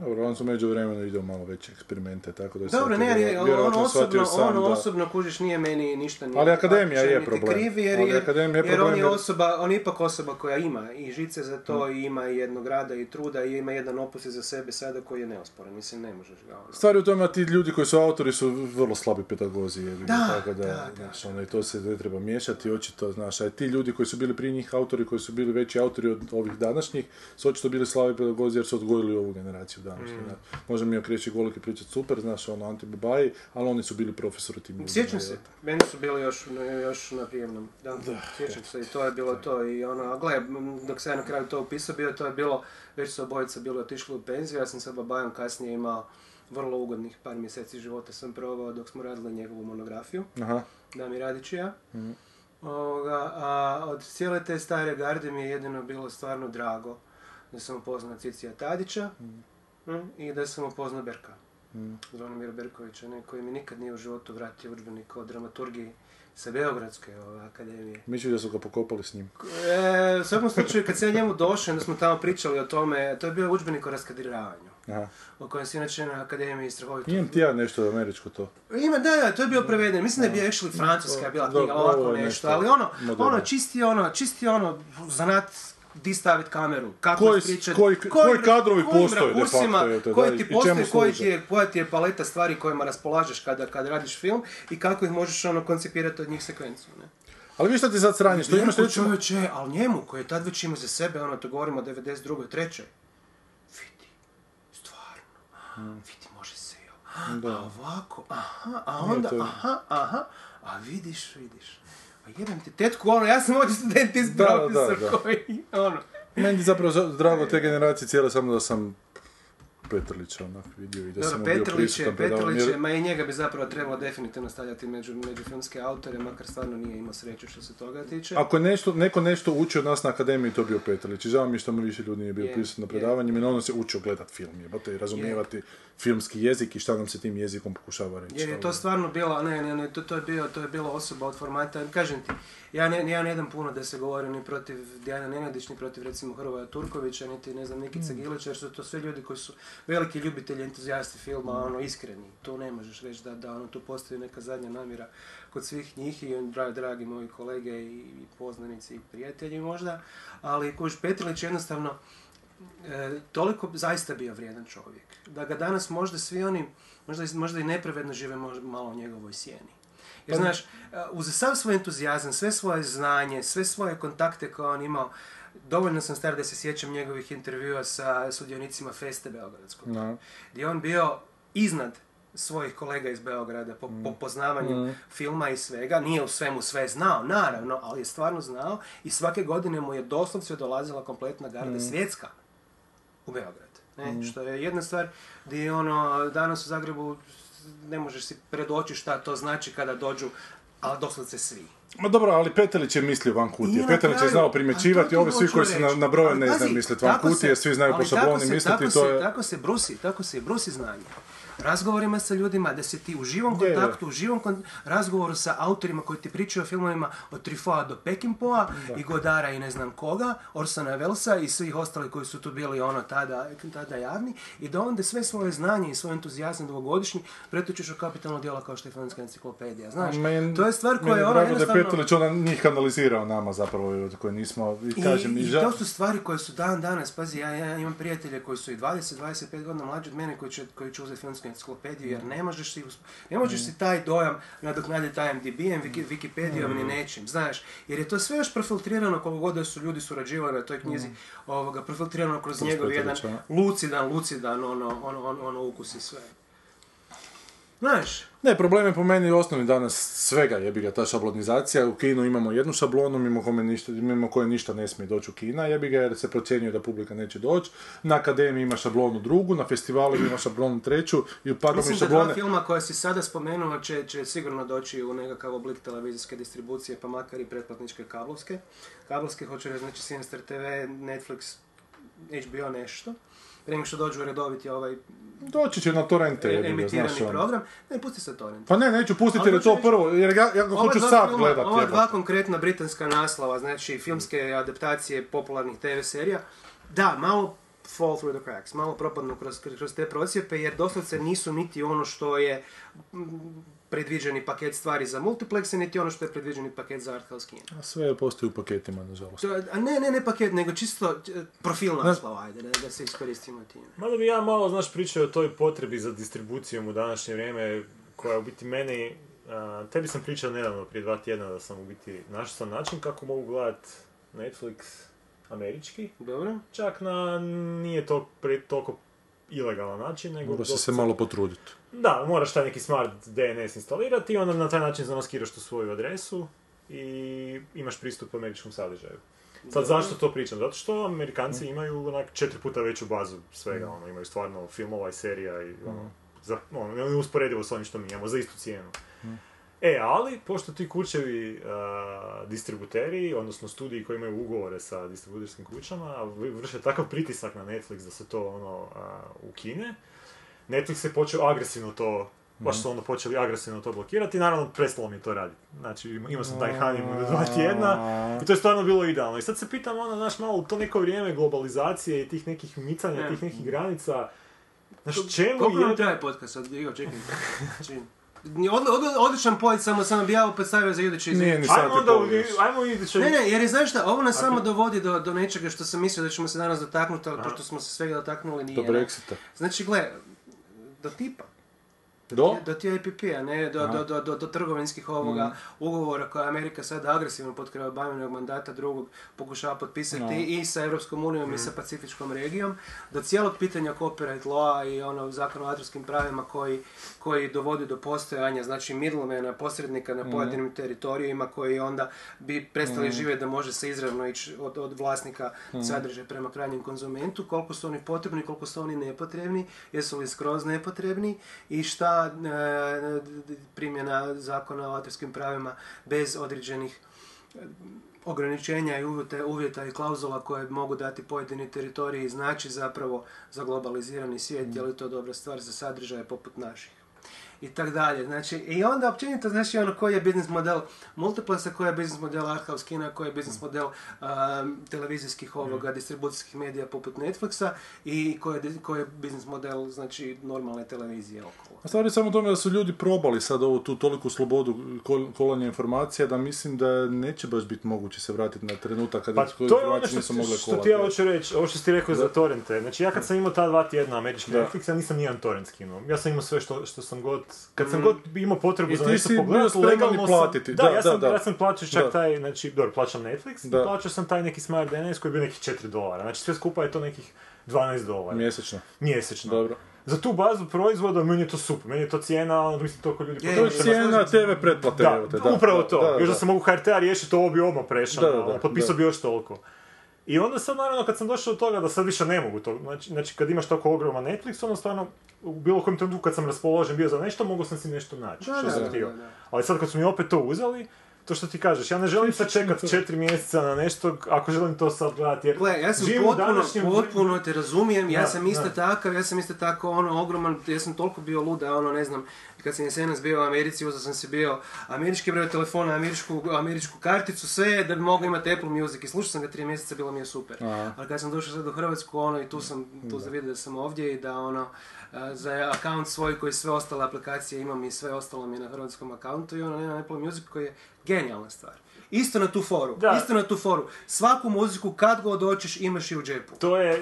Dobro, on su među vremenu ide malo veće eksperimente, tako da je Dobro, ne, vjerojatno on osobno, on da- osobno, kužiš, nije meni ništa nije. Ali akademija je problem. Kriv, jer, Ali jer, akademija je jer on problem je jer- osoba, on je ipak osoba koja ima i žice za to, i ima i jednog rada i truda, i ima jedan opus za sebe sada koji je neosporan. Mislim, ne možeš ga ono. Stvar je u tome da ti ljudi koji su autori su vrlo slabi pedagozi, ga, Da, tako da, da, da. znaš, ono, i to se ne treba miješati, očito, znaš, a ti ljudi koji su bili prije njih autori, koji su bili veći autori od ovih današnjih, su očito bili slabi pedagozi jer su odgojili ovu generaciju današnju. Mm. Možemo mi o Kreći Goliki pričati super, znaš, ono, Ante Babaji, ali oni su bili profesori tim ljudima, Sjećam se, meni su bili još, još na prijemnom. Da, sjećam se i to je bilo to. I ono, a gle, dok se ja na kraju to upisao bio, to je bilo, već su obojica bili otišli u penziju, ja sam sa Babajom kasnije imao vrlo ugodnih par mjeseci života sam provao dok smo radili njegovu monografiju, Aha. Dami Radić i ja. Ovoga, a od cijele te stare garde mi je jedino bilo stvarno drago da sam upoznao Cicija Tadića mm, i da sam upoznao Berka. Zvonimira Berkovića, ne, koji mi nikad nije u životu vratio udžbenik o dramaturgiji sa Beogradske ove, akademije. Mislim da su ga pokopali s njim. E, u svakom slučaju, kad sam ja njemu došao, onda smo tamo pričali o tome, to je bio udžbenik o raskadiravanju, Aha. o kojem se inače na akademiji strahovito... Imam ti ja nešto američko to. Ima, da, da, to je bio preveden. Mislim da je bio actually francuska bila knjiga, ovako nešto, ali ono, ono, čisti ono, čisti ono, zanat di stavit kameru, kako Koji- ispričat, koji- koji kadrovi kojim postoje de facto, eto, da, koji ti postoje, koji ti, je, koja ti je paleta stvari kojima raspolažeš kada, kada radiš film i kako ih možeš ono koncipirati od njih sekvencu, ne? Ali vi što ti sad sranje, što imaš recimo... čovječe, ali njemu koji je tad već imao za sebe, ono to govorimo o 92. trećoj, vidi, stvarno, vidi, može se jo. A ovako, aha, a onda, je- aha, aha, a vidiš, vidiš. A jebem ti tetku, ono, ja sam ovdje student iz Da, da, profesor da. koji, ono. Meni je zapravo za- drago te generacije cijele samo da sam Petrlića onak vidio i da sam Dobro, mu bio Petrlić je, predavanju. Petrlić je, ma i njega bi zapravo trebalo definitivno stavljati među, među filmske autore, makar stvarno nije imao sreću što se toga tiče. Ako je nešto, neko nešto uči od nas na akademiji, to je bio Petrlić. I žao mi je što mu više ljudi nije bio Je, prisutan na je. predavanjima, jer ono se učio gledat film, jebote, i razumijevati filmski jezik i šta nam se tim jezikom pokušava reći. Jer je to da. stvarno bila, ne, ne, ne, to, to je bio, to je bila osoba od formata, kažem ti, ja ne, ja ne jedam puno da se govori ni protiv Dijana Nenadić, ni protiv recimo Hrvoja Turkovića, niti ne znam Mm. Nikica Gilića, jer su to sve ljudi koji su veliki ljubitelji, entuzijasti filma, ono, iskreni. Tu ne možeš reći da, da ono, tu postoji neka zadnja namjera kod svih njih i dra, dragi moji kolege i, i poznanici i prijatelji možda, ali Kuš Petrilić jednostavno, e, toliko zaista bio vrijedan čovjek. Da ga danas možda svi oni, možda, možda i nepravedno žive možda malo u njegovoj sjeni. Jer znaš, e, uz sav svoj entuzijazam, sve svoje znanje, sve svoje kontakte koje on imao, dovoljno sam star da se sjećam njegovih intervjua sa sudionicima Feste Beogradskog. Da. Gdje je on bio iznad svojih kolega iz Beograda po, po poznavanju filma i svega. Nije u svemu sve znao, naravno, ali je stvarno znao i svake godine mu je doslovce dolazila kompletna garda svjetska u Beograd. Ne? Što je jedna stvar gdje je ono, danas u Zagrebu ne možeš si predoći šta to znači kada dođu, ali doslovce svi. Ma dobro, ali Petelić je mislio van kutije. na Petrlić je znao primjećivati, ovi svi koji se na, na broje ne znaju misliti van kutije, svi znaju po šabloni misliti, tako to je... Tako se brusi, tako se brusi znanje. Razgovorima sa ljudima, da si ti u živom kontaktu, u živom kon- razgovoru sa autorima koji ti pričaju o filmovima od Trifoa do Peckinpah i Godara i ne znam koga, Orsona Wellesa i svih ostalih koji su tu bili ono tada, tada javni i da onda sve svoje znanje i svoj entuzijazam dugogodišnji pretočiš u kapitalno djelo kao što je filmska enciklopedija. Znaš, Men- to je stvar koja je ono drago da je jednostavno... Ona njih kanalizirao nama zapravo, koje nismo, i kažem, I, i i ža- to su stvari koje su dan danas, pazi, ja, ja imam prijatelje koji su i 20-25 godina mlađi od mene koji će, koji će uzeti filmsku enciklopediju, jer ne možeš si, ne možeš si taj dojam nadoknaditi IMDb-em, Wiki, Wikipedijom ni nečim, znaš, jer je to sve još profiltrirano koliko god da su ljudi surađivali na toj knjizi, ovoga, profiltrirano kroz njegov jedan lucidan, lucidan, ono, ono, ono, ono ukus i sve. Znaš, Ne, problem je po meni osnovni danas svega jebi ga ta šablonizacija. U kinu imamo jednu šablonu mimo, kome ništa, mimo koje ništa ne smije doći u kina, jebi ga jer se procjenjuje da publika neće doći. Na akademiji ima šablonu drugu, na festivalu ima šablonu treću i upadamo Mislim i da dva šablone. filma koja si sada spomenula će, će sigurno doći u nekakav oblik televizijske distribucije, pa makar i pretplatničke kablovske. Kablovske, hoću reći, znači Sinister TV, Netflix, HBO nešto. Prije nego što dođu u redoviti ovaj Doći će na torrente, e- emitirani znaš ono. program. Ne, pusti se torrent. Pa ne, neću pustiti jer je to prvo, jer ja, ja ga hoću dva sad filma- gledat, Ova dva konkretna britanska naslova, znači filmske adaptacije popularnih TV serija, da, malo fall through the cracks, malo propadnu kroz, kroz te procjepe, jer doslovce nisu niti ono što je predviđeni paket stvari za multiplexe, niti ono što je predviđeni paket za arthouse kino. A Sve postoji u paketima, nažalost. To A ne, ne, ne paket, nego čisto eh, profil naslova, ajde, da, da se iskoristimo time. Mada bi ja malo, znaš, pričao o toj potrebi za distribucijom u današnje vrijeme, koja u biti meni, a, tebi sam pričao nedavno, prije dva tjedna, da sam u biti našao sam način kako mogu gledat Netflix američki, Dobro? čak na nije to pre, toliko ilegalan način, nego... Mora se se malo potruditi. Da, moraš taj neki smart DNS instalirati i onda na taj način zamaskiraš tu svoju adresu i imaš pristup američkom sadržaju. Sad zašto to pričam? Zato što Amerikanci imaju onak četiri puta veću bazu svega, ono, imaju stvarno filmova i serija i ono, za, ono, neusporedivo s ovim što mi imamo, za istu cijenu. E, ali, pošto ti kućevi a, distributeri, odnosno studiji koji imaju ugovore sa distributerskim kućama, vrše takav pritisak na Netflix da se to ono a, ukine, Netflix je počeo agresivno to, baš su ono počeli agresivno to blokirati i naravno prestalo mi je to raditi. Znači ima- imao sam taj honeymoon do dva tjedna i to je stvarno bilo idealno. I sad se pitam ono, znaš, malo u to neko vrijeme globalizacije i tih nekih micanja, Ne. tih nekih granica, znaš, čemu Koliko nam je... traje podcast sad? Igo, čekaj. Čim. Odli- odličan point, samo sam bi ja opet stavio za idući Nije ni sat Ajmo onda, ajmo iduće... Ne, ne, jer je, znaš šta, ovo nas samo dovodi do, do nečega što sam mislio da ćemo se danas dotaknuti, ali pošto smo se svega dotaknuli nije. Do ne. Brexita. Znači, gle, do tipa. Do? Do TIPP-a, ne do, do, do, do, do trgovinskih ovoga Mm. ugovora koje Amerika sada agresivno pod kraj Obaminog mandata drugog pokušava potpisati i sa Europskom unijom i Mm. sa Pacifičkom regijom, do cijelog pitanja copyright law i ono zakon o autorskim pravima koji, koji dovodi do postojanja, znači middlemana, posrednika Mm. na pojedinim teritorijima koji onda bi prestali živjeti da može se izravno ići od, od vlasnika Mm. sadržaja prema krajnjem konzumentu, koliko su oni potrebni, koliko su oni nepotrebni, jesu li skroz nepotrebni i šta e, primjena zakona o autorskim pravima bez određenih e, ograničenja i uvjeta, uvjeta i klauzula koje mogu dati pojedini teritoriji znači zapravo za globalizirani svijet, je li to dobra stvar za sadržaje poput naših i tak dalje. Znači, i onda općenito, znači, ono, koji je biznis model multiplexa, koji je biznis model arthouse kina, koji je biznis model um, televizijskih ovoga, distribucijskih medija poput Netflixa i koji je, koji je biznis model, znači, normalne televizije okolo. A stvar je samo u tome da su ljudi probali sad ovu tu toliku slobodu kol- kolanja informacija da mislim da neće baš biti moguće se vratiti na trenutak kada Pa to je ono informacije što, nisu mogle što kolati. ti ja hoću reći, ovo što si ti rekao za torrente. Znači ja kad sam imao ta dva tjedna američki Da. Netflix, ja nisam nijedan torrent skinuo. Ja sam imao sve što, što sam god, kad sam god imao potrebu Mm. I za nešto i legalno platiti. Da, Da, ja sam, da. ja sam plaćao čak Da. taj, znači, dobro, plaćam Netflix, Da. i plaćao sam taj neki Smart DNS koji je bio nekih 4 dolara. Znači sve skupa je to nekih 12 dolara. Mjesečno. Mjesečno. Dobro. Za tu bazu proizvoda meni je to super, meni je to cijena, ono, mislim, toliko ljudi... Je, To je je, cijena TV pretplate. Da, evo te, da, upravo to. Još da sam mogu HRT-a riješiti, ovo bi odmah prešao. Ono, potpisao bi još toliko. I onda sad, naravno, kad sam došao do toga da sad više ne mogu to, znači, znači kad imaš tako ogroman Netflix, onda stvarno, u bilo kojem trenutku kad sam raspoložen bio za nešto, mogu sam si nešto naći, Da, što da, sam da, htio. Ali sad kad su mi opet to uzeli, to što ti kažeš, ja ne želim sad čekat četiri mjeseca na nešto ako želim to sad gledati, jer Gle, ja sam potpuno, današnjem- potpuno te razumijem, ja Da, sam isto takav, ja sam isto tako ono ogroman, ja sam toliko bio lud da ono ne znam, kad sam jesenas bio u Americi, uzeo sam si bio američki broj telefona, američku, američku karticu, sve da bi mogao imati Apple Music i slušao sam ga tri mjeseca, bilo mi je super. Ali kad sam došao sad u Hrvatsku, ono i tu sam, tu sam vidio da sam ovdje i da ono, za akaunt svoj koji sve ostale aplikacije imam i sve ostalo mi je na hrvatskom akauntu i ono nemam Apple Music koji je genijalna stvar. Isto na tu foru, Da. isto na tu foru. Svaku muziku kad god hoćeš imaš i u džepu. To je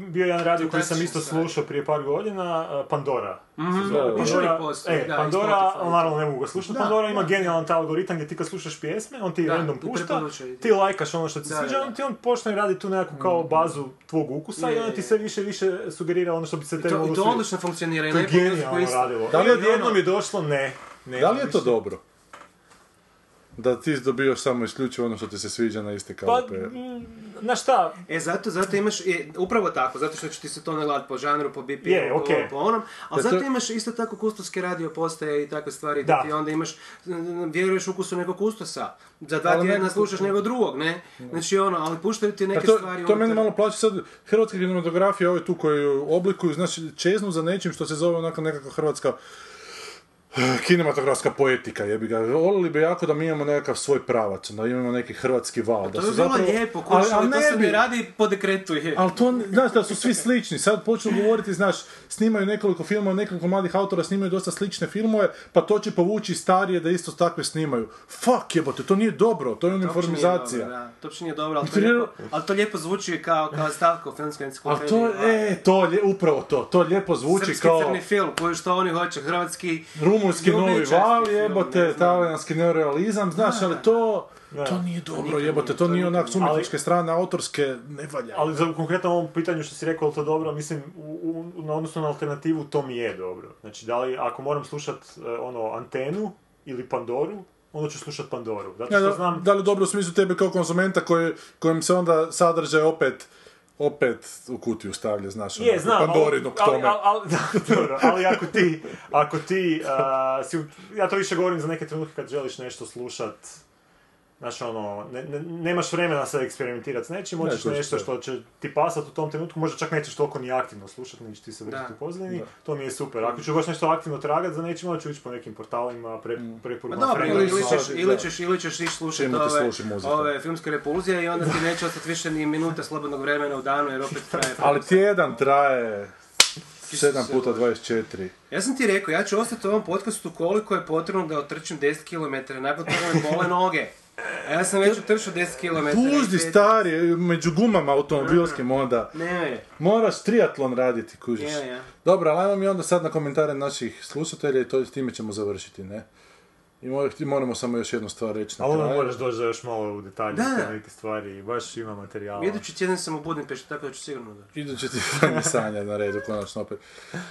bio jedan radio koji sam isto slušao prije par godina, uh, Pandora. Mhm, zove. još uvijek postoji, e, da, Pandora, naravno ne mogu ga slušati. Da, Pandora ima da. genijalan taj algoritam gdje ti kad slušaš pjesme, on ti Da, random pušta, ti. lajkaš ono što ti Da, sviđa, da, on da. ti on počne raditi tu nekakvu kao bazu tvog ukusa Je, i onda ti sve više više sugerira ono što bi se to, moglo i to odlično funkcionira. i To je genijalno radilo. Da li je odjednom ono- je došlo, ne. ne Da li je to dobro? Da ti dobivaš samo isključivo ono što ti se sviđa na iste Pa, kalupe. mm, na šta, E, zato, zato imaš, e, upravo tako, zato što će ti se to nagledati po žanru, po BPM, Je, po, okej. po onom, ali Da, to- zato imaš isto tako kustovske radio postaje i takve stvari, da, Da. ti onda imaš, vjeruješ ukusu nekog kustosa, za dva Ali tjedna slušaš nego drugog, ne? Znači ono, ali puštaju ti Pa neke to, stvari to meni malo plaće sad, hrvatska kinematografija, ove tu koji oblikuju, znači čeznu za nečim što se zove onako nekakva hrvatska kinematografska poetika, jebi ga. Volili bi jako da mi imamo nekakav svoj pravac, da imamo neki hrvatski val. da To su je bilo zapravo- lijepo, kuš, ali ali to se ne radi po dekretu. Je. ali to, znaš, da su svi slični. Sad počnu govoriti, znaš, snimaju nekoliko filmova, nekoliko mladih autora snimaju dosta slične filmove, pa to će povući starije da isto takve snimaju. Fuck jebote, to nije dobro, to je To uopće nije uniformizacija. dobro, da. To uopće nije dobro, ali to, je- lijepo, ali to lijepo zvuči kao, kao stavka u filmskoj Ali enciklopediji. to, da. e, to, lje- upravo to, to lijepo zvuči Srpski kao crni film, koji što oni hoće, hrvatski... rumunski novi val, jebote, ne talijanski neorealizam, znaš, ali to, Da. to nije dobro, jebote, to nije onak nije. s umjetničke strane, autorske, ne valja. Ali za konkretno ovom pitanju što si rekao, to dobro, mislim, u, u, na odnosu na alternativu, to mi je dobro. Znači, da li, ako moram slušat e, ono, antenu ili Pandoru, onda ću slušat Pandoru. Zato Ja, što da, znam... da li dobro u smislu tebe kao konzumenta koji, kojem se onda sadržaj opet opet u kutiju stavlja, znaš, Je, znam, Pandorinu k ali, tome. ali, ali, da, dobro, ali ako ti, ako ti, a, si, ja to više govorim za neke trenutke kad želiš nešto slušat, Znaš, ono, ne, ne- nemaš vremena sad eksperimentirati s nečim, Ne, hoćeš kužiš, nešto što će ti pasat u tom trenutku, možda čak nećeš toliko ni aktivno slušati, nećeš ti se vrtiti u pozadini, to mi je super. Ako ću baš nešto aktivno tragat za nečim, onda ću ići po nekim portalima, pre, Mm. Ma preporukama dobro, ili, ili, ćeš, ili, ćeš, ili ćeš ići slušati ove, ove filmske repulzije i onda ti neće ostati više ni minute slobodnog vremena u danu jer opet traje. Ali tjedan traje 7 se puta Bože. 24. Ja sam ti rekao, ja ću ostati u ovom podcastu koliko je potrebno da otrčim 10 km, nakon toga me bole noge. A ja sam već utrčao 10 km. Puždi stari, među gumama automobilskim onda. Ne, Moraš triatlon raditi, kužiš. je, je. Dobro, ali ajmo mi onda sad na komentare naših slušatelja i to s time ćemo završiti, ne? I mor- i moramo samo još jednu stvar reći na Ali kraju. moraš doći još malo u detalje Da. neke stvari baš ima materijala. Idući tjedan sam u Budimpešti, tako da ću sigurno doći. Idući ti je sanja na redu, konačno opet.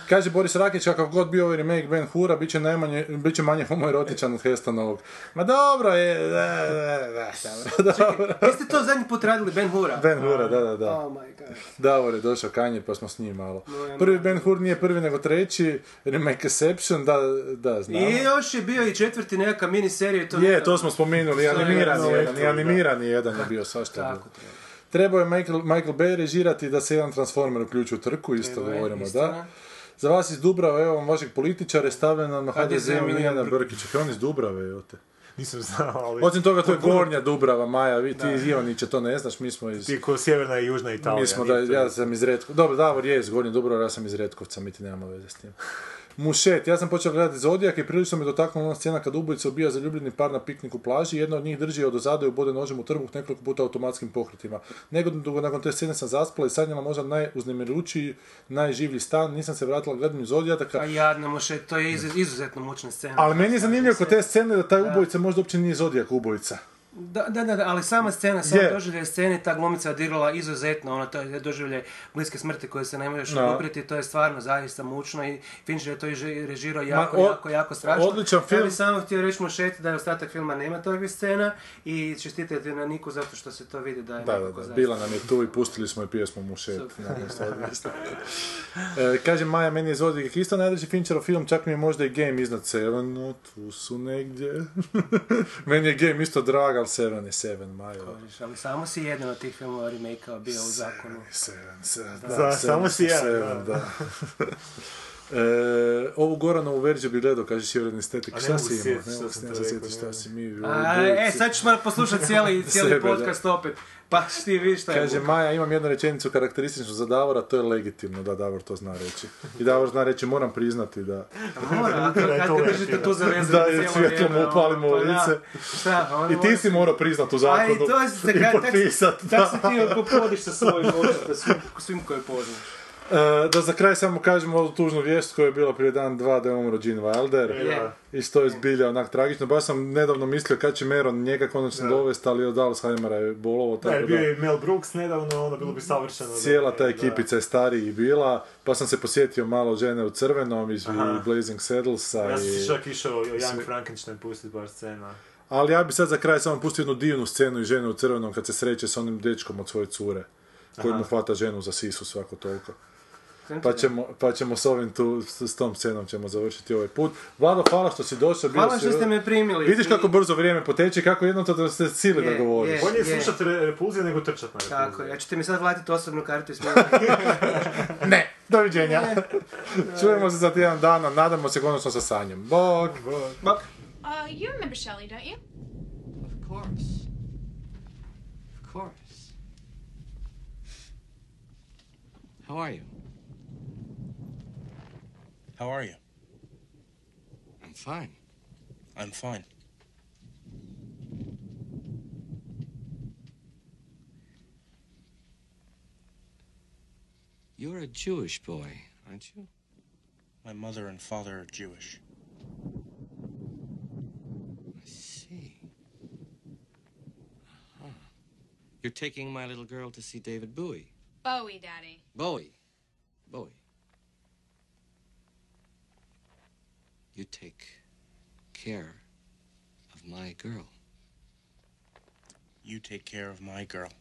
Kaže Boris Rakić, kakav god bio ovaj remake Ben Hura, bit će, najmanje, bit će manje homoerotičan od Hestonovog. Ma dobro je, da, da, da, dobro. Vi ste to zadnji put radili, Ben Hura? Ben Hura, da, da, da. Oh my god. Davor je došao kanje, pa smo s njim malo. No, Prvi Ben Hur nije prvi, nego treći. Remake Exception, da, da, znamo. I još je bio i četvrti nekakva miniserija i to... Je, to smo spominuli, i To je animirani ono, jedan, i animirani jedan je bio, svašta je bilo. Tako treba. Trebao je Michael, Michael Bay režirati da se jedan Transformer uključi u trku, isto Evo je, govorimo, da. Za vas iz Dubrave, evo vam vašeg političara je stavljeno na HDZ Milijana Brkića. Kaj on iz Dubrave, evo te. Nisam znao, ali... Osim toga, to je Gornja Dubrava, Maja, vi ti iz Ivanića to ne znaš, mi smo iz... Ti ko sjeverna i južna Italija. Mi smo da, ja sam iz Retkovca, dobro, Davor je iz Gornje Dubrava, ja sam iz Retkovca, mi ti nemamo veze s tim. Mušet, ja sam počeo gledati Zodijak i prilično me dotaknula ona scena kad ubojica ubija zaljubljeni par na pikniku plaži, jedna od njih drži od ozada i ubode nožem u trbuh nekoliko puta automatskim pokretima. Negodno dugo nakon te scene sam zaspala i sanjala možda najuznemiručiji, najživlji stan, nisam se vratila gledanju Zodijaka, A jadna muše, to je iz- izuzetno mučna scena. ali meni je zanimljivo kod te scene da taj ubojica možda uopće nije Zodijak ubojica. Da, da, da, ali sama scena, sam Je. doživljaj scene, ta glumica odigrala izuzetno, ono, to je doživljaj bliske smrti koje se ne možeš Da. odupriti, to je stvarno zaista mučno i Fincher je to i režirao jako, o- jako, jako strašno. odličan Ja film. bih samo htio reći Mošeti da je ostatak filma nema takvih scena i čestitati na Niku zato što se to vidi da je Da, da, da, bila nam je tu i pustili smo je pjesmu Mušet. E, kaže Maja, meni je Zodiac isto najdraži Fincherov film, čak mi je možda i Game iznad Seven, no tu su negdje. meni je Game isto drag, ali Seven je Seven, Maja. Kožiš, Ali samo si jedan od tih filmova remake bio u zakonu. Seven, Seven, da, Za- Seven samo si jedan, Seven, da. da. E, ovu Goranovu verziju bi gledao, kaže Sjeverni estetik. Šta si imao? Ne mogu sam se sjetiti rekao, šta si mi... A, e, sad ćeš morat poslušati cijeli, cijeli Sebe, da. podcast opet. Pa ti vidiš šta je Kaže. Maja, imam jednu rečenicu karakterističnu za Davora, to je legitimno da Davor to zna reći. I Davor zna reći, moram priznati da... Mora, kad, Da to držite tu za vezu Da, cijelo jer svjetlom upalimo ono, u pa da. lice. Šta, ono I ti si morao priznat u zakonu i potpisat. tak se ti opodiš sa svojim svim koje poznaš. E, da za kraj samo kažemo ovu tužnu vijest koja je bila prije dan, dva, da je umro Gene Wilder. Je. I što je zbilja onak tragično. Baš sam nedavno mislio kad će Meron njega konačno Da. dovesti, ali od Alzheimera je bolovo, Da, tako je da... bio i Mel Brooks nedavno, onda bilo bi savršeno. Cijela ta ekipica je stariji bila, pa sam se posjetio malo žene u crvenom iz Aha. Blazing Saddlesa Ja sam čak išao Young Frankenstein pustiti par scena. Ali ja bi sad za kraj samo pustio jednu divnu scenu i žene u crvenom kad se sreće s onim dečkom od svoje cure, koji mu hvata ženu za sisu svako toliko. Pa ćemo, pa ćemo s ovim tu, s, s tom scenom ćemo završiti ovaj put. Vlado, hvala što si došao. bio Hvala si- što ste me primili. Vidiš kako brzo vrijeme poteče, kako jedno to da ste sili da govoriš. je. Bolje je slušati re- repulzije nego trčati na repulzije. Tako, ja ćete mi sad vratiti osobnu kartu i. Ne, doviđenja. Čujemo se za tjedan dana, nadamo se konačno sa Sanjom. Bog! Bok. Uh, you remember Shelley, don't you? Of course. Of course. How are you? How are you? I'm fine. I'm fine. You're a Jewish boy, aren't you? My mother and father are Jewish. I see. Uh-huh. You're taking my little girl to see David Bowie. Bowie, Daddy. Bowie. Bowie. You take care of my girl. You take care of my girl.